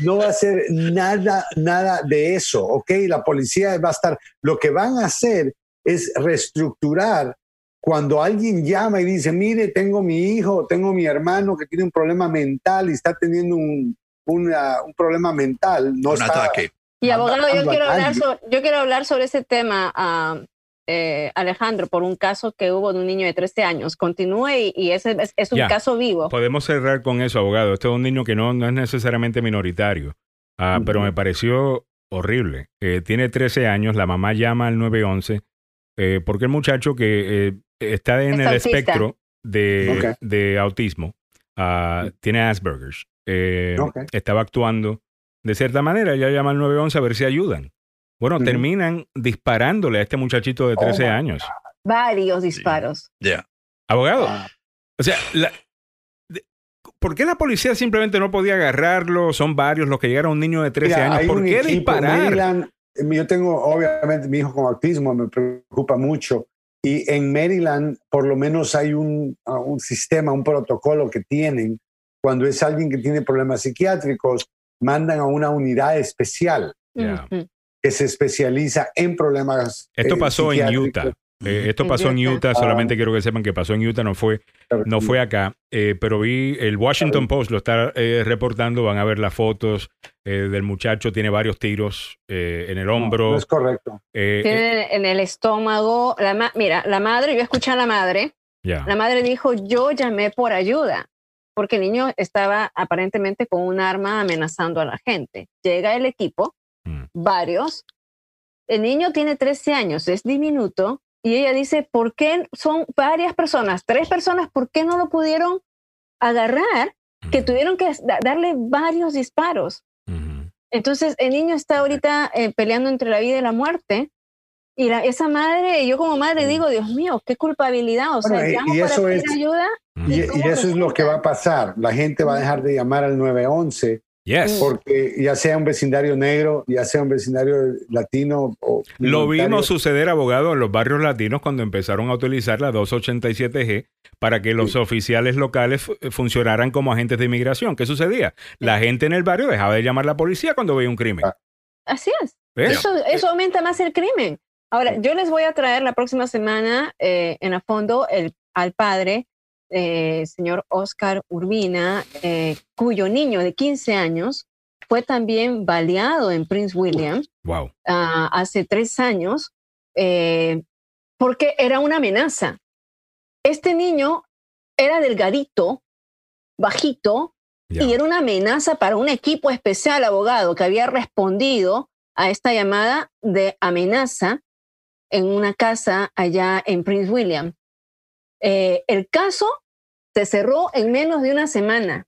No va a hacer nada, nada de eso, ¿ok? La policía va a estar. Lo que van a hacer es reestructurar. Cuando alguien llama y dice, mire, tengo mi hijo, tengo mi hermano que tiene un problema mental y está teniendo un, una- un problema mental, no Un está, ataque. Y abogado, yo quiero hablar sobre, yo quiero hablar sobre ese tema, ah, eh, Alejandro, por un caso que hubo de un niño de 13 años. Continúe y, y ese es, es un Ya. caso vivo. Podemos cerrar con eso, abogado. Este es un niño que no, no es necesariamente minoritario, Ah, pero me pareció horrible. Eh, tiene 13 años, la mamá llama al 911 eh, porque el muchacho que eh, está en Es el autista. espectro de, de autismo ah, tiene Asperger's. Eh. Estaba actuando de cierta manera. Ella llama al 911 a ver si ayudan. Bueno, terminan disparándole a este muchachito de 13 Oh, my años. Varios disparos. Ya. Abogado, Ah, o sea, la- de- ¿por qué la policía simplemente no podía agarrarlo? Son varios los que llegaron a un niño de 13 Mira, años. ¿Por qué disparar? Maryland, eh, yo tengo, obviamente, mi hijo con autismo me preocupa mucho. Y en Maryland, por lo menos hay un, ah, un sistema, un protocolo que tienen. Cuando es alguien que tiene problemas psiquiátricos, mandan a una unidad especial. Ujú. que se especializa en problemas. Esto eh, pasó en psiquiátricos. Utah. Eh, esto En pasó en Utah. Utah, solamente quiero que sepan que pasó en Utah, no fue, no fue acá, Eh, pero vi el Washington Post lo está eh, reportando, van a ver las fotos eh, del muchacho, tiene varios tiros eh, en el hombro. no es correcto. eh, eh, Tiene en el estómago. La ma- Mira, la madre, yo escuché a la madre. ya. La madre dijo, yo llamé por ayuda, porque el niño estaba aparentemente con un arma amenazando a la gente. Llega el equipo, Mm. varios. El niño tiene 13 años, es diminuto, y ella dice, ¿por qué son varias personas, tres personas, por qué no lo pudieron agarrar? Que tuvieron que da- darle varios disparos. Entonces, el niño está ahorita eh, peleando entre la vida y la muerte. Y la- esa madre, yo como madre digo, Dios mío, qué culpabilidad. O sea, Bueno, y- llamo y para eso pedir es- ayuda. Ujú. Y, eso es lo que va a pasar. La gente va a dejar de llamar al 911 Yes. porque ya sea un vecindario negro, ya sea un vecindario latino o Lo vimos suceder, abogado, en los barrios latinos cuando empezaron a utilizar la 287G para que los oficiales locales fu- funcionaran como agentes de inmigración. ¿Qué sucedía? La gente en el barrio dejaba de llamar a la policía cuando veía un crimen. Ah. Así es. ¿Ves? Eso, eso aumenta más el crimen. Ahora, yo les voy a traer la próxima semana eh, en a fondo el, al padre, eh, señor Oscar Urbina, eh, cuyo niño de 15 años fue también baleado en Prince William Wow. ah, hace tres años porque era una amenaza. Este niño era delgadito, bajito, y era una amenaza para un equipo especial abogado que había respondido a esta llamada de amenaza en una casa allá en Prince William. Eh, el caso se cerró en menos de una semana.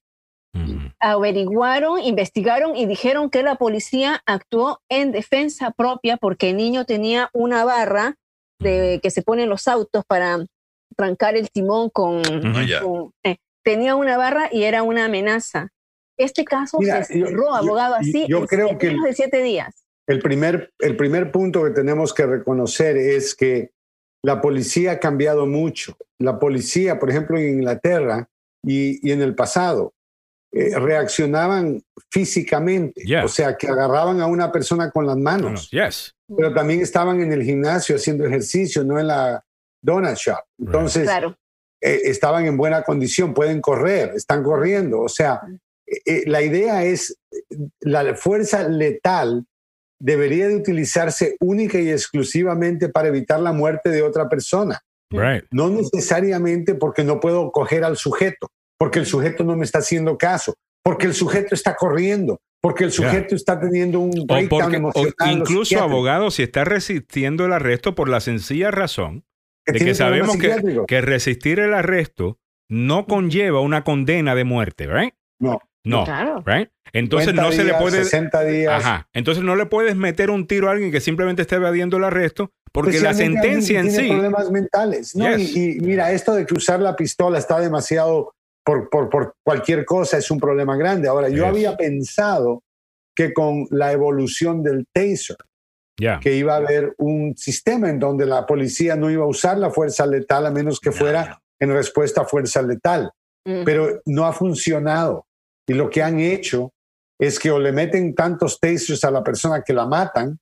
Averiguaron, investigaron y dijeron que la policía actuó en defensa propia porque el niño tenía una barra de, que se pone en los autos para trancar el timón con, con- eh, tenía una barra y era una amenaza. Este caso Mira, se cerró, yo- abogado, yo- así yo en creo en que- menos de siete días. El primer, el primer punto que tenemos que reconocer es que la policía ha cambiado mucho. La policía, por ejemplo, en Inglaterra y, y en el pasado, eh, reaccionaban físicamente, Yeah. o sea, que agarraban a una persona con las manos, yes. pero también estaban en el gimnasio haciendo ejercicio, no en la donut shop. Entonces, Claro. eh, estaban en buena condición, pueden correr, están corriendo. O sea, eh, eh, la idea es, la fuerza letal debería de utilizarse única y exclusivamente para evitar la muerte de otra persona. Right. No necesariamente porque no puedo coger al sujeto, porque el sujeto no me está haciendo caso, porque el sujeto está corriendo, porque el sujeto está teniendo un O porque, emocional. o incluso, abogado, si está resistiendo el arresto por la sencilla razón de que sabemos que, que resistir el arresto no conlleva una condena de muerte, ¿right? No. No, Claro. right? Entonces 50 no se le puede 60 días. Ajá. Entonces no le puedes meter un tiro a alguien que simplemente está evadiendo el arresto porque la Especialmente alguien sentencia en tiene sí problemas mentales. ¿no? Yes. Y, y mira, esto de que usar la pistola está demasiado por, por, por cualquier cosa es un problema grande. Ahora, yo Yes. había pensado que con la evolución del taser, Ya. que iba a haber un sistema en donde la policía no iba a usar la fuerza letal a menos que fuera en respuesta a fuerza letal. Mm. Pero no ha funcionado. Y lo que han hecho es que o le meten tantos tasers a la persona que la matan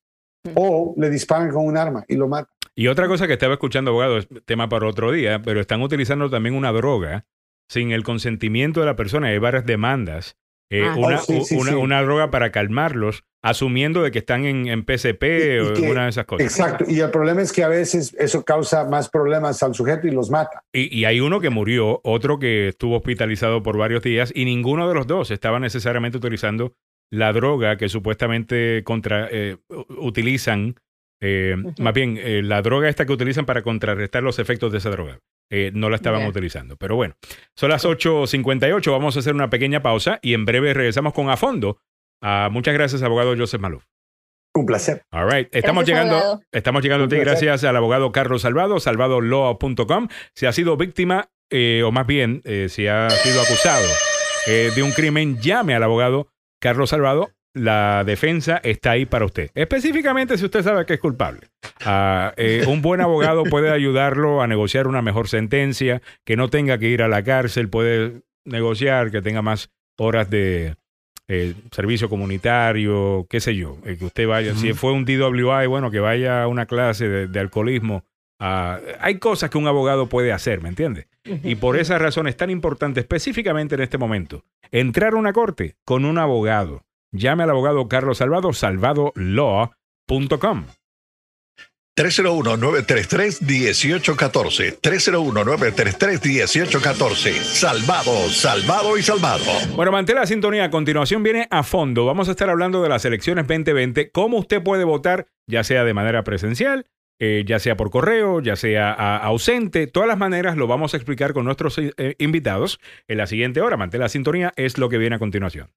o le disparan con un arma y lo matan. Y otra cosa que estaba escuchando, abogado, es tema para otro día, pero están utilizando también una droga sin el consentimiento de la persona. Hay varias demandas. Eh, Ah, una, sí, sí, una, sí. una droga para calmarlos, asumiendo de que están en, en PCP Y o que- alguna de esas cosas. Exacto. Y el problema es que a veces eso causa más problemas al sujeto y los mata. Y, y hay uno que murió, otro que estuvo hospitalizado por varios días, y ninguno de los dos estaba necesariamente utilizando la droga que supuestamente contra, eh, utilizan, eh, más bien eh, la droga esta que utilizan para contrarrestar los efectos de esa droga. Eh, no la estaban utilizando. Pero bueno, son las 8.58, vamos a hacer una pequeña pausa y en breve regresamos con A Fondo. Ah, muchas gracias, abogado Joseph Maluf. Un placer. All right. Estamos Gracias, llegando, abogado. estamos llegando a ti gracias al abogado Carlos Salvado, salvadolaw.com. Si ha sido víctima, eh, o más bien, eh, si ha sido acusado eh, de un crimen, llame al abogado Carlos Salvado. La defensa está ahí para usted. Específicamente si usted sabe que es culpable. Ah, eh, un buen abogado puede ayudarlo a negociar una mejor sentencia, que no tenga que ir a la cárcel, puede negociar, que tenga más horas de eh, servicio comunitario, qué sé yo, eh, que usted vaya, si fue un DWI, bueno, que vaya a una clase de, de alcoholismo. Ah, hay cosas que un abogado puede hacer, ¿me entiende? Y por esa razón es tan importante, específicamente en este momento, entrar a una corte con un abogado. Llame al abogado Carlos Salvado, salvadolaw.com. 301-933-1814. 301-933-1814. Salvado, salvado y salvado. Bueno, mantén la sintonía. A continuación viene a fondo. Vamos a estar hablando de las elecciones 2020, cómo usted puede votar, ya sea de manera presencial, eh, ya sea por correo, ya sea a- ausente. Todas las maneras lo vamos a explicar con nuestros eh, invitados en la siguiente hora. Mantén la sintonía, es lo que viene a continuación.